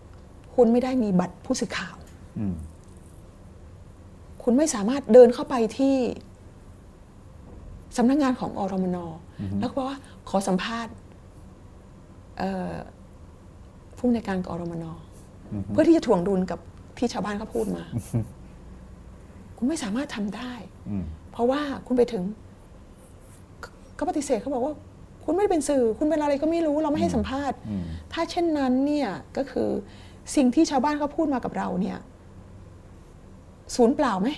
ๆ คุณไม่ได้มีบัตรผู้สื่อข่าวอืม คุณไม่สามารถเดินเข้าไปที่สำนักงานของอรมนแล้วก็บอกว่าขอสัมภาษณ์เอ่อผู้อำนวยการกอรมนเพื่อที่จะถ่วงดุลกับที่ชาวบ้านเขาพูดมา คุณไม่สามารถทำได้อืมเพราะว่าคุณไปถึงก็ก็ปฏิเสธเขาบอกว่า คุณไม่ได้เป็นสื่อ คุณเป็นอะไรก็ไม่รู้เราไม่ให้สัมภาษณ์อืมถ้าเช่นนั้นเนี่ยก็คือสิ่งที่ชาวบ้านเขาพูดมากับเราเนี่ย ศูนย์เปล่าไหม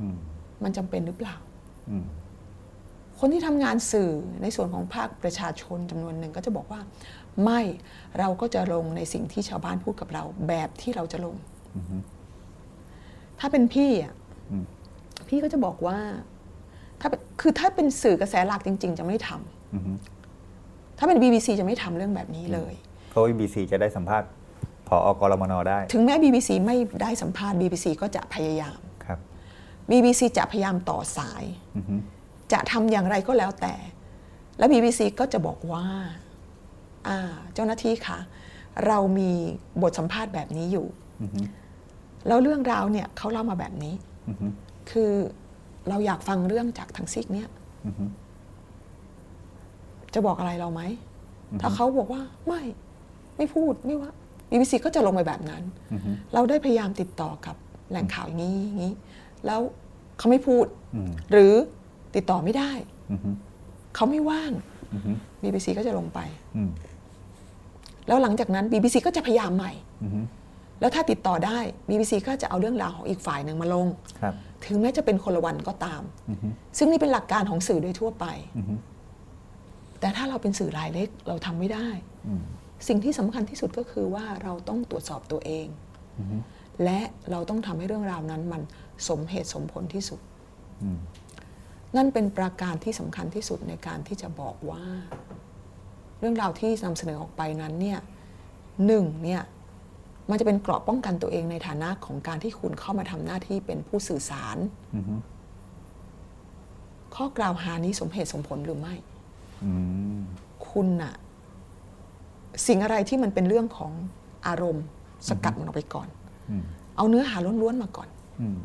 อืมมันจำเป็นหรือเปล่าอืมคนที่ทำงานสื่อในส่วนของภาคประชาชนจำนวนหนึ่งก็จะบอกว่า ไม่เราก็จะลงในสิ่งที่ชาวบ้านพูดกับเรา แบบที่เราจะลงอือฮึถ้าเป็นพี่อะอืมพี่ก็จะบอกว่า ถ้าเป็นคือถ้าเป็นสื่อกระแสหลักจริง ๆ จะไม่ทำอือฮึถ้าเป็น BBC จะไม่ทำเรื่องแบบนี้เลย เพราะว่า BBC จะได้สัมภาษณ์พ ออกรมนได้ ถึงแม้ BBC ไม่ได้สัมภาษณ์ BBC ก็จะพยายามครับ BBC จะพยายามต่อสายอือฮึจะทำอย่างไรก็แล้วแต่ แล้ว BBC ก็จะบอกว่าอ่าเจ้าหน้าที่คะเรามีบทสัมภาษณ์แบบนี้อยู่อือฮึแล้วเรื่องราวเนี่ยเขาเล่ามาแบบนี้อือฮึคือเราอยากฟังเรื่องจากทางซีกเนี้ยอือฮึจะบอกอะไรเราไหม ถ้าเขาบอกว่าไม่ ไม่พูดไม่ว่า BBC ก็จะลงไปแบบนั้นอือฮึเราได้พยายามติดต่อกับแหล่งข่าวอย่างนี้อย่างนี้ แล้วเขาไม่พูดอืมหรือติดต่อไม่ได้อือฮึเขาไม่ว่างอือฮึ BBC ก็จะลงไปอืมแล้วหลังจากนั้น BBC ก็จะพยายามใหม่อือฮึแล้วถ้าติดต่อได้ BBC ก็จะเอาเรื่องราวของอีกฝ่ายหนึ่งมาลงครับถึงแม้จะเป็นคนละวันก็ตามอือฮึซึ่งนี่เป็นหลักการของสื่อโดยทั่วไปอือฮึแต่ถ้าเราเป็นสื่อรายเล็กเราทำไม่ได้อืม สิ่งที่สำคัญที่สุดก็คือว่าเราต้องตรวจสอบตัวเองอือฮึและเราต้องทำให้เรื่องราวนั้นมันสมเหตุสมผลที่สุดอืมนั่นเป็นประการที่สำคัญที่สุดในการที่จะบอกว่า เรื่องราวที่นำเสนอออกไปนั้นเนี่ยหนึ่งเนี่ยมันจะเป็นเกราะป้องกันตัวเองในฐานะของการที่คุณเข้ามาทำหน้าที่เป็นผู้สื่อสารอือฮึข้อกล่าวหานี้สมเหตุสมผลหรือไม่อืมคุณน่ะ สิ่งอะไรที่มันเป็นเรื่องของอารมณ์ สกัดมันออกไปก่อนอืมเอาเนื้อหาล้วนๆมาก่อนอืม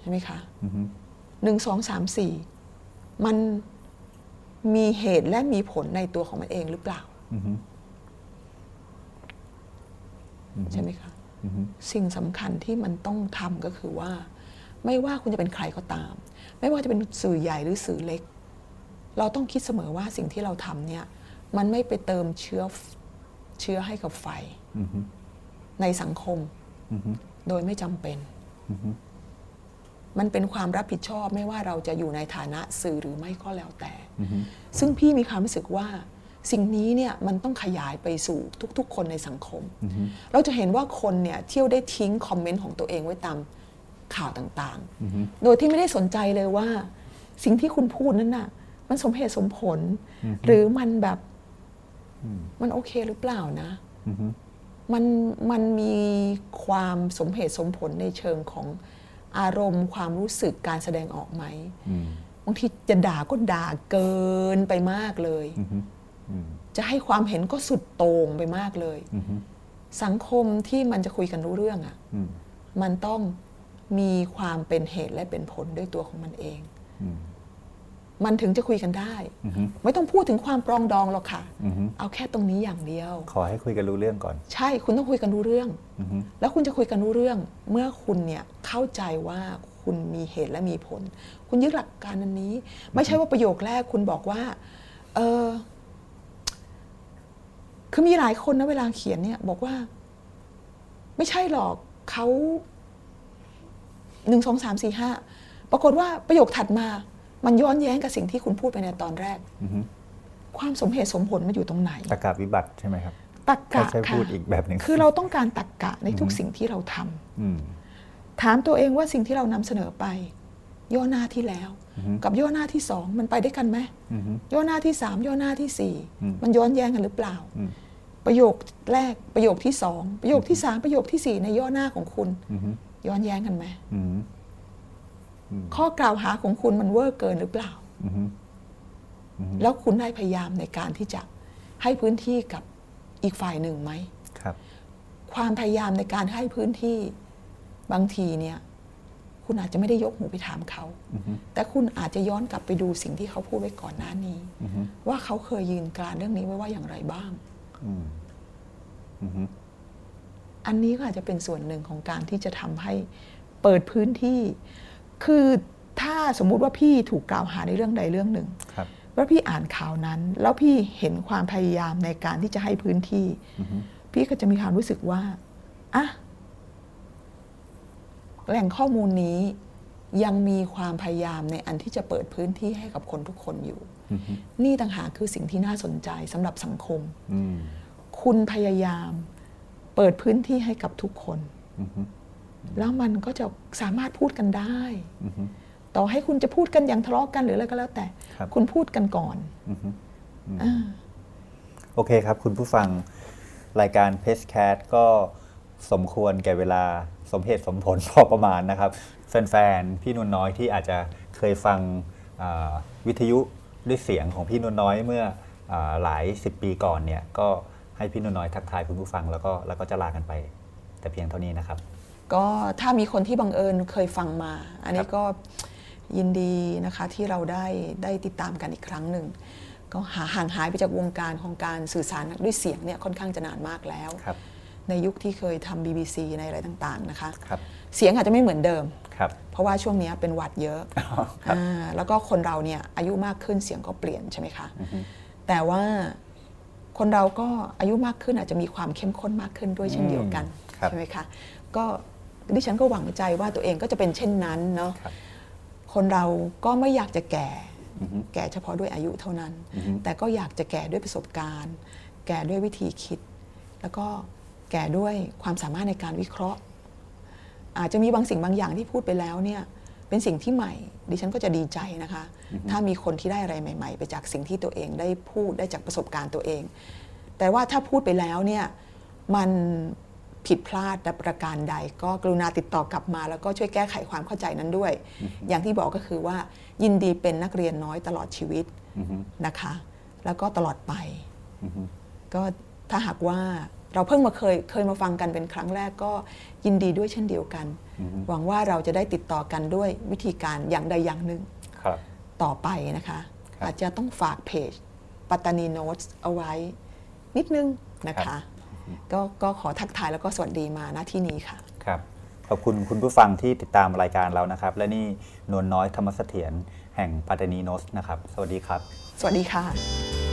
ใช่ไหมคะอือฮึหนึ่งสองสามสี่มันมีเหตุและมีผลในตัวของมันเองหรือเปล่าอือฮึใช่ไหมคะอือฮึสิ่งสำคัญที่มันต้องทำก็คือว่า ไม่ว่าคุณจะเป็นใครก็ตาม ไม่ว่าจะเป็นสื่อใหญ่หรือสื่อเล็ก เราต้องคิดเสมอว่าสิ่งที่เราทำเนี่ย มันไม่ไปเติมเชื้อ เชื้อให้กับไฟอือฮึในสังคมอือฮึโดยไม่จำเป็นอือฮึมันเป็นความรับผิดชอบไม่ว่าเราจะอยู่ในฐานะสื่อหรือไม่ก็แล้วแต่อือฮึซึ่งพี่มีความรู้สึกว่าสิ่งนี้เนี่ยมันต้องขยายไปสู่ทุก ๆ คนในสังคมอือฮึเราจะเห็นว่าคนเนี่ยเที่ยวได้ทิ้งคอมเมนต์ของตัวเองไว้ตามข่าวต่างอือฮึๆโดยที่ไม่ได้สนใจเลยว่า สิ่งที่คุณพูดนั้นน่ะ มันสมเหตุสมผล หรือมันแบบอื มมันโอเคหรือเปล่านะอือฮึมันมันมีความสมเหตุสมผลในเชิงของอารมณ์ความรู้สึกการแสดงออกไหมอืมบางทีจะด่าก็ด่าเกินไปมากเลยอือฮึอืมจะให้ความเห็นก็สุดโต่งไปมากเลยอือฮึสังคมที่มันจะคุยกันรู้เรื่องอะ่ะอืมมันต้องมีความเป็นเหตุและเป็นผลด้วยตัวของมันเองอื มมันถึงจะคุยกันได้อือฮึไม่ต้องพูดถึงความปรองดองหรอกค่ะอือฮึเอาแค่ตรงนี้อย่างเดียว ขอให้คุยกันรู้เรื่องก่อน ใช่คุณต้องคุยกันรู้เรื่องอือฮึแล้วคุณจะคุยกันรู้เรื่อง เมื่อคุณเนี่ยเข้าใจว่าคุณมีเหตุและมีผล คุณยึดหลักการอันนี้ ไม่ใช่ว่าประโยคแรกคุณบอกว่า เออคือมีหลายคนนะเวลาเขียนเนี่ย บอกว่า ไม่ใช่หรอกเขาหนึ่งสองสามสี่ห้าปรากฏว่าประโยคถัดมา มันย้อนแย้งกับสิ่งที่คุณพูดไปในตอนแรกอือฮึความสมเหตุสมผลมันอยู่ตรงไหนตะกาวิบัติใช่ไหมครับตักกะถ้าใช้ค่ะพูดอีกแบบหนึ่งคือเราต้องการตักกะในทุกสิ่งที่เราทำอืมถามตัวเองว่าสิ่งที่เรานำเสนอไป ย่อหน้าที่แล้วอือฮึกับย่อหน้าที่สองมันไปด้วยกันไหมอือฮึย่อหน้าที่สามย่อหน้าที่สี่อืมมันย้อนแย้งกันหรือเปล่าอืมประโยคแรกประโยคที่สองประโยคที่สามประโยคที่สี่ในย่อหน้าของคุณอือฮึย้อนแย้งกันไหมอืม ข้อกล่าวหาของคุณมันเวอร์เกินหรือเปล่าอือฮึแล้วคุณได้พยายามในการที่จะให้พื้นที่กับอีกฝ่ายหนึ่งไหมครับ ความพยายามในการให้พื้นที่บางทีเนี่ย คุณอาจจะไม่ได้ยกหูไปถามเขาอือฮึแต่คุณอาจจะย้อนกลับไปดูสิ่งที่เขาพูดไว้ก่อนหน้านี้อือฮึว่าเขาเคยยืนกรานเรื่องนี้ไว้ว่าอย่างไรบ้างอืมอือฮึอันนี้ก็อาจจะเป็นส่วนหนึ่งของการที่จะทำให้เปิดพื้นที่ คือถ้าสมมุติว่าพี่ถูกกล่าวหาในเรื่องใดเรื่องหนึ่งครับว่าพี่อ่านข่าวนั้น แล้วพี่เห็นความพยายามในการที่จะให้พื้นที่อือฮึพี่ก็จะมีความรู้สึกว่าอะแหล่งข้อมูลนี้ยังมีความพยายามในอันที่จะเปิดพื้นที่ให้กับคนทุกคนอยู่อือฮึนี่ต่างหากคือสิ่งที่น่าสนใจสำหรับสังคมอืมคุณพยายามเปิดพื้นที่ให้กับทุกคนอือฮึ แล้วมันก็จะสามารถพูดกันได้อือฮึต่อให้คุณจะพูดกันอย่างทะเลาะกันหรืออะไรก็แล้วแต่ครับคุณพูดกันก่อนอือฮึอ่าโอเคครับ คุณผู้ฟังรายการเพจแคสก็สมควรแก่เวลาสมเหตุสมผลพอประมาณนะครับ แฟนๆ พี่นุ่นน้อยที่อาจจะเคยฟังอ่าวิทยุด้วยเสียงของพี่นวลน้อยเมื่ออาหลายสิบปีก่อนเนี่ยก็ให้พี่นวลน้อยทักทายคุณผู้ฟังแล้วก็แล้วก็จะลากันไป แต่เพียงเท่านี้นะครับ ก็ถ้ามีคนที่บังเอิญเคยฟังมา อันนี้ก็ยินดีนะคะที่เราได้ได้ติดตามกันอีกครั้งหนึ่ง ก็หาห่างหายไปจากวงการของการสื่อสารด้วยเสียงเนี่ยค่อนข้างจะนานมากแล้วครับในยุคที่เคยทำ BBC ในอะไรต่างๆนะคะครับเสียงอาจจะไม่เหมือนเดิมครับเพราะว่าช่วงนี้เป็นหวัดเยอะครับอ่าแล้วก็คนเราเนี่ยอายุมากขึ้นเสียงก็เปลี่ยนใช่ไหมคะ แต่ว่าคนเราก็อายุมากขึ้นอาจจะมีความเข้มข้นมากขึ้นด้วยเช่นเดียวกันครับใช่ไหมคะ ก็ ดิฉันก็หวังใจว่าตัวเองก็จะเป็นเช่นนั้นเนาะครับคนเราก็ไม่อยากจะแก่อือฮึแก่เฉพาะด้วยอายุเท่านั้นอือฮึแต่ก็อยากจะแก่ด้วยประสบการณ์ แก่ด้วยวิธีคิด แล้วก็แก่ด้วยความสามารถในการวิเคราะห์ อาจจะมีบางสิ่งบางอย่างที่พูดไปแล้วเนี่ยเป็นสิ่งที่ใหม่ ดิฉันก็จะดีใจนะคะ ถ้ามีคนที่ได้อะไรใหม่ ๆ ไปจากสิ่งที่ตัวเองได้พูดได้จากประสบการณ์ตัวเอง แต่ว่าถ้าพูดไปแล้วเนี่ยมัน ผิดพลาดประการใด ก็กรุณาติดต่อกลับมา แล้วก็ช่วยแก้ไขความเข้าใจนั้นด้วย อย่างที่บอกก็คือว่ายินดีเป็นนักเรียนน้อยตลอดชีวิตอือฮึนะคะ แล้วก็ตลอดไปอือฮึก็ถ้าหากว่าเราเพิ่งมาเคยเคยมาฟังกันเป็นครั้งแรกก็ยินดีด้วยเช่นเดียวกัน หวังว่าเราจะได้ติดต่อกันด้วยวิธีการอย่างใดอย่างหนึ่งครับต่อไปนะคะครับอาจจะต้องฝากเพจปัตตานีโน้ตเอาไว้นิดนึงนะครัคะบ ก็ก็ขอทักทายแล้วก็สวัสดีมาณที่นี้ค่ะครับขอบคุณคุณผู้ฟังที่ติดตามรายการเรานะครับ และนี่นวลน้อยธรรมเสถียรแห่งปัตตานีโนสนะครับ สวัสดีครับ สวัสดีค่ะ